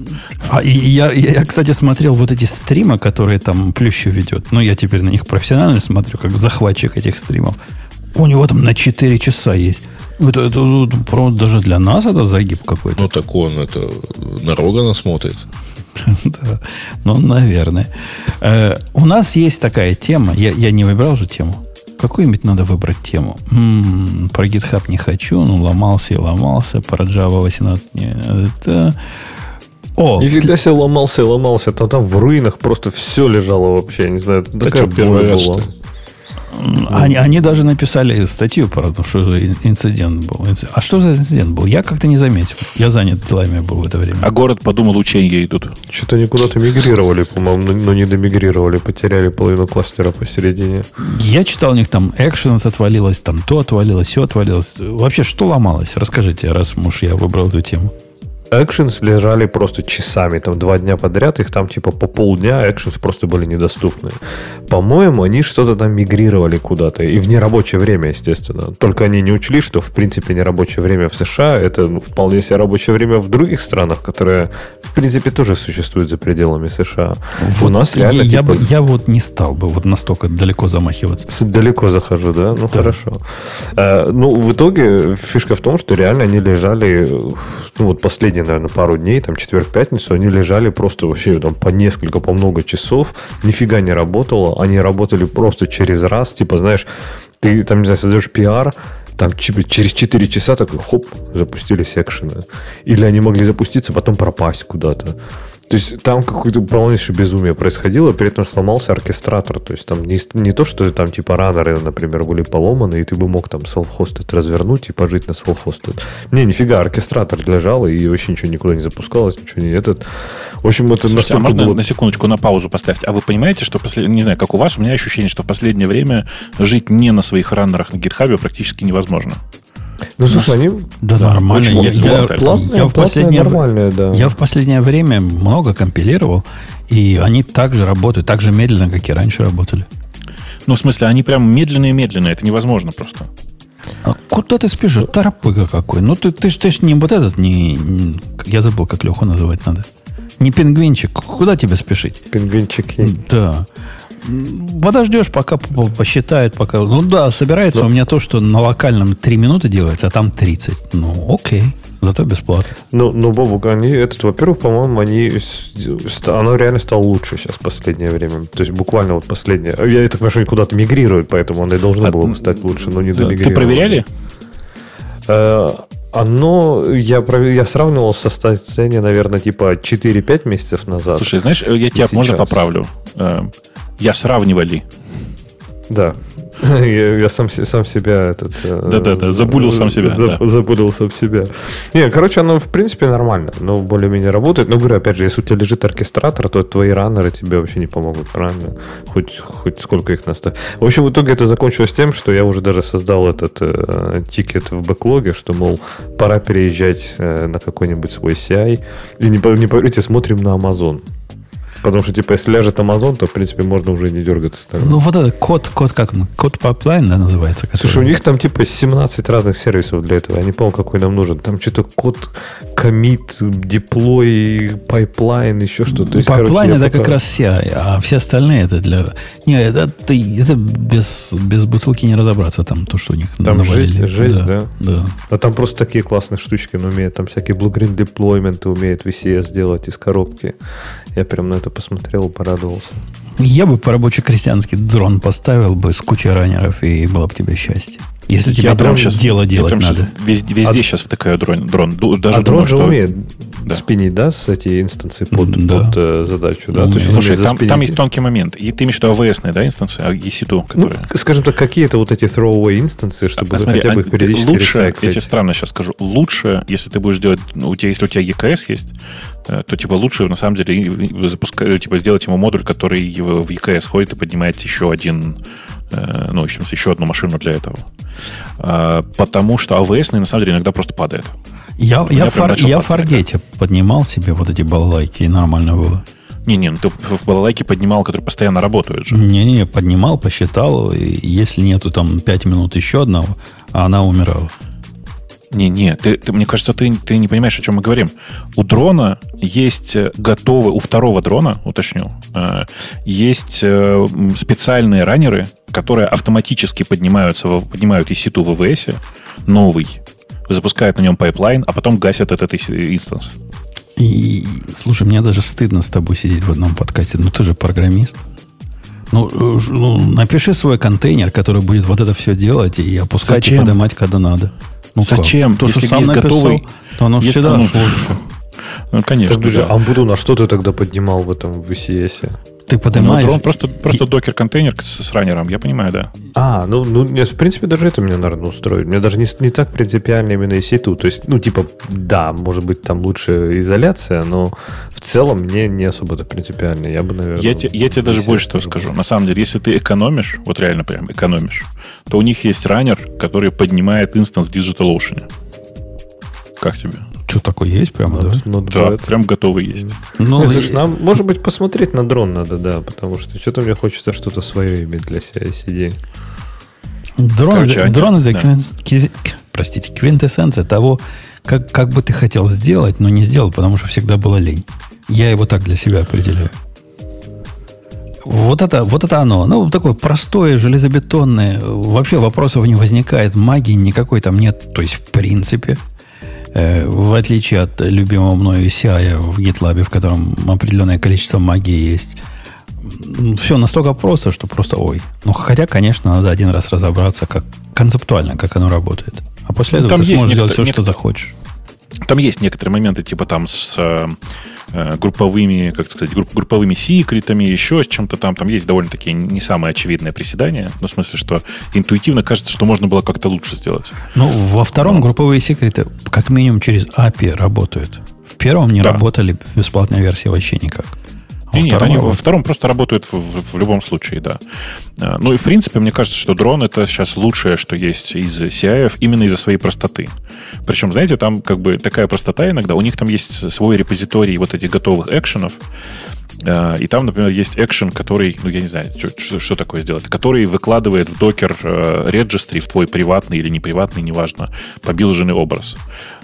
А, и я, я, я, кстати, смотрел вот эти стримы, которые там Плющев ведет. Ну, я теперь на них профессионально смотрю, как захватчик этих стримов. У него там на 4 часа есть. Это, это- это просто даже для нас это загиб какой-то. Ну, так он это на Рогана смотрит. Да. Ну, наверное. Э, у нас есть такая тема. Я, я не выбирал же тему. Какую-нибудь надо выбрать тему. М, про GitHub не хочу. Ну, ломался и ломался. Про Java 18 не... Это... О, Нифига себе ломался и ломался. Там, там в руинах просто все лежало вообще. Я не знаю, Да такая что, первый боль раз, была. что? Они, они даже написали статью про то, что за ин- инцидент был. А что за инцидент был? Я как-то не заметил. Я занят делами был в это время. А город подумал, учения идут. Что-то они куда-то мигрировали, по-моему, но- не домигрировали. Потеряли половину кластера посередине. Я читал у них там Actions отвалилось, там то отвалилось, все отвалилось. Вообще, что ломалось? Расскажите, раз муж я выбрал эту тему. Actions лежали просто часами, там два дня подряд, их там типа по полдня Actions просто были недоступны. По-моему, они что-то там мигрировали куда-то, и в нерабочее время, естественно. Только они не учли, что в принципе нерабочее время в США это вполне себе рабочее время в других странах, которые в принципе тоже существуют за пределами США. У нас я, реально я, типа, бы, я вот не стал бы вот настолько далеко замахиваться. Далеко захожу, да? Ну, хорошо. Э, ну, в итоге фишка в том, что реально они лежали, ну, вот последние, наверное, пару дней, там, четверг-пятницу, они лежали просто вообще там по несколько, по много часов, нифига не работало, они работали просто через раз, типа, знаешь, ты там, не знаю, создаешь пиар, там через 4 часа такой, хоп, запустили секшены. Или они могли запуститься, потом пропасть куда-то. То есть там какое-то полнейшее безумие происходило, при этом сломался оркестратор. То есть там не, не то, что там типа раннеры, например, были поломаны, и ты бы мог там self-hosted развернуть и пожить на self-hosted. Не, нифига, оркестратор лежал, и вообще ничего никуда не запускалось, ничего не этот. В общем, это Слушайте, а настолько можно было- на секундочку на паузу поставить? А вы понимаете, что, послед... не знаю, как у вас, у меня ощущение, что в последнее время жить не на своих раннерах на гитхабе практически невозможно. Ну, слушай, они Да Да, нормально. Я, я- платные, я в последнее, нормальные, да. я в последнее время много компилировал, и они так же работают, так же медленно, как и раньше работали. Ну, в смысле, они прям медленные-медленные, это невозможно просто. А куда ты спешишь? Торопыга какой. Ну, ты, ты, ж- ты ж не вот этот, не, не- Я забыл, как Леху называть надо. Не пингвинчик. Куда тебе спешить? пингвинчики. Да. Подождешь, пока посчитает, пока... Ну да, собирается Ну. у меня то, что на локальном 3 минуты делается, а там 30. Ну, окей. Зато бесплатно. Ну, ну, Бобук, они, этот, во-первых, по-моему, они, оно реально стало лучше сейчас в последнее время. То есть буквально вот последнее. Я так понимаю, что они куда-то мигрируют, поэтому оно и должно А, было бы стать лучше, но не Да. домигрировало. Ты проверяли? Э, Оно, я, я сравнивал со состоянием, наверное, типа 4-5 месяцев назад. Слушай, знаешь, я тебя можно поправлю. Я сравнивали. Да. Я, я сам, сам себя этот... э, Да-да-да, забулил сам себя, за- да. Забулил сам себя. Не, короче, оно в принципе нормально. Но более-менее работает. Но говорю, опять же, если у тебя лежит оркестратор, то твои раннеры тебе вообще не помогут, правильно? Хоть, хоть сколько их наставь. В общем, в итоге это закончилось тем, что я уже даже создал этот э, тикет в бэклоге, что, мол, пора переезжать э, на какой-нибудь свой CI. И не, не поверите, смотрим на Amazon. Потому что, типа, если ляжет Amazon, то, в принципе, можно уже не дергаться. так. Ну, вот этот Code, Code как? он? CodePipeline, да, называется? который- Слушай, у них там типа 17 разных сервисов для этого. Я не помню, какой нам нужен. Там что-то Code, Commit, Deploy, Pipeline, еще что-то. Есть, короче, Pipeline я это пока- как раз CI, а все остальные это для... Не, это, это без, без бутылки не разобраться, там то, что у них Там навалили. жесть, жесть, да? да. А там просто такие классные штучки он умеет. Там всякие blue-green деплойменты умеет VCS делать из коробки. Я прям на это посмотрел, порадовался. Я бы по-рабоче-крестьянски дрон поставил бы с кучей раннеров, и было бы тебе счастье. Если тебе Я прям дрон щас- дело я делать прям надо. Везде, везде А- сейчас втыкаю дрон. дрон. Даже а дрон думаю, же что... умеет Да. спинить, да, с эти инстанции под, Да. под, э, задачу, да? Умеет. То есть Слушай, там, там есть тонкий момент. И ты имеешь в виду AWS, да, инстанции, а EC2, Ну, которые... скажем так, какие-то вот эти throwaway инстанции, чтобы А смотри, хотя бы их а ты- периодически лучше, я ресайклить. тебе странно сейчас скажу, лучше, если ты будешь делать, ну, у тебя, если у тебя EKS есть, э, то типа лучше на самом деле запускать, типа сделать ему модуль, который в EKS ходит и поднимает еще один, ну, в общем, еще одну машину для этого. А, Потому что AWS на самом деле иногда просто падает. Я, я, фар- я в Фаргете поднимал себе вот эти балалайки, и нормально было. Не-не, ну ты в балалайке поднимал, которые постоянно работают же. Не-не, поднимал, посчитал, и если нету там 5 минут еще одного, а она умирала. Не-не, ты, ты- мне кажется, ты, ты не понимаешь, о чем мы говорим. У дрона есть э, готовые, у второго дрона, уточню, э, есть э, специальные раннеры, которые автоматически поднимаются, поднимают EC2 в AWS, новый, запускают на нем pipeline, а потом гасят этот instance. И, слушай, мне даже стыдно с тобой сидеть в одном подкасте. Ну, ты же программист. Ну, ну, напиши свой контейнер, который будет вот это все делать и опускать Зачем? и поднимать, когда надо. Ну, Зачем? как? То, что Если сам есть написал, готовый- то оно всегда оно- лучше. Ну, конечно. Так, подожди, да. а Амбудун, а что ты тогда поднимал в этом VCS? Ты Ну, поднимаешь... дрон просто, просто докер-контейнер с, с раннером, я понимаю, да. А, ну, ну, нет, в принципе, даже это меня, наверное, устроит. Мне даже не, не так принципиально именно EC2. То есть, ну, типа, да, может быть, там лучше изоляция, но в целом мне не особо-то принципиально. Я бы, наверное... Я, те- я тебе даже больше того скажу. На самом деле, если ты экономишь, вот реально прям экономишь, то у них есть раннер, который поднимает инстанс в DigitalOcean. Как тебе? Что такое есть прямо, да? Not- not Да, прям готовый есть. Ну, Не, слушай, нам, может быть, посмотреть на дрон надо, да, потому что что-то мне хочется что-то свое иметь для CI-CD. Дрон, Короче, они- дрон это да. квин- простите, квинтэссенция того, как, как бы ты хотел сделать, но не сделал, потому что всегда была лень. Я его так для себя определяю. Вот это, вот это оно. Ну, такое простое, железобетонное. Вообще вопросов не возникает. Магии никакой там нет. То есть, в принципе, в отличие от любимого мною CI в GitLab, в котором определенное количество магии есть, все настолько просто, что просто ой. Ну, хотя, конечно, надо один раз разобраться, как концептуально, как оно работает. А после Ну, этого ты сможешь делать все, что захочешь. Там есть некоторые моменты, типа там с э, э, групповыми, как сказать, групп, групповыми секретами, еще с чем-то там. Там есть довольно-таки не самое очевидное приседание. Ну, в смысле, что интуитивно кажется, что можно было как-то лучше сделать. Ну, во втором групповые секреты как минимум через API работают. В первом не Да. работали в бесплатной версии вообще никак. Не, нет, втором они работают. во втором просто работают в, в- в любом случае, да. А, Ну и в принципе, мне кажется, что дрон это сейчас лучшее, что есть из CI именно из-за своей простоты. Причем, знаете, там как бы такая простота иногда. У них там есть свой репозиторий вот этих готовых экшенов. А, И там, например, есть экшен, который, ну, я не знаю, что, что- что такое сделать, который выкладывает в докер э, registry, в твой приватный или неприватный, неважно, побилженный образ.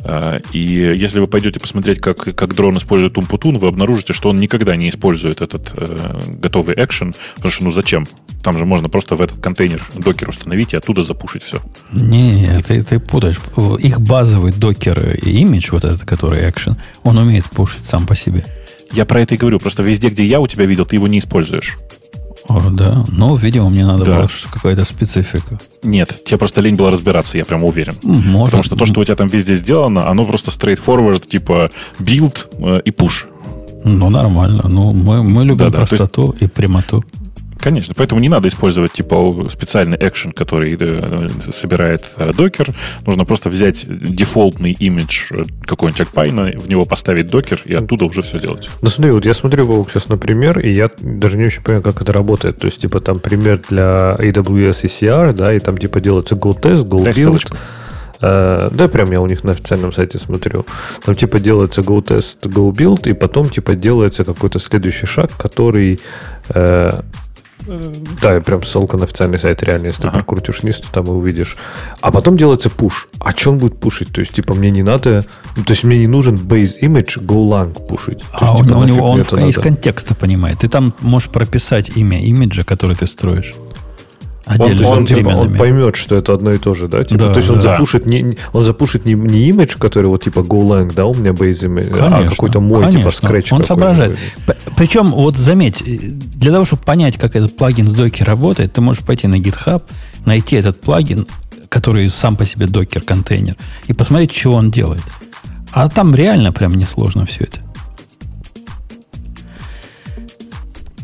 А, И если вы пойдете посмотреть, как, как дрон использует Умпутун, вы обнаружите, что он никогда не использует этот э, готовый экшен, потому что, ну, зачем? Там же можно просто в этот контейнер докер установить и оттуда запушить все. Не-не-не, ты, ты путаешь. Их базовый докер имидж, вот этот, который экшен, он умеет пушить сам по себе. Я про это и говорю, просто везде, где я у тебя видел, ты его не используешь. О, да. Ну, видимо, мне надо Да. было какая-то специфика. Нет, тебе просто лень было разбираться, я прям уверен. Может. Потому что то, что у тебя там везде сделано, оно просто straightforward, типа build э, и push. Ну, нормально. Ну, мы, мы любим то есть- простоту и прямоту. Конечно, поэтому не надо использовать типа специальный экшен, который э, собирает э, докер. Нужно просто взять дефолтный имидж э, какой-нибудь Alpine, в него поставить докер и оттуда уже все делать. Ну смотри, вот я смотрю, Вовк, сейчас на пример, и я даже не очень понимаю, как это работает. То есть, типа, там пример для AWS ECR, да, и там, типа, делается go-test, go-build. да, прям я у них на официальном сайте смотрю. Там, типа, делается go-test, go-build, и потом, типа, делается какой-то следующий шаг, который... э, да, и прям ссылка на официальный сайт, реально, если Ага. ты прокрутишь вниз, то там и увидишь. А потом делается пуш. А что он будет пушить? То есть, типа, мне не надо... ну, То есть, мне не нужен base image golang пушить. То А есть, у, типа, у него он в- из контекста понимает. Ты там можешь прописать имя имиджа, который ты строишь. Он, Отдельно он, с типа, он поймет, что это одно и то же, да? Типа, Да, то есть он да. запушит не, он запушит не, не имидж, который вот типа GoLang, да, у меня base image, а Конечно, какой-то мой, типа конечно. Scratch. Он соображает. Причем, вот заметь, э, для того, чтобы понять, как этот плагин с докер работает, ты можешь пойти на GitHub, найти этот плагин, который сам по себе докер-контейнер, и посмотреть, что он делает. А там реально прям несложно все это.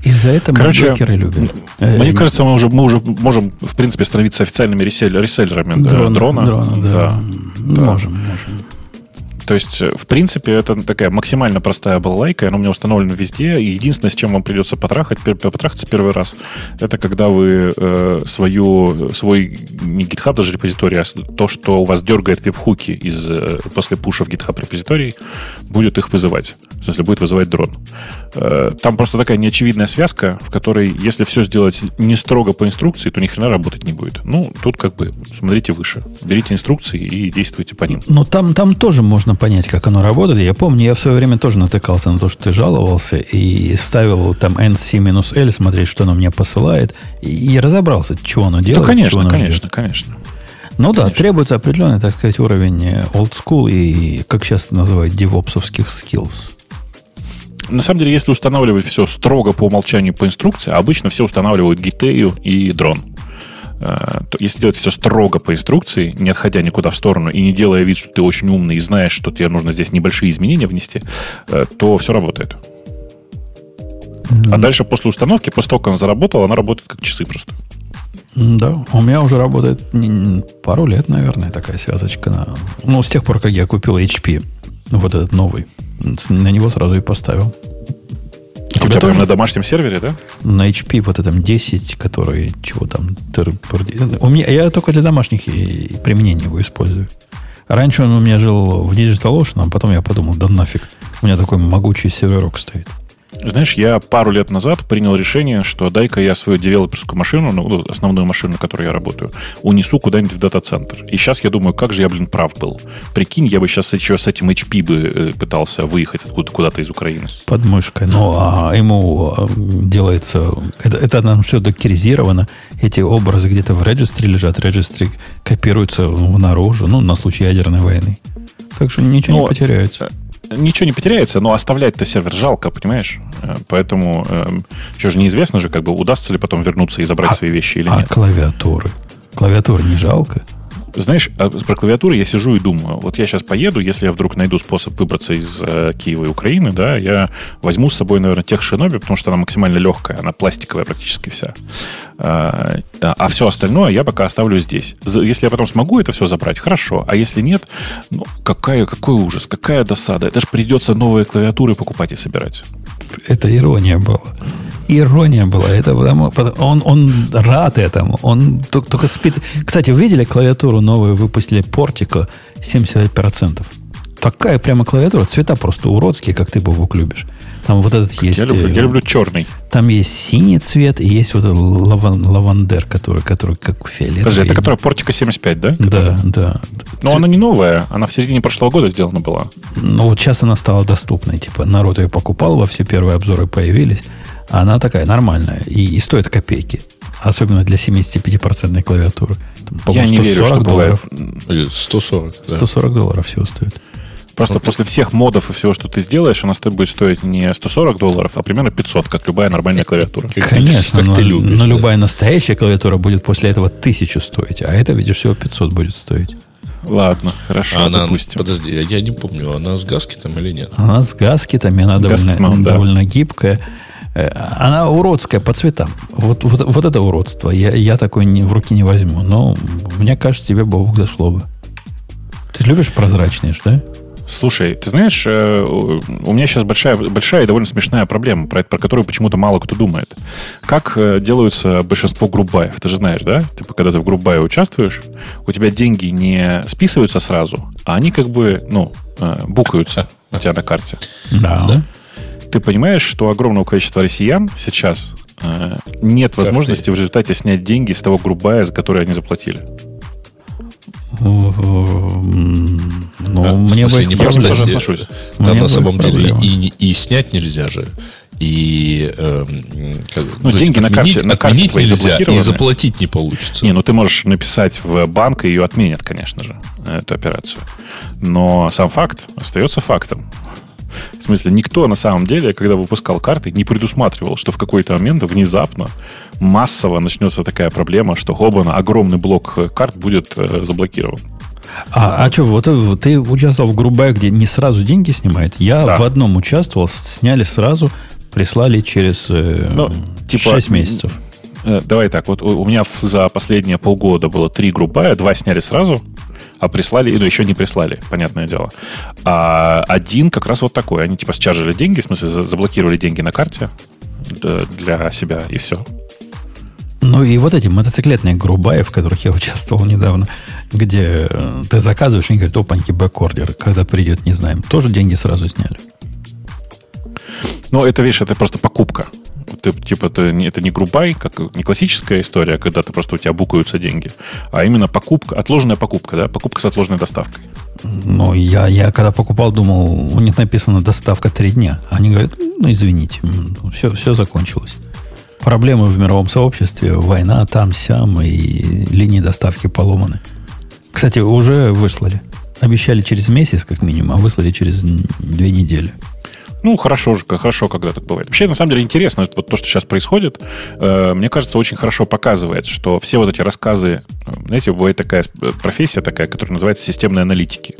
Из-за этого Короче, мы любим. Э, Мне кажется, мы уже, мы уже можем, в принципе, становиться официальными реселлерами э, дрона, дрона. дрона, да. Да. Да. Можем, можем. То есть, э, в принципе, это такая максимально простая балалайка, она у меня установлена везде. Единственное, с чем вам придется потрахать, потрахаться первый раз, это когда вы э, свою, свой не GitHub даже репозиторий, а то, что у вас дергает веб-хуки из, э, после пуша в GitHub репозиторий, будет их вызывать. В смысле, будет вызывать дрон. Э, Там просто такая неочевидная связка, в которой, если все сделать не строго по инструкции, то ни хрена работать не будет. Ну, тут как бы смотрите выше. Берите инструкции и действуйте по ним. Но там, там тоже можно понять, как оно работает. Я помню, я в свое время тоже натыкался на то, что ты жаловался и ставил там nc-l, смотреть, что оно мне посылает, и, и разобрался, чего оно делает, Ну, чего конечно, оно конечно, ждет. конечно. Ну да, конечно. требуется определенный, так сказать, уровень э, old school и, как часто называют, девопсовских skills. На самом деле, если устанавливать все строго по умолчанию по инструкции, обычно все устанавливают гитею и дрон. Э, то Если делать все строго по инструкции, не отходя никуда в сторону и не делая вид, что ты очень умный и знаешь, что тебе нужно здесь небольшие изменения внести, э, то все работает. А дальше после установки, после того, как она заработала, она работает как часы просто. Да, у меня уже работает пару лет, наверное, такая связочка. На, ну, с тех пор, как я купил HP, вот этот новый, на него сразу и поставил. У тебя прямо на домашнем сервере, да? На HP вот этом 10, который чего там... У меня, я только для домашних применений его использую. Раньше он у меня жил в DigitalOcean, а потом я подумал, да нафиг, у меня такой могучий серверок стоит. Знаешь, я пару лет назад принял решение, что дай-ка я свою девелоперскую машину, ну, ну, основную машину, на которой я работаю, унесу куда-нибудь в дата-центр. И сейчас я думаю, как же я, блин, прав был. Прикинь, я бы сейчас еще с этим HP бы э, пытался выехать откуда- куда-то из Украины. Под мышкой. Ну, а ему а, делается... Это, это нам все докеризировано. Эти образы где-то в регистре лежат. Регистри копируются в наружу, ну, на случай ядерной войны. Так что ничего Ну, не потеряется. Ничего не потеряется, но оставлять-то сервер жалко, понимаешь? Э, Поэтому еще же неизвестно же, как бы удастся ли потом вернуться и забрать А- свои вещи или А нет. клавиатуры? Клавиатуры не жалко? Знаешь, а про клавиатуру я сижу и думаю, вот я сейчас поеду, если я вдруг найду способ выбраться из э, Киева и Украины, да, я возьму с собой, наверное, тех шиноби, потому что она максимально легкая, она пластиковая практически вся. А, а все остальное я пока оставлю здесь. Если я потом смогу это все забрать, хорошо. А если нет, ну, какая, какой ужас, какая досада. Это же придется новые клавиатуры покупать и собирать. Это ирония была. Ирония была. Это потому, он, он рад этому. Он только, только спит. Кстати, вы видели клавиатуру новую выпустили Портико 75%? Такая прямо клавиатура. Цвета просто уродские, как ты, Бобук, любишь. Там вот этот есть... Я люблю, я люблю черный. Там есть синий цвет и есть вот этот лаван, лавандер, который, который как фиолетовый. Подожди, это которая Портика 75, да? Да, да. Но Цвет... она не новая, она в середине прошлого года сделана была. Ну вот сейчас она стала доступной. Типа народ ее покупал, во все первые обзоры появились. А она такая нормальная и, и стоит копейки. Особенно для 75% клавиатуры. Там, Я не верю, что долларов. бывает 140. Да. 140 долларов всего стоит. Просто вот после всех модов и всего, что ты сделаешь, она будет стоить не 140 долларов, а примерно 500, как любая нормальная клавиатура. Конечно, как но, ты любишь, но да. любая настоящая клавиатура будет после этого 1000 стоить, а это, видишь, всего 500 будет стоить. Ладно, хорошо, она, допустим. Подожди, я не помню, она с гаскетом или нет? Она с гаскетами, она довольно, да. довольно гибкая. Э, она уродская по цветам. Вот, вот, вот это уродство. Я, я такой не, в руки не возьму. Но мне кажется, тебе Бог зашло бы. Ты любишь прозрачные, что? Слушай, ты знаешь, э, у меня сейчас большая, большая и довольно смешная проблема, про, про которую почему-то мало кто думает. Как э, делаются большинство группаев? Ты же знаешь, да? Типа, когда ты в группае участвуешь, у тебя деньги не списываются сразу, а они как бы, ну, букаются у тебя на карте. Да. да? Ты понимаешь, что огромного количества россиян сейчас нет возможности в результате снять деньги с того группая, за который они заплатили? Ну, а, мне бы не просто отношусь. Там мне на самом деле и, и снять нельзя же. И э, ну, деньги на карте, на карте нельзя, и заплатить не получится. Не, ну ты можешь написать в банк, и ее отменят, конечно же, эту операцию. Но сам факт остается фактом. В смысле, никто на самом деле, когда выпускал карты, не предусматривал, что в какой-то момент внезапно массово начнется такая проблема, что хобана огромный блок карт будет э, заблокирован. А, а что, вот э, ты участвовал в Грубая, где не сразу деньги снимает? Я да. в одном участвовал, сняли сразу, прислали через э, ну, типа, 6 месяцев. Э, давай так, вот у меня за последние полгода было три Грубая, два сняли сразу, а прислали, ну, еще не прислали, понятное дело. А один как раз вот такой. Они типа счаржили деньги, в смысле заблокировали деньги на карте для себя, и все. Ну и вот эти мотоциклетные грубаи, в которых я участвовал недавно, где э, ты заказываешь, они говорят, опаньки, бэкордер, когда придет, не знаем. Тоже деньги сразу сняли. Ну, это, видишь, это просто покупка. Ты, типа, это это не грубай, как не классическая история, когда ты просто у тебя букаются деньги, а именно покупка, отложенная покупка, да, покупка с отложенной доставкой. Ну, я, я когда покупал, думал, у них написано доставка три дня. Они говорят, ну, извините, все, все закончилось проблемы в мировом сообществе, война там-сям и линии доставки поломаны. Кстати, уже выслали. Обещали через месяц, как минимум, а выслали через две недели. Ну, хорошо же, хорошо, когда так бывает. Вообще, на самом деле, интересно, вот то, что сейчас происходит, э, мне кажется, очень хорошо показывает, что все вот эти рассказы, э, знаете, бывает такая профессия такая, которая называется системные аналитики.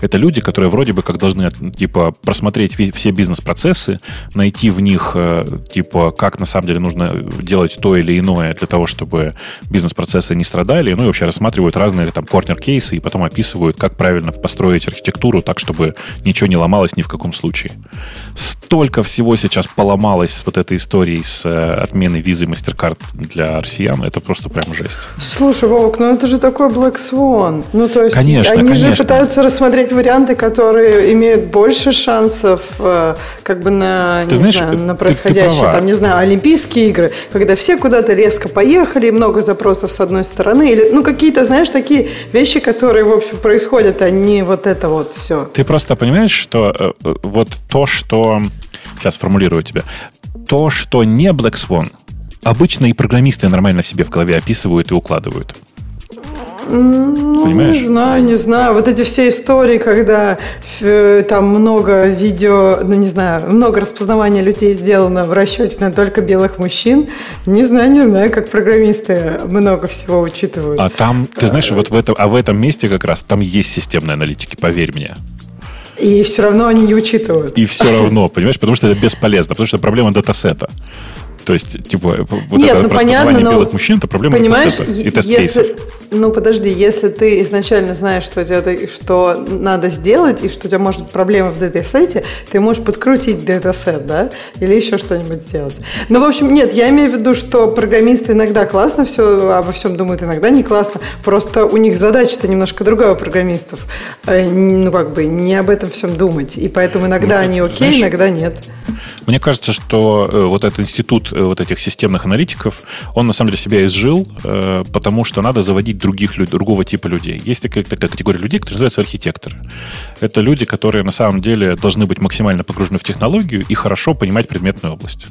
Это люди, которые вроде бы как должны, типа, просмотреть все бизнес-процессы, найти в них, э, типа, как на самом деле нужно делать то или иное для того, чтобы бизнес-процессы не страдали, ну и вообще рассматривают разные там корнер-кейсы и потом описывают, как правильно построить архитектуру так, чтобы ничего не ломалось ни в каком случае столько всего сейчас поломалось с вот этой историей с э, отменой визы MasterCard для россиян. Это просто прям жесть. Слушай, Вовк, ну это же такой Black Swan. Ну, то есть конечно, они конечно. же пытаются рассмотреть варианты, которые имеют больше шансов э, как бы на, ты не знаешь, знаю, на происходящее. Ты, ты там, не знаю, Олимпийские игры, когда все куда-то резко поехали, много запросов с одной стороны. Или, ну, какие-то, знаешь, такие вещи, которые, в общем, происходят, а не вот это вот все. Ты просто понимаешь, что э, вот то, что сейчас формулирую тебя, то, что не Black Swan, обычно и программисты нормально себе в голове описывают и укладывают. Ну, Понимаешь? Не знаю, не знаю. Вот эти все истории, когда э, там много видео, ну не знаю, много распознавания людей сделано в расчете на только белых мужчин. Не знаю, не знаю, как программисты много всего учитывают. А там, ты знаешь, вот в этом, а в этом месте как раз там есть системные аналитики, поверь мне. И все равно они не учитывают. И все равно, понимаешь, потому что это бесполезно, потому что проблема датасета. То есть, типа, вот Нет, это ну, понятно, но, белых мужчин, это проблема Понимаешь, датасета и тест-кейсов. если, ну подожди, если ты изначально знаешь, что, у тебя, это- что надо сделать, и что у тебя может быть проблема в датасете, ты можешь подкрутить dataset, да, или еще что-нибудь сделать. Ну, в общем, нет, я имею в виду, что программисты иногда классно все обо всем думают, иногда не классно, просто у них задача-то немножко другая у программистов, Э, ну, как бы, не об этом всем думать, и поэтому иногда Ну, они окей, знаешь, иногда нет. Мне кажется, что э, вот этот институт э, вот этих системных аналитиков, он на самом деле себя изжил, э, потому что надо заводить других людей, другого типа людей. Есть такая, такая категория людей, которые называются архитекторы. Это люди, которые на самом деле должны быть максимально погружены в технологию и хорошо понимать предметную область.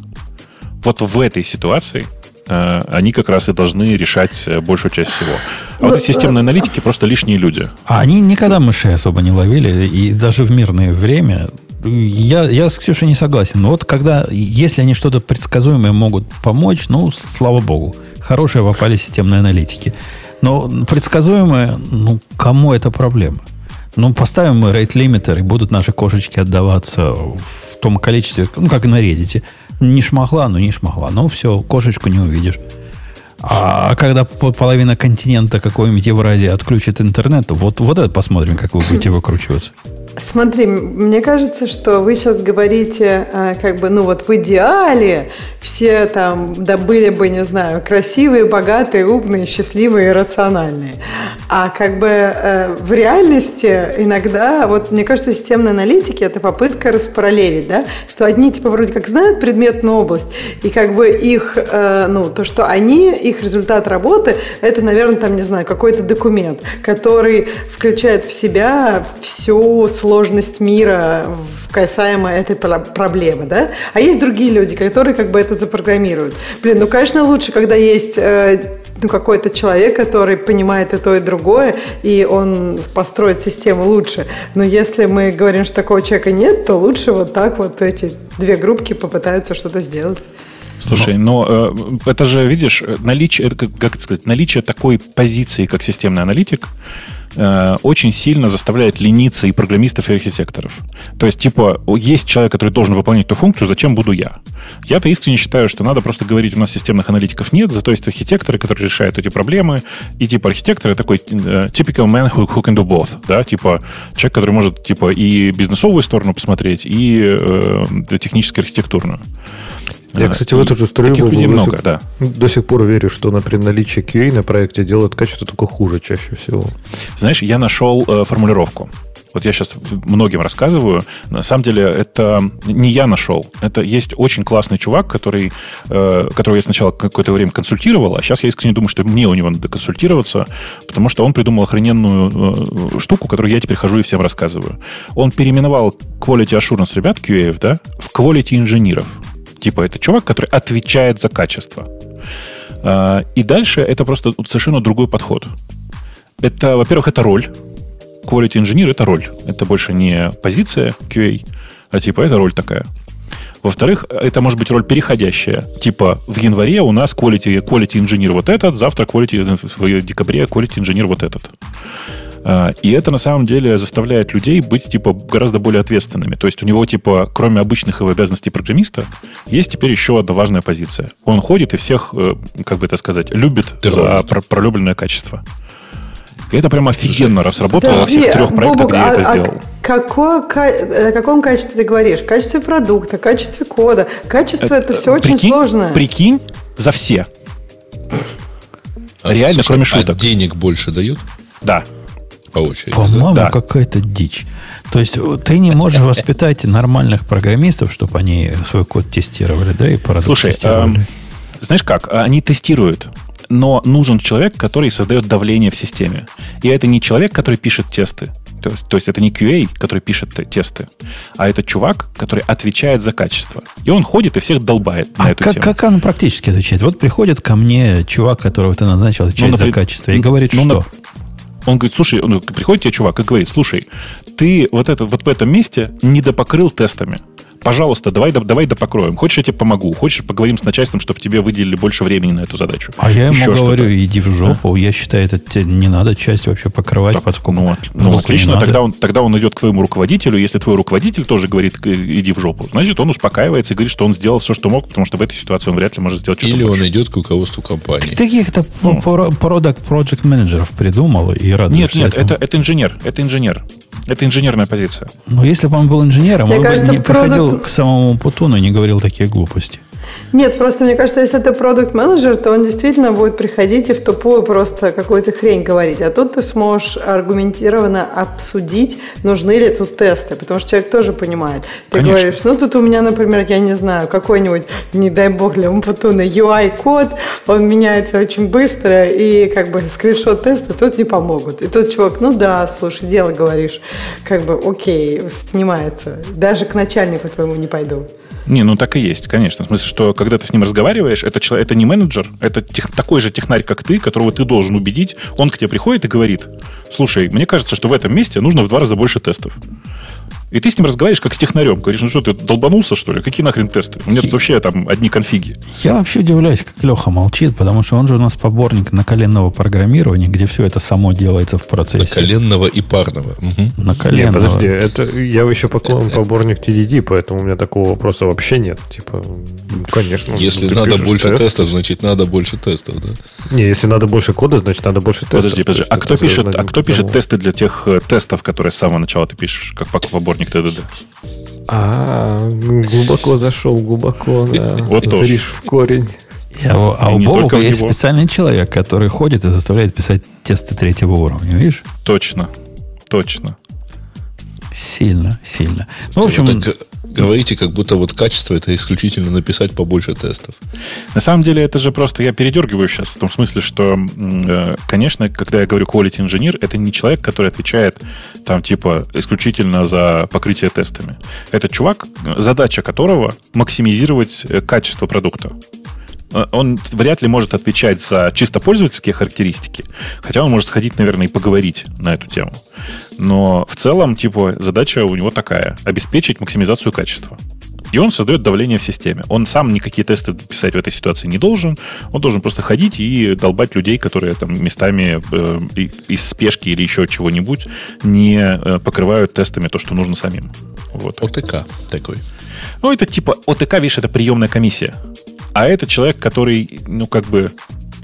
Вот в этой ситуации они как раз и должны решать большую часть всего. А вот Ну, системные аналитики просто лишние люди. А они никогда мышей особо не ловили, и даже в мирное время. Я, я с Ксюшей не согласен. Но вот когда, если они что-то предсказуемое могут помочь, ну, слава богу, хорошие попали системные аналитики. Но предсказуемое, ну, кому это проблема? Ну, поставим мы рейт лимитер, и будут наши кошечки отдаваться в том количестве, ну, как на Reddit. Не шмахла, ну не шмахла. Ну, все, кошечку не увидишь. А когда по- половина континента какой-нибудь Евразии отключит интернет, вот, вот это посмотрим, как вы будете выкручиваться. Смотри, мне кажется, что вы сейчас говорите, а, как бы, ну вот в идеале все там, да были бы, не знаю, красивые, богатые, умные, счастливые и рациональные. А как бы э, в реальности иногда, вот мне кажется, системные аналитики – это попытка распараллелить, да, что одни типа вроде как знают предметную область, и как бы их, э, ну, то, что они, их результат работы, это, наверное, там, не знаю, какой-то документ, который включает в себя всю сложность мира касаемо этой про- проблемы, да? А есть другие люди, которые как бы это запрограммируют. Блин, ну, конечно, лучше, когда есть э, ну, какой-то человек, который понимает и то, и другое, и он построит систему лучше. Но если мы говорим, что такого человека нет, то лучше вот так вот эти две группки попытаются что-то сделать. Слушай, но э, это же, видишь, наличие, это, как, как сказать, наличие такой позиции, как системный аналитик, э, очень сильно заставляет лениться и программистов, и архитекторов. То есть, типа, есть человек, который должен выполнять эту функцию, зачем буду я? Я-то искренне считаю, что надо просто говорить, у нас системных аналитиков нет, зато есть архитекторы, которые решают эти проблемы, и, типа, архитекторы такой э, typical man who, who can do both, да, типа, человек, который может, типа, и бизнесовую сторону посмотреть, и э, технически архитектурную. Я, кстати, в эту же струю Таких людей до много, сих- да. До сих пор верю, что, например, наличие QA на проекте делает качество только хуже чаще всего. Знаешь, я нашел э, формулировку. Вот я сейчас многим рассказываю. На самом деле, это не я нашел. Это есть очень классный чувак, который, э, которого я сначала какое-то время консультировал, а сейчас я искренне думаю, что мне у него надо консультироваться, потому что он придумал охрененную э, штуку, которую я теперь хожу и всем рассказываю. Он переименовал Quality Assurance ребят, QA, да, в Quality инженеров. Типа, это чувак, который отвечает за качество. А, И дальше это просто совершенно другой подход. Это, во-первых, это роль. Quality инженер это роль. Это больше не позиция QA, а типа это роль такая. Во-вторых, это может быть роль переходящая. Типа в январе у нас quality, quality инженер вот этот, завтра quality, в декабре quality инженер вот этот. А, И это на самом деле заставляет людей быть типа гораздо более ответственными. То есть у него типа, кроме обычных его обязанностей программиста, есть теперь еще одна важная позиция. Он ходит и всех, э, как бы это сказать, любит за про- пролюбленное качество. И это прям офигенно сработало во всех трех проектах, Бобук, где я а- это а сделал. какое ка- о каком качестве ты говоришь? Качестве продукта, качестве кода. Качество это, все очень прикинь, сложно. Прикинь, за все. А, Реально, кроме а шуток. денег больше дают Да. По очереди? По-моему, Да. какая-то дичь. То есть э, ты не можешь воспитать нормальных программистов, чтобы они свой код тестировали, да, и продукт Слушай, тестировали. эм, знаешь как, они тестируют, но нужен человек, который создает давление в системе. И это не человек, который пишет тесты. То есть, то есть это не QA, который пишет тесты, а это чувак, который отвечает за качество. И он ходит и всех долбает на А эту как, тему. как он практически отвечает? Вот приходит ко мне чувак, которого ты назначил отвечать Ну, за напри- качество, и говорит, ну, что? Он говорит, слушай, ну, приходит тебе чувак и говорит, слушай, ты вот, это, вот в этом месте не допокрыл тестами пожалуйста, давай, давай допокроем. Хочешь, я тебе помогу. Хочешь, поговорим с начальством, чтобы тебе выделили больше времени на эту задачу. А я ему Еще говорю, иди в жопу. А? Я считаю, это тебе не надо часть вообще покрывать, так, поскольку... Ну, ну отлично, тогда он, тогда он идет к твоему руководителю. Если твой руководитель тоже говорит, иди в жопу, значит, он успокаивается и говорит, что он сделал все, что мог, потому что в этой ситуации он вряд ли может сделать что-то Или больше. он идет к руководству компании. Таких-то ну. продукт project менеджеров придумал и радуешься Нет, нет, это, это инженер. Это инженер. Это инженерная позиция. Но если бы он был инженером, Мне он кажется, бы не продукт... к самому Путуну не говорил такие глупости. Нет, просто мне кажется, если ты продукт менеджер то он действительно будет приходить и в тупую просто какую-то хрень говорить. А тут ты сможешь аргументированно обсудить, нужны ли тут тесты, потому что человек тоже понимает. Ты Конечно. говоришь, ну тут у меня, например, я не знаю, какой-нибудь, не дай бог для Умпутуна, UI-код, он меняется очень быстро, и как бы скриншот теста тут не помогут. И тут чувак, ну да, слушай, дело говоришь, как бы окей, снимается. Даже к начальнику твоему не пойду. Не, ну так и есть, конечно. В смысле, что когда ты с ним разговариваешь, это, человек, это не менеджер, это тех, такой же технарь, как ты, которого ты должен убедить. Он к тебе приходит и говорит, слушай, мне кажется, что в этом месте нужно в два раза больше тестов. И ты с ним разговариваешь как с технарем. Говоришь, ну что, ты долбанулся, что ли? Какие нахрен тесты? У меня тут вообще там одни конфиги. Я вообще удивляюсь, как Леха молчит, потому что он же у нас поборник наколенного программирования, где все это само делается в процессе. Наколенного и парного. Угу. Наколенного. Нет, подожди, это, я еще поборник TDD, поэтому у меня такого вопроса вообще нет. Типа, конечно. Если надо больше тест, тестов, значит надо больше тестов, да? Не, если надо больше кода, значит надо больше тестов. Подожди, подожди. А кто пишет, а кто пишет тесты для тех э, тестов, которые с самого начала ты пишешь, как поборник исходник ТДД. А, глубоко зашел, глубоко, да. Вот Зришь в корень. Я, а у Бога есть него. специальный человек, который ходит и заставляет писать тесты третьего уровня, видишь? Точно, точно. Сильно, сильно. Ну, в общем... Ну, так, говорите, как будто вот качество это исключительно написать побольше тестов. На самом деле это же просто я передергиваю сейчас в том смысле, что, э, конечно, когда я говорю quality engineer, это не человек, который отвечает там типа исключительно за покрытие тестами. Это чувак, задача которого максимизировать э, качество продукта. Э, он вряд ли может отвечать за чисто пользовательские характеристики, хотя он может сходить, наверное, и поговорить на эту тему. Но в целом, типа, задача у него такая – обеспечить максимизацию качества. И он создает давление в системе. Он сам никакие тесты писать в этой ситуации не должен. Он должен просто ходить и долбать людей, которые там местами э, из спешки или еще чего-нибудь не э, покрывают тестами то, что нужно самим. Вот. ОТК такой. Ну, это типа ОТК, видишь, это приемная комиссия. А это человек, который, ну, как бы,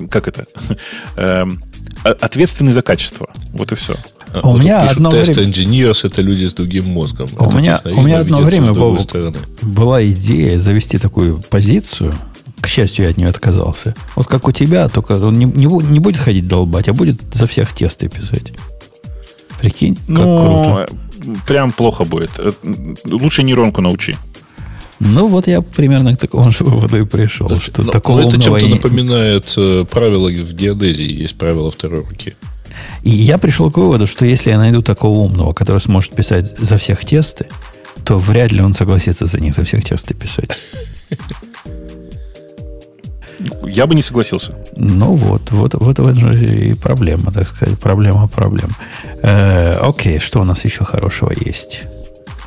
как это, эм, ответственный за качество. Вот и все. А, у меня пишут, одно тест время... engineers это люди с другим мозгом. У это меня, у меня одно время было, была идея завести такую позицию. К счастью, я от нее отказался. Вот как у тебя, только он не, не, не будет ходить долбать, а будет за всех тесты писать. Прикинь, как ну, круто. Прям плохо будет. Э, лучше нейронку научи. Ну, вот я примерно к такому же выводу и пришел. Да, что но, такого но это чем-то и... напоминает э, правила в геодезии. Есть правила второй руки. И я пришел к выводу, что если я найду такого умного, который сможет писать за всех тесты, то вряд ли он согласится за них за всех тесты писать. Я бы не согласился. Ну вот, вот, вот в этом же и проблема, так сказать, проблема проблем. Э, окей, что у нас еще хорошего есть?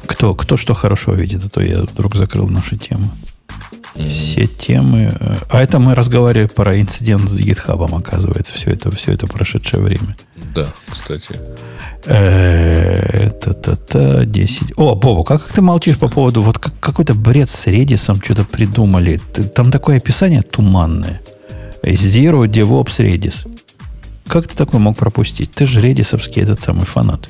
Кто, кто что хорошо видит, а то я вдруг закрыл нашу тему. Все темы. Э, а это мы разговаривали про инцидент с гитхабом, оказывается, все это, все это прошедшее время. Да, кстати. Та-та-та, 10. О, Бобу, как ты молчишь по поводу... Вот какой-то бред с Redis что-то придумали. Там такое описание туманное. Zero DevOps Redis. Как ты такой мог пропустить? Ты же редисовский этот самый фанат.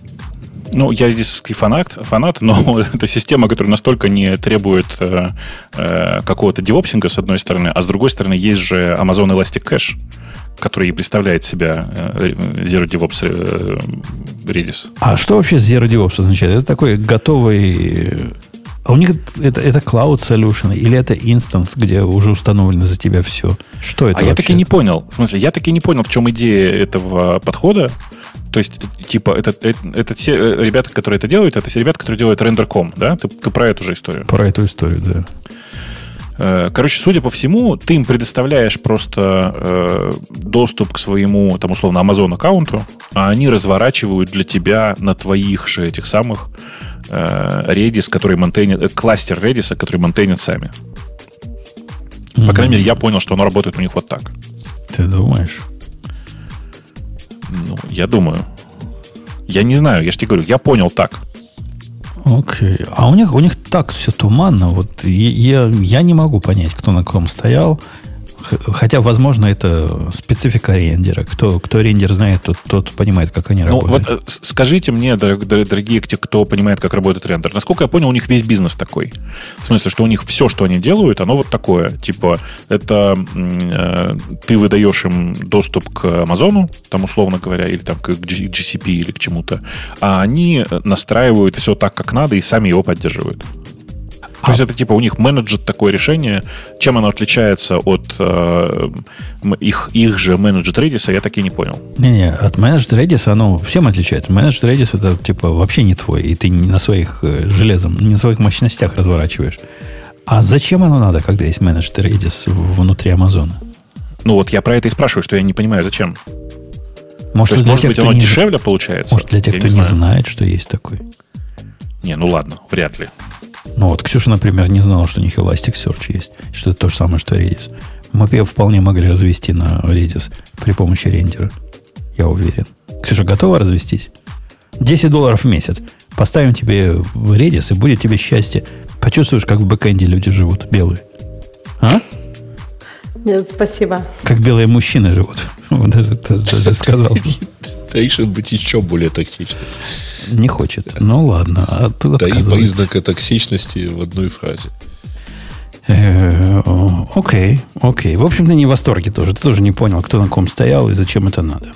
Ну, я редисовский фанат, фанат, но это система, которая настолько не требует э, э, какого-то девопсинга, с одной стороны, а с другой стороны, есть же Amazon Elastic Cache, который и представляет себя э, Zero DevOps э, Redis. А что вообще Zero DevOps означает? Это такой готовый... А у них это, это Cloud Solution или это инстанс, где уже установлено за тебя все? Что это А вообще? я таки не понял. В смысле, я таки не понял, в чем идея этого подхода. То есть, типа, это, это, это те э, ребята, которые это делают, это те ребята, которые делают рендер.com, да? Ты, ты про эту же историю? Про эту историю, да. Э, короче, судя по всему, ты им предоставляешь просто э, доступ к своему, там, условно, Amazon аккаунту, а они разворачивают для тебя на твоих же этих самых э, Redis, который монтейнит, э, кластер Redis, который монтейнит сами. Mm-hmm. По крайней мере, я понял, что оно работает у них вот так. Ты думаешь? Ну, я думаю. Я не знаю, я же тебе говорю, я понял так. Окей. Okay. А у них, у них так все туманно. Вот я, я не могу понять, кто на ком стоял. Хотя, возможно, это специфика рендера. Кто, кто рендер знает, тот, тот понимает, как они ну, работают. Вот э, скажите мне, дорогие те, кто понимает, как работает рендер, насколько я понял, у них весь бизнес такой. В смысле, что у них все, что они делают, оно вот такое. Типа, это э, ты выдаешь им доступ к Амазону, там, условно говоря, или там к GCP или к чему-то, а они настраивают все так, как надо, и сами его поддерживают. То есть это типа у них менеджер такое решение. Чем оно отличается от э, их, их же менеджер Redis, я так и не понял. Не-не, от менеджер Redis оно всем отличается. Менеджер Redis это типа вообще не твой, и ты не на своих э, железом, не на своих мощностях разворачиваешь. А зачем оно надо, когда есть менеджер Redis внутри Амазона? Ну вот я про это и спрашиваю, что я не понимаю, зачем. Может, есть, может тех, быть, оно не... дешевле получается? Может, для тех, я кто не, не знает, что есть такой. Не, ну ладно, вряд ли. Ну вот, Ксюша, например, не знала, что у них Elasticsearch есть, что это то же самое, что Redis. Мы бы вполне могли развести на Redis при помощи рендера. Я уверен. Ксюша, готова развестись? 10 долларов в месяц. Поставим тебе в Redis, и будет тебе счастье. Почувствуешь, как в бэкэнде люди живут, белые. А? Нет, спасибо. Как белые мужчины живут. Даже, даже сказал. Решит быть еще более токсичным. Не хочет. Ну ладно. А да и признака токсичности в одной фразе. Э, окей, окей. В общем, ты не в восторге тоже. Ты тоже не понял, кто на ком стоял и зачем это надо.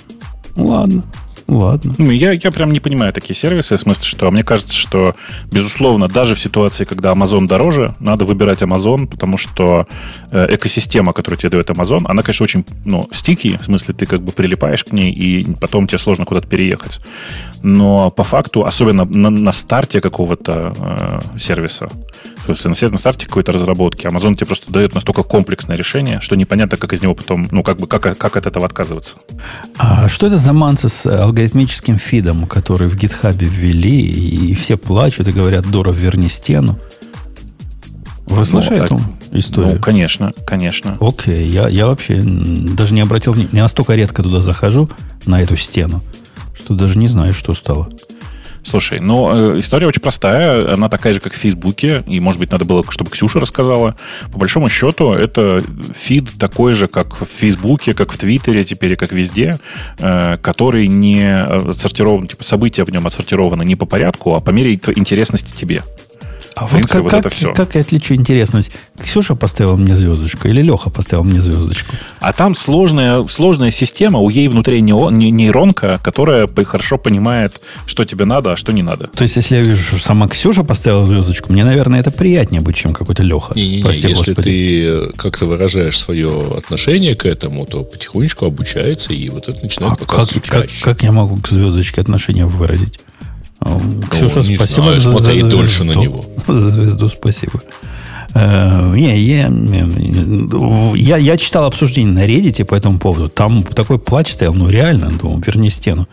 Ладно. Ладно. Ну, я, я прям не понимаю такие сервисы, в смысле, что мне кажется, что, безусловно, даже в ситуации, когда Amazon дороже, надо выбирать Amazon, потому что э, экосистема, которую тебе дает Amazon, она, конечно, очень, ну, стики, в смысле, ты как бы прилипаешь к ней, и потом тебе сложно куда-то переехать. Но по факту, особенно на, на старте какого-то э, сервиса, то есть на, на старте какой-то разработки, Amazon тебе просто дает настолько комплексное решение, что непонятно, как из него потом, ну, как бы, как, как от этого отказываться. А что это за манса с алгоритмическим фидом, который в GitHub ввели, и все плачут и говорят, Доров, верни стену? Вы ну, слышали ну, эту историю? Ну, конечно, конечно. Окей, я, я вообще даже не обратил внимания. Я настолько редко туда захожу, на эту стену, что даже не знаю, что стало. Слушай, ну, э, история очень простая. Она такая же, как в Фейсбуке. И, может быть, надо было, чтобы Ксюша рассказала. По большому счету, это фид такой же, как в Фейсбуке, как в Твиттере, теперь и как везде, э, который не отсортирован, типа события в нем отсортированы не по порядку, а по мере интересности тебе. А в вот, как, вот как, это все. как я отличу интересность? Ксюша поставила мне звездочку или Леха поставил мне звездочку? А там сложная, сложная система, у ей внутри нейронка, которая хорошо понимает, что тебе надо, а что не надо. То есть, если я вижу, что сама Ксюша поставила звездочку, мне, наверное, это приятнее быть, чем какой-то Леха. Не-не-не, Прости, если Господи. ты как-то выражаешь свое отношение к этому, то потихонечку обучается, и вот это начинает а показывать как, как, как я могу к звездочке отношение выразить? Ксюша, ну, спасибо знаю, за, за, дольше звезду. на него. За звезду спасибо. Э, не, я, я, я читал обсуждение на Reddit по этому поводу. Там такой плач стоял, ну реально, думаю, верни стену.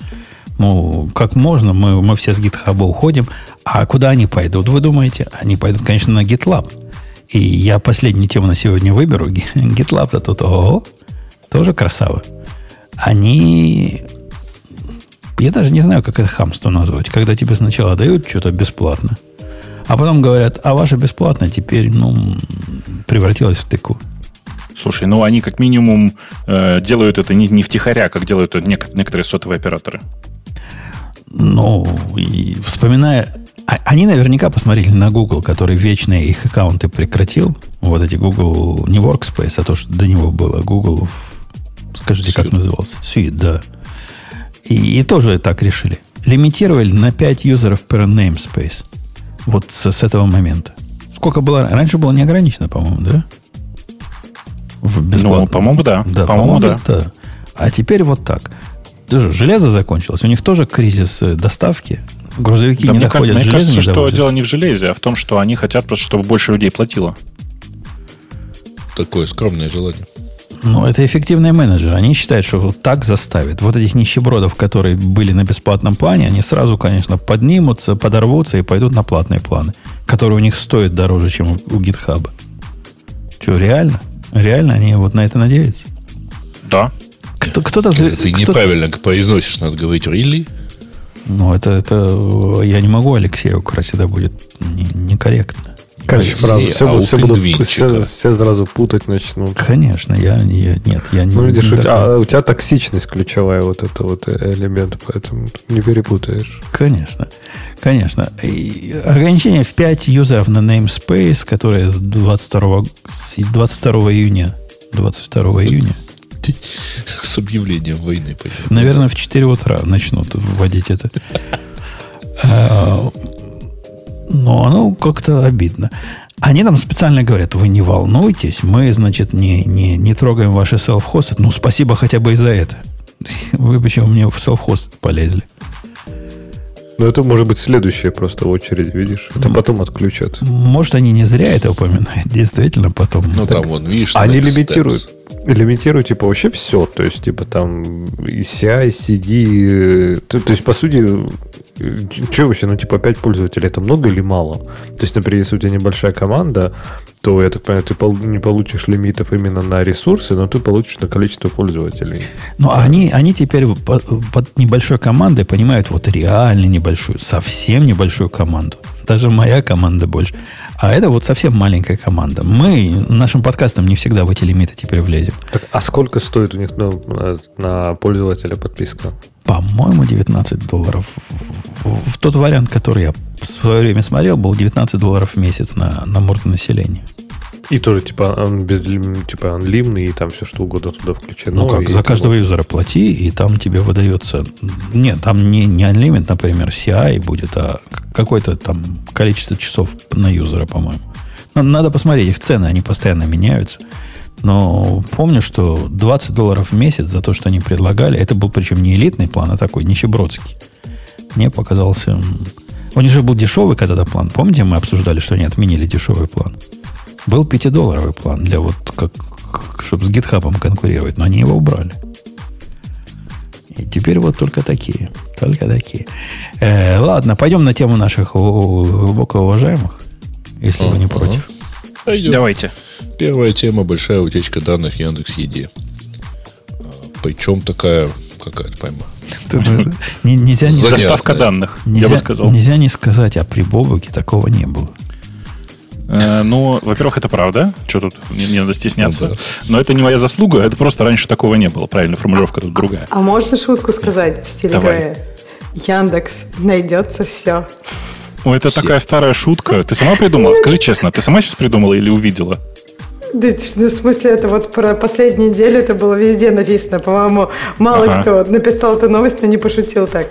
Ну, как можно, мы, мы все с GitHub уходим. А куда они пойдут, вы думаете? Они пойдут, конечно, на GitLab. И я последнюю тему на сегодня выберу. GitLab-то тут, ого, тоже красава. Они я даже не знаю, как это хамство назвать. Когда тебе сначала дают что-то бесплатно, а потом говорят, а ваше бесплатно теперь, ну, превратилось в тыку. Слушай, ну они как минимум э, делают это не, не втихаря, как делают это нек- некоторые сотовые операторы. Ну, и вспоминая... А, они наверняка посмотрели на Google, который вечно их аккаунты прекратил. Вот эти Google, не Workspace, а то, что до него было. Google, скажите, Suite. как назывался? Suite, да. И, и тоже так решили. Лимитировали на 5 юзеров per namespace. Вот с, с этого момента. Сколько было? Раньше было неограничено, по-моему, да? В ну, по-моему, да. Да, по-моему, по да. да. А теперь вот так. Тоже железо закончилось. У них тоже кризис э, доставки. Грузовики да, не доходят. Мне кажется, что дело не в железе, а в том, что они хотят просто, чтобы больше людей платило. такое скромное желание. Ну, это эффективные менеджеры. Они считают, что вот так заставят. Вот этих нищебродов, которые были на бесплатном плане, они сразу, конечно, поднимутся, подорвутся и пойдут на платные планы, которые у них стоят дороже, чем у, GitHub. Что, реально? Реально они вот на это надеются? Да. Кто, кто-то... Ты кто неправильно произносишь, надо говорить really. Ну, это, это... Я не могу Алексею украсть, это будет не- некорректно. Короче, правда, все, а все, будут, все, все сразу путать начнут. Конечно, я, я нет, я не. Ну, видишь, не у тебя, а у тебя токсичность ключевая, вот это вот элемент, поэтому не перепутаешь. Конечно, конечно. И ограничение в 5 юзеров на namespace, которое с 22, с 22 июня. 22 июня. С объявлением войны. понятно. Наверное, в 4 утра начнут вводить это. Но оно как-то обидно. Они нам специально говорят, вы не волнуйтесь, мы, значит, не, не, не трогаем ваши self-hosted. Ну, спасибо хотя бы и за это. Вы почему мне в self-hosted полезли? Ну, это может быть следующая просто очередь, видишь? Это потом отключат. Может, они не зря это упоминают. Действительно, потом. Ну, Так, там, вон, видишь, Они лимитируют. steps. Лимитируют, типа, вообще все. То есть, типа, там и CI, CD. э, То, то есть, по сути, что вообще, ну, типа, 5 пользователей, это много или мало? То есть, например, если у тебя небольшая команда, то, я так понимаю, ты не получишь лимитов именно на ресурсы, но ты получишь на количество пользователей. Ну, они, они теперь по- под небольшой командой понимают вот реально небольшую, совсем небольшую команду. Даже моя команда больше. А это вот совсем маленькая команда. Мы нашим подкастом не всегда в эти лимиты теперь влезем. Так, а сколько стоит у них ну, на, на пользователя подписка? По-моему, 19 долларов. В, в тот вариант, который я в свое время смотрел, был 19 долларов в месяц на, на морду населения. И тоже, типа, он без, типа, анлимный, и там все что угодно туда включено. Ну, как, за каждого юзера плати, и там тебе выдается... Нет, там не, не unlimited, например, CI будет, а какое-то там количество часов на юзера, по-моему. Надо, посмотреть, их цены, они постоянно меняются. Но помню, что 20 долларов в месяц за то, что они предлагали, это был причем не элитный план, а такой нищебродский. Мне показался... м, Он уже был дешевый когда-то план. Помните, мы обсуждали, что они отменили дешевый план? Был 5-долларовый план для вот как, чтобы с гитхабом конкурировать, но они его убрали. И теперь вот только такие. Только такие. Э, ладно, пойдем на тему наших глубоко уважаемых, если вы не против. Пойдем. Давайте. Первая тема большая утечка данных Яндекс Еде. Причем такая какая-то пойма. Не- Нельзя не, Занятно. Доставка данных, я нельзя, бы сказал. нельзя не сказать, а при Бобуке такого не было. Ну, во-первых, это правда. Что тут? Не, не надо стесняться. Да. Но это не моя заслуга, это просто раньше такого не было. Правильно, формулировка тут другая. А можно шутку сказать в стиле Давай. Грея? Яндекс, найдется все. Ну, это Все. такая старая шутка. Ты сама придумала? Скажи честно, ты сама сейчас придумала или увидела? Да, ну, в смысле, это вот про последнюю неделю это было везде написано. По-моему, мало Ага. кто написал эту новость, но не пошутил так.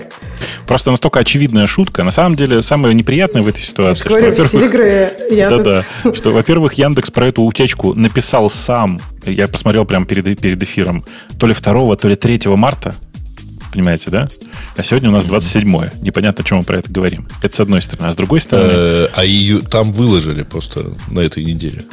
Просто настолько очевидная шутка. На самом деле, самое неприятное в этой ситуации, что, говорю, в стиле во-первых. Я тут- Да-да. Что, во-первых, Яндекс про эту утечку написал сам. Я посмотрел прямо перед, перед эфиром. То ли 2, то ли 3 марта. Понимаете, да? А сегодня у нас 27 Непонятно, о чем мы про это говорим. Это с одной стороны. А с другой стороны... Э, А ее там выложили просто на этой неделе.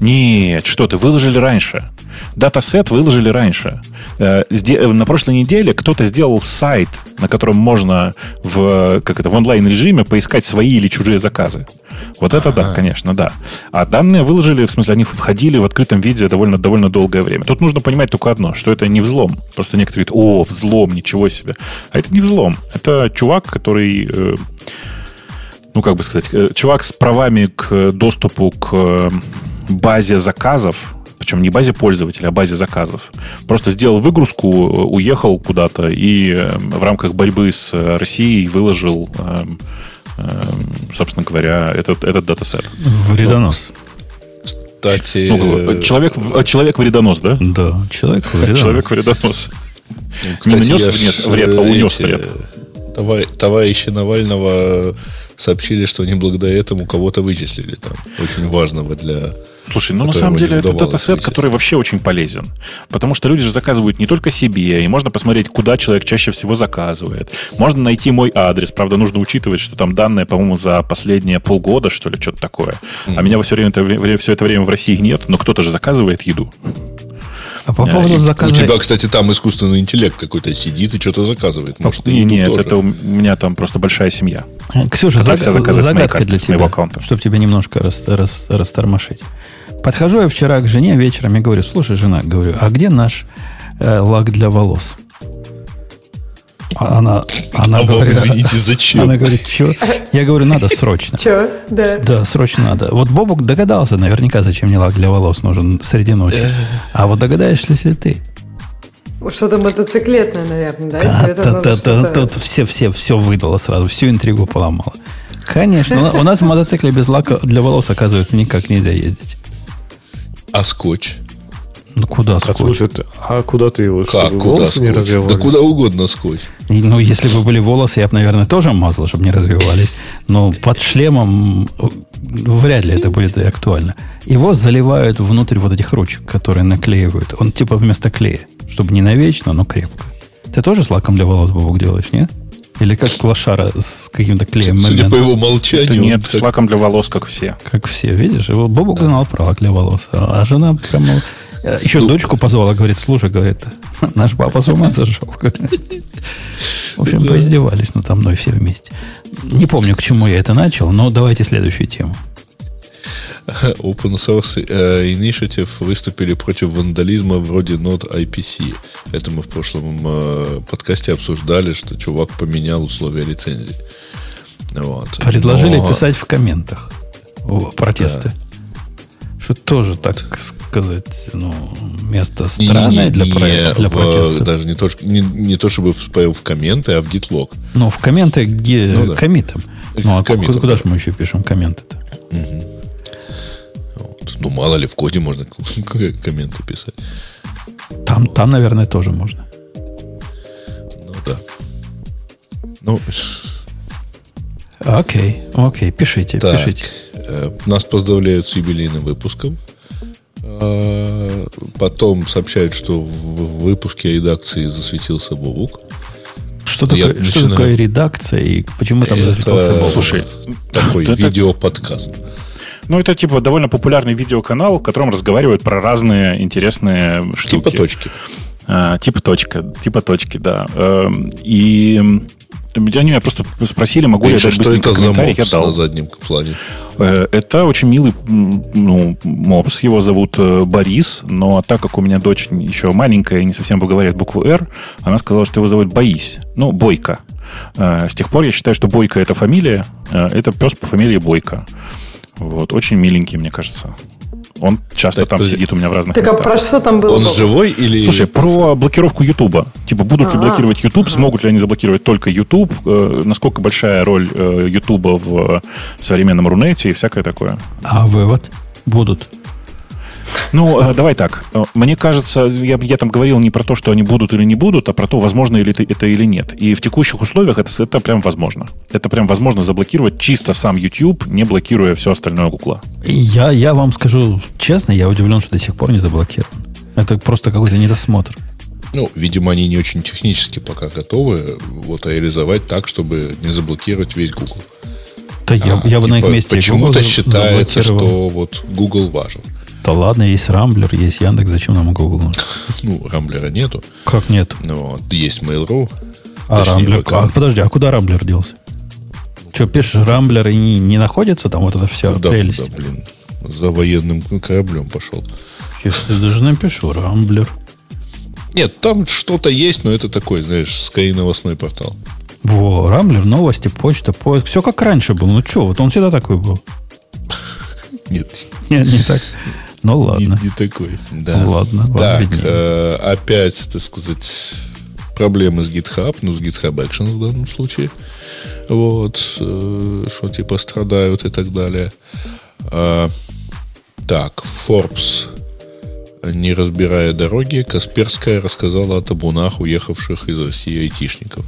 Нет, что ты, выложили раньше. Датасет выложили раньше. Э, э, На прошлой неделе кто-то сделал сайт, на котором можно в, как это, в онлайн-режиме поискать свои или чужие заказы. Вот это да, конечно, да. А данные выложили, в смысле, они входили в открытом виде довольно, довольно долгое время. Тут нужно понимать только одно, что это не взлом. Просто некоторые говорят, о, взлом, ничего себе. А это не взлом. Это чувак, который э, ну, как бы сказать, чувак с правами к доступу к базе заказов, причем не базе пользователя, а базе заказов. Просто сделал выгрузку, э, уехал куда-то и э, в рамках борьбы с э, Россией выложил, э, э, собственно говоря, этот, этот датасет. Вредонос. Кстати, Ну, бы, человек, в- человек вредонос, да? Да, человек вредонос. Человек вредонос. кстати, не нанес вред- а э, унес эти, вред. Товар- товарищи Навального сообщили, что они благодаря этому кого-то вычислили там. Очень важного для... Слушай, ну на самом деле это датасет, который вообще очень полезен. Потому что люди же заказывают не только себе, и можно посмотреть, куда человек чаще всего заказывает. Можно найти мой адрес. Правда, нужно учитывать, что там данные, по-моему, за последние полгода, что ли, что-то такое. А меня все, время, все это время в России нет, но кто-то же заказывает еду. А по поводу У заказа... тебя, кстати, там искусственный интеллект какой-то сидит и что-то заказывает. Может, Не, нет, тоже. это у меня там просто большая семья. Ксюша, заг- загадка моей для тебя, аккаунта. чтобы тебя немножко рас, рас- растормошить. Подхожу я вчера к жене вечером и говорю, слушай, жена, говорю, а где наш э, лак для волос? А Она, она А вам, говорит, извините, зачем? она говорит, что? Я говорю, надо срочно. Че? Да. Да, срочно надо. Вот Бобук догадался наверняка, зачем мне лак для волос нужен среди ночи. А вот догадаешься ли ты? Что-то мотоциклетное, наверное, да? А, та- та- что-то- Тут все, все, все выдало сразу, всю интригу поломало. Конечно, у нас в мотоцикле без лака для волос, оказывается, никак нельзя ездить. А скотч? Ну, куда А скотч? слушай, ты- а куда ты его? Как, чтобы куда волосы не скотч? развивались? Да куда угодно скотч. И, Ну, если бы были волосы, я бы, наверное, тоже мазал, чтобы не развивались. Но под шлемом э, вряд ли это будет и актуально. Его заливают внутрь вот этих ручек, которые наклеивают. Он типа вместо клея, чтобы не навечно, но крепко. Ты тоже с лаком для волос, Бобок, делаешь, нет? Или как лошара с каким-то клеем Судя момент? по его молчанию, Нет, так- лаком для волос, как все. Как все, видишь? Его Бобок знал про лак для волос. А а жена прямо... э, Еще Ну. дочку позвала, говорит, слушай, говорит, наш папа с ума сошел. В общем, поиздевались надо мной все вместе. Не помню, к чему я это начал, но давайте следующую тему. Open Source э, Initiative выступили против вандализма вроде Node IPC. Это мы в прошлом э, подкасте обсуждали, что чувак поменял условия лицензии. Вот. Предложили Но- писать в комментах о, протесты. Что тоже, так сказать, ну, место Не- не- странное не- для, не про- для протеста. Даже не то, не, не то чтобы в, в комменты, а в GitLog. Ну, в комменты ге- Ну да. коммитом. Ну, а Коммитом, куда, куда да. же мы еще пишем комменты-то? Вот. Ну, мало ли, в коде можно комменты писать. Там, там, наверное, тоже можно. Ну, да. Ну, Окей, окей, пишите, так. пишите. э, Нас поздравляют с юбилейным выпуском. А, Потом сообщают, что в выпуске редакции засветился Бобук. Что, Я такое, что начинаю. такое редакция и почему там Это, засветился Бобок? Слушай, такой это- видеоподкаст. Ну, это типа довольно популярный видеоканал, в котором разговаривают про разные интересные штуки. Типа точки. А, типа точка, типа точки, да. Эм, И они меня просто спросили, могу ли я дать что это за комментарий, я мопс дал. на заднем плане. Э, Это очень милый ну, мопс, его зовут э, Борис, но так как у меня дочь еще маленькая и не совсем выговаривает букву «Р», она сказала, что его зовут Боись, ну, Бойко. Э, С тех пор я считаю, что Бойко – это фамилия, это пес по фамилии Бойко. Вот, очень миленький, мне кажется. Он часто Так, там подожди. сидит у меня в разных Так а местах. про что там было? Он Боб? живой или... Слушай, про блокировку Ютуба. Типа, будут ли А, блокировать YouTube, смогут ли они заблокировать только YouTube, э, насколько большая роль э, Ютуба в э, современном Рунете и всякое такое. А вывод? Будут. Ну, э, давай так. Э, Мне кажется, я, я там говорил не про то, что они будут или не будут, а про то, возможно ли это, это или нет. И в текущих условиях это, это прям возможно. Это прям возможно заблокировать чисто сам YouTube, не блокируя все остальное Гугла. Я, я вам скажу честно, я удивлен, что до сих пор не заблокирован. Это просто какой-то недосмотр. Ну, видимо, они не очень технически пока готовы вот реализовать так, чтобы не заблокировать весь Google. Да я, А, я бы на их типа, месте Почему-то считается, что вот Google важен. Да ладно, есть Рамблер, есть Яндекс, зачем нам Google нужен? Ну, Рамблера нету. Как нет? Ну, вот, есть Mail.ru. А Рамблер... А, подожди, а куда Рамблер делся? Что, пишешь Рамблер и не, не находится там вот это все Куда, прелесть? куда, блин, за военным кораблем пошел. Сейчас я даже напишу Рамблер. Нет, там что-то есть, но это такой, знаешь, скорее новостной портал. Во, Рамблер, новости, почта, поиск. Все как раньше было. Ну что, вот он всегда такой был. Нет, Нет, не так. Ну не, ладно. не такой. Да. Ну, ладно, Так, э, опять, так сказать, проблемы с GitHub, ну, с GitHub Actions в данном случае. Вот, э, что типа страдают и так далее. А, так, Forbes, не разбирая дороги, Касперская рассказала о табунах уехавших из России айтишников.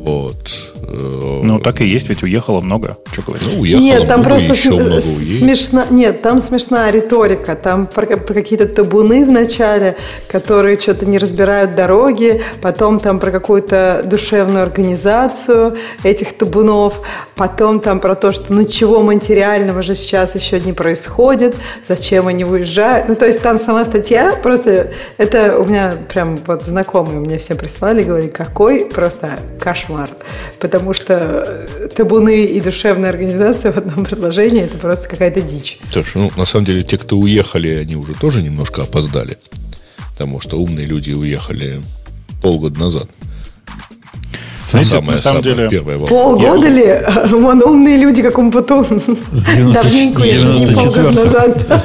Вот. Э, Ну, так и есть, ведь уехало много. Что говорить? Ну, уехало Нет, там много, просто еще много уедет. смешно. Нет, там смешная риторика. Там про, про какие-то табуны в начале, которые что-то не разбирают дороги. Потом там про какую-то душевную организацию этих табунов. Потом там про то, что ничего материального же сейчас еще не происходит. Зачем они уезжают? Ну, то есть там сама статья просто... Это у меня прям вот знакомые мне все прислали, говорили, какой просто кошмар. Потому что табуны и душевная организация в одном предложении это просто какая-то дичь. Слушай, ну, на самом деле, те, кто уехали, они уже тоже немножко опоздали. Потому что умные люди уехали полгода назад. Знаете, Самая- на самом самая деле, первая волна. Полгода ли? Вон умные люди, как Умпутун. С 90 Давненько, я не полгода 94-го. назад.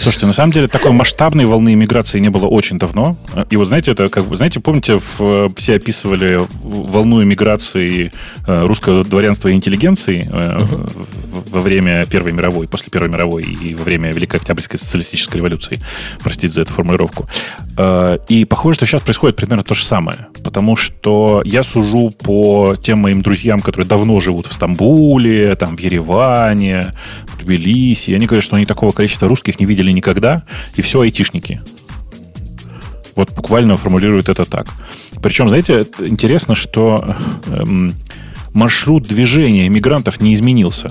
Слушайте, на самом деле такой масштабной волны иммиграции не было очень давно. И вот знаете, это как бы, знаете, помните, в, э, все описывали волну иммиграции э, русского дворянства и интеллигенции в- во время Первой мировой, после Первой мировой и во время Великой Октябрьской социалистической революции. Простите за эту формулировку. Э, И похоже, что сейчас происходит примерно то же самое. Потому что я сужу по тем моим друзьям, которые давно живут в Стамбуле, там, в Ереване, в Тбилиси. И они говорят, что они такого количества русских не видели никогда, и все айтишники. Вот буквально формулируют это так. Причем, знаете, интересно, что эм, маршрут движения мигрантов не изменился.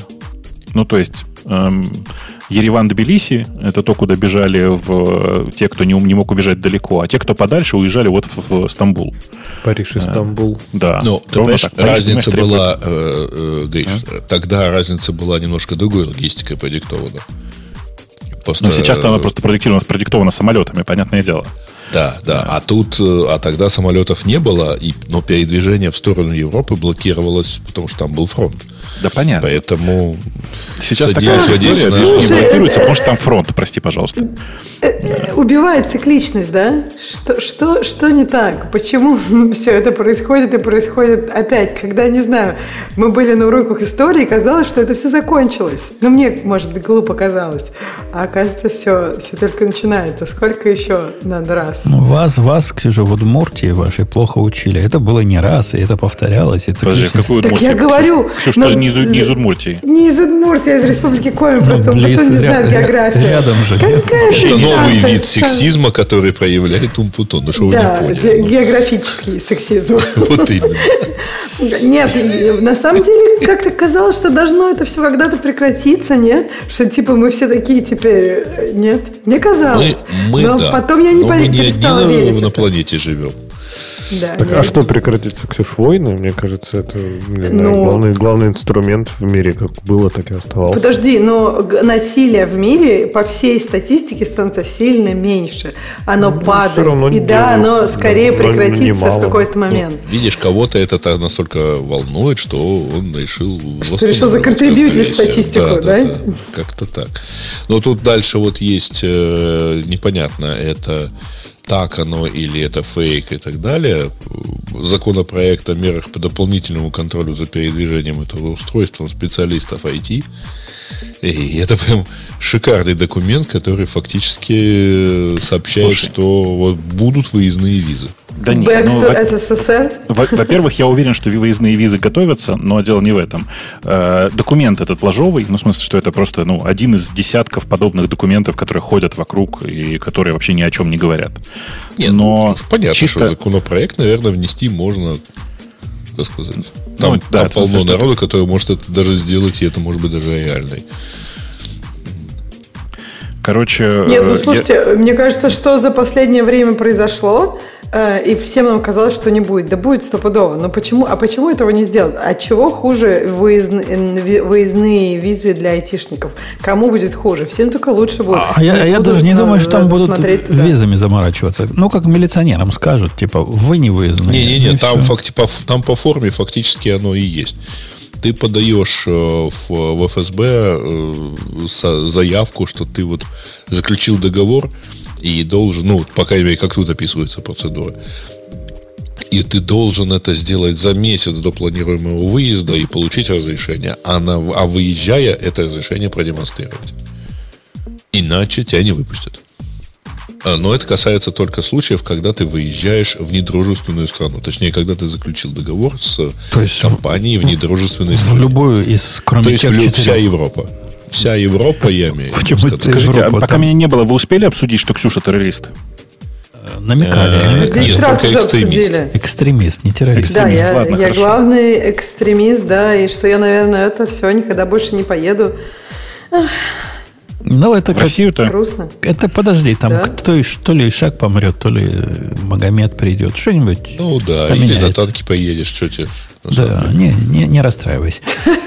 Ну, то есть эм, Ереван-Тбилиси – это то, куда бежали в, э, те, кто не, ум- не мог убежать далеко, а те, кто подальше, уезжали вот в, в Стамбул. Париж и Стамбул. Да, Ну, ты понимаешь, так. Париж, разница знаешь, была, э, э, Гриш, тогда разница была немножко другой логистикой продиктована. Просто, Но сейчас она э, просто продиктована, продиктована самолетами, понятное дело. Да, да. А тут, э, а тогда самолетов не было, и, но передвижение в сторону Европы блокировалось, потому что там был фронт. Да, понятно. Поэтому Сейчас такая история не блокируется, потому что там фронт, прости, пожалуйста. Э, Убивает цикличность, да? Что, что, что не так? Почему все это происходит и происходит опять? Когда, не знаю, мы были на уроках истории, казалось, что это все закончилось. Ну, мне, может быть, глупо казалось. А оказывается, все, все только начинается. Сколько еще надо раз? Ну, вас, вас, Ксюша, в Удмуртии вашей плохо учили. Это было не раз, и это повторялось. И Подожди, цикличность- какую Так я говорю, Ксюш, но- ты же не из, не из Удмуртии. Не из Удмуртии, а из Республики Коми, просто он близ, потом не знает географию. рядом же. Какая Это новый вид сексизма, который проявляет Умпутун. Ну, что вы Да, не ге- поняли? географический сексизм. Вот именно. Нет, на самом деле как-то казалось, что должно это все когда-то прекратиться, нет? Что типа мы все такие теперь, э, нет? Мне Мы, казалось. мы Но да. потом я не Но мы пон- не одни на, верить. на планете живем. Да, Так, а что прекратится, Ксюш, войны? Мне кажется, это не знаю, Ну. главный, главный инструмент в мире, как было, так и оставался. Подожди, но насилие в мире по всей статистике становится сильно меньше. Оно Ну, падает. равно И не- да, оно скорее но прекратится немало. в какой-то момент. Ну, видишь, кого-то это так настолько волнует, что он решил... Что решил законтрибьютить в статистику, да? Как-то так. Но тут дальше вот есть э, непонятно, это так оно или это фейк и так далее. Законопроект о мерах по дополнительному контролю за передвижением этого устройства специалистов IT. И это прям шикарный документ, который фактически сообщает, Слушай. что вот будут выездные визы. Да нет, Back ну, to. Во- Во-первых, я уверен, что выездные визы готовятся, но дело не в этом. Э, Документ этот ложовый, ну, в смысле, что это просто ну, один из десятков подобных документов, которые ходят вокруг и которые вообще ни о чем не говорят. Нет, но ну, понятно, чисто- что законопроект, наверное, внести можно, так сказать. Там, Ну, да, там смысле, полно что народу, который может это даже сделать, и это может быть даже реальный. Короче... Нет, э, ну я- слушайте, мне кажется, что за последнее время произошло, э, и всем нам казалось, что не будет. Да будет стопудово. Но почему? А почему этого не сделать? А чего хуже выездн- э, ви- выездные визы для айтишников? Кому будет хуже? Всем только лучше будет. А я, а я даже не думаю, что там будут туда. визами заморачиваться. Ну, как милиционерам скажут, типа, вы не выездные. Не-не-не, там, по, там по форме фактически оно и есть. Ты подаешь э, в, в ФСБ э, заявку, что ты вот заключил договор и должен, ну, по крайней мере, как тут описывается процедура. И ты должен это сделать за месяц до планируемого выезда и получить разрешение, а, на, а выезжая это разрешение продемонстрировать. Иначе тебя не выпустят. А, Но это касается только случаев, когда ты выезжаешь в недружественную страну. Точнее, когда ты заключил договор с То есть компанией в недружественной В стране. любую из, кроме То есть тех лю- четырех. вся Европа. Вся Европа, я имею в виду. Скажите, а Европа, пока там- меня не было, вы успели обсудить, что Ксюша террорист? Намекали. Э, намекали. Нет, раз уже экстремист. обсудили. Экстремист, не террорист. Да, Экстремист, я, ладно, я хорошо. главный экстремист, да, и что я, наверное, это все, никогда больше не поеду. Ну, это как... Россию-то? Грустно. Это подожди, там Да? кто и то ли Ишак помрет, то ли э, Магомед придет. Что-нибудь. Ну да, или на поменяется. танке поедешь, что тебе. Да, не, не, не расстраивайся.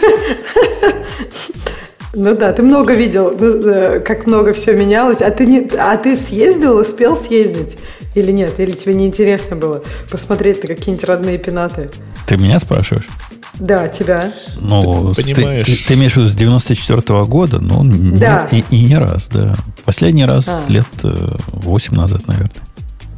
Ну да, ты много видел, ну, э, как много все менялось. А ты, не, а ты съездил, успел съездить? Или нет? Или тебе не интересно было посмотреть на какие-нибудь родные пенаты? Ты меня спрашиваешь? Да, тебя. Ну, Ты с- ты, понимаешь- ты- ты имеешь в виду с 94 года? Ну, не- Да. и, и не раз, да. Последний раз А. лет э, 8 назад, наверное.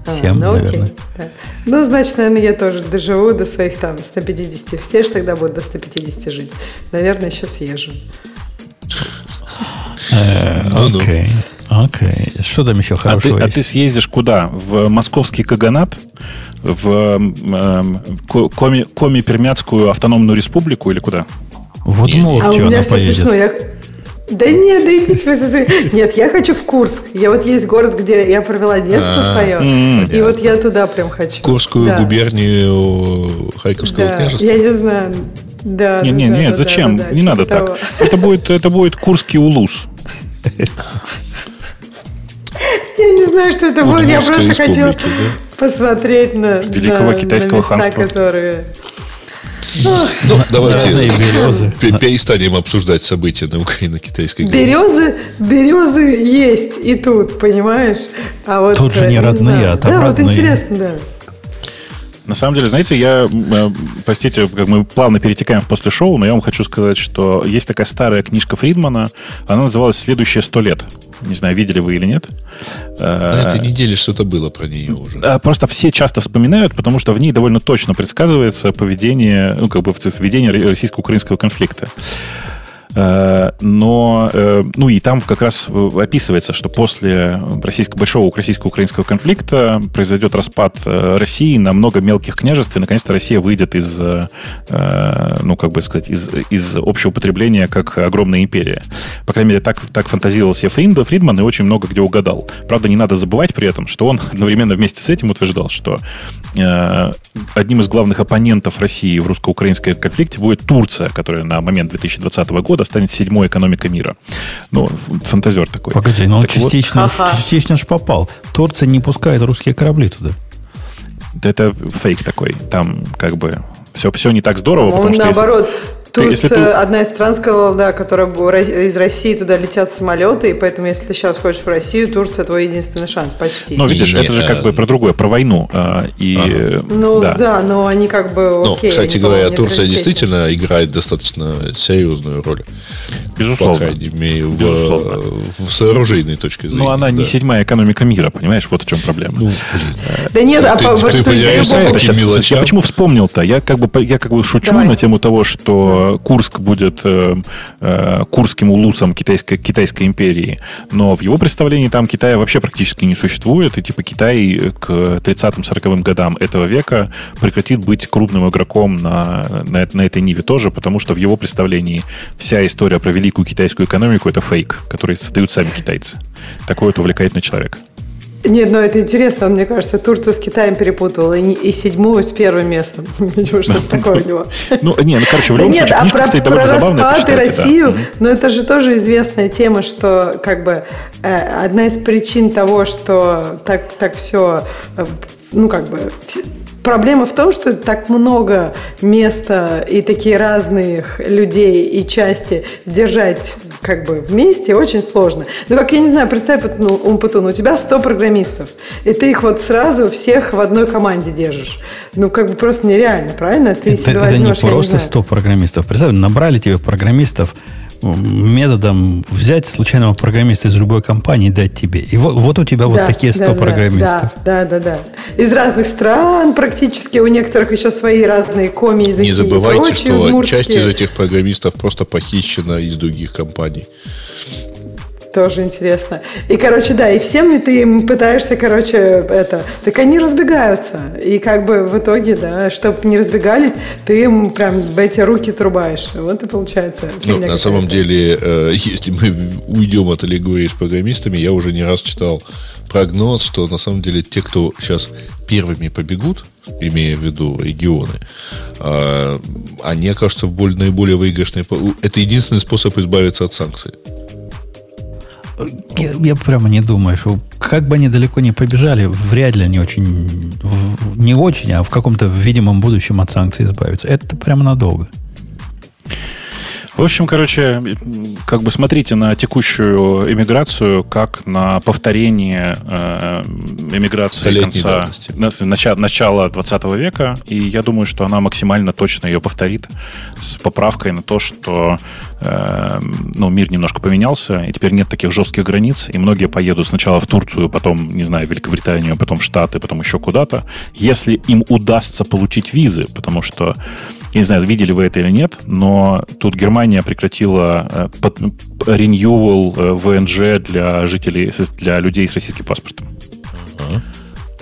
А, 7, ну, окей, наверное. да. Ну, значит, наверное, я тоже доживу до своих там 150. Все же тогда будут до 150 жить. Наверное, еще съезжу. Э. Окей, окей. Что там еще А ты, хорошего а ты съездишь куда? В московский Каганат? В эм, Коми, Коми-Пермяцкую автономную республику или куда? В А у Удмуртию меня все поедет. смешно. Я... Да нет, да идите вы Нет, я хочу в Курск. Я вот есть город, где я провела детство А, свое. И вот я туда прям хочу. Курскую губернию Харьковского княжества. я не знаю. Да, Не, да, не, да, не, да, зачем? да, да, не типа надо того. так. Это будет, это будет Курский улус. Я не знаю, что это будет. Я просто хочу да? посмотреть на, Великого китайского ханства. которые... Ну, давайте перестанем обсуждать события на украино-китайской границе. Березы, березы есть и тут, понимаешь? А вот Тут же э, не родные, знаю. а там Да, вот интересно, да. На самом деле, знаете, я, э, простите, как мы плавно перетекаем в после шоу, но я вам хочу сказать, что есть такая старая книжка Фридмана, она называлась «Следующие сто лет». Не знаю, видели вы или нет. На этой Э, неделе что-то было про нее уже. А, Просто все часто вспоминают, потому что в ней довольно точно предсказывается поведение, ну, как бы ведение российско-украинского конфликта. Э, Но, э, ну и там как раз э, описывается, что после российско, большого российско-украинского конфликта произойдет распад России на много мелких княжеств, и наконец-то Россия выйдет из, ну, как бы сказать, из, из общего потребления как огромная империя. По крайней мере, так, так фантазировал себе Фринда, Фридман и очень много где угадал. Правда, не надо забывать при этом, что он одновременно вместе с этим утверждал, что одним из главных оппонентов России в русско-украинском конфликте будет Турция, которая на момент 2020 года станет седьмой экономикой мира. Ну, фантазер такой. Погоди, но он Так вот, частично, Ха-ха. частично ж попал. Турция не пускает русские корабли туда. да это фейк такой. Там как бы все, все не так здорово, Он потому что если- наоборот. ты- Тут если э, ту- одна из стран сказала, да, которая из России туда летят самолеты, и поэтому, если ты сейчас хочешь в Россию, Турция твой единственный шанс, почти. Но видишь, Не, это же а- как бы про другое, про войну. А, И э, ну да. да. но они как бы Ну, окей. кстати они, говоря, Турция действительно играет достаточно серьезную роль. По безусловно. крайней мере, в, Безусловно. в с оружейной точки зрения. Но она не да. седьмая экономика мира, понимаешь? Вот в чем проблема. Ну, блин. Да нет, а Ты- по- ты я это любого- таким Сейчас, мелочам. я почему вспомнил-то? Я как бы, по- я как бы шучу Давай. на тему того, что Курск будет э, э, курским улусом китайской, китайской империи, но в его представлении там Китая вообще практически не существует, и типа Китай к 30-40 годам этого века прекратит быть крупным игроком на, на, на этой ниве тоже, потому что в его представлении вся история про великую китайскую экономику это фейк, который создают сами китайцы. Такой вот увлекательный человек. Нет, ну это интересно, мне кажется, Турцию с Китаем перепутал, и, и седьмую с первым местом. Видимо, что-то такое у него. Ну, не, ну, короче, в любом случае, а про, кстати, про распад и. Россию, но это же тоже известная тема, что как бы э, одна из причин того, что так, так все, ну как бы Проблема в том, что так много места и такие разных людей и части держать как бы вместе очень сложно. Ну, как я не знаю, представь, ну, Умпутун, у тебя 100 программистов, и ты их вот сразу всех в одной команде держишь. Ну, как бы просто нереально, правильно? Ты Это, себе это не возьмешь, я просто знаю. 100 программистов. Представь, набрали тебе программистов методом взять случайного программиста из любой компании и дать тебе. И вот, вот у тебя вот Да, такие 100 да, программистов. Да, да, да, да. Из разных стран практически, у некоторых еще свои разные коми языки. Не и забывайте, прочие что удмуртские. часть из этих программистов просто похищена из других компаний. Тоже интересно. И, короче, да, и всем ты им пытаешься, короче, это, так они разбегаются. И как бы в итоге, да, чтобы не разбегались, ты им прям в эти руки трубаешь. Вот и получается. Ну, на самом деле, э, если мы уйдем от аллегории с программистами, я уже не раз читал прогноз, что на самом деле те, кто сейчас первыми побегут, имея в виду регионы, э, они окажутся в более, наиболее выигрышной... Это единственный способ избавиться от санкций. Я, я прямо не думаю, что как бы они далеко не побежали, вряд ли они очень, не очень, а в каком-то видимом будущем от санкций избавиться. Это прямо надолго. В общем, короче, как бы смотрите на текущую эмиграцию как на повторение э, эмиграции конца начала, начала 20 века. И я думаю, что она максимально точно ее повторит с поправкой на то, что э, ну, мир немножко поменялся, и теперь нет таких жестких границ, и многие поедут сначала в Турцию, потом, не знаю, в Великобританию, потом в Штаты, потом еще куда-то, если им удастся получить визы, потому что я не знаю, видели вы это или нет, но тут Германия прекратила э, renewal э, ВНЖ для жителей, для людей с российским паспортом. Uh-huh.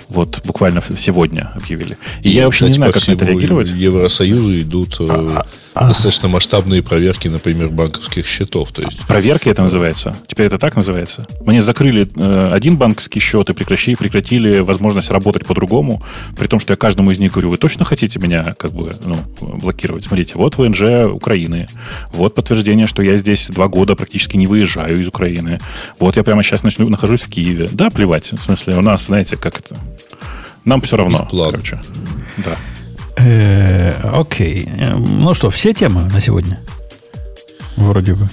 Вот буквально сегодня объявили. И, и я вообще не знаю, как на это реагировать. Евросоюзу идут э, а, а, достаточно масштабные проверки, например, банковских счетов. То есть... Проверки это называется? Теперь это так называется? Мне закрыли э, один банковский счет и прекратили, прекратили возможность работать по-другому, при том, что я каждому из них говорю, вы точно хотите меня как бы ну, блокировать? Смотрите, вот ВНЖ Украины, вот подтверждение, что я здесь два года практически не выезжаю из Украины, вот я прямо сейчас начну, нахожусь в Киеве. Да, плевать. В смысле, у нас, знаете, как это... Нам все равно, короче. Да. Э, окей. Ну что, все темы на сегодня? Вроде бы.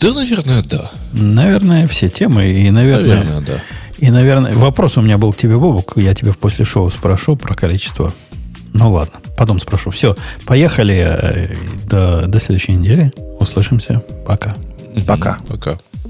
Да, наверное, да. Наверное, все темы. И, наверное, наверное да. И, наверное, вопрос у меня был к тебе, Бобок. Я тебе после шоу спрошу про количество. Ну ладно, потом спрошу. Все, поехали э, до, до следующей недели. Услышимся. Пока. Пока. Пока.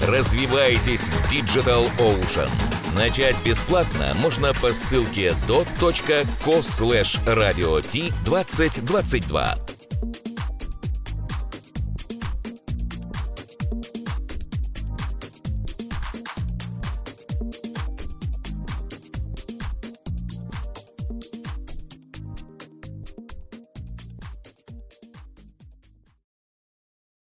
Развивайтесь в Digital Ocean. Начать бесплатно можно по ссылке dot.co slash radio 2022.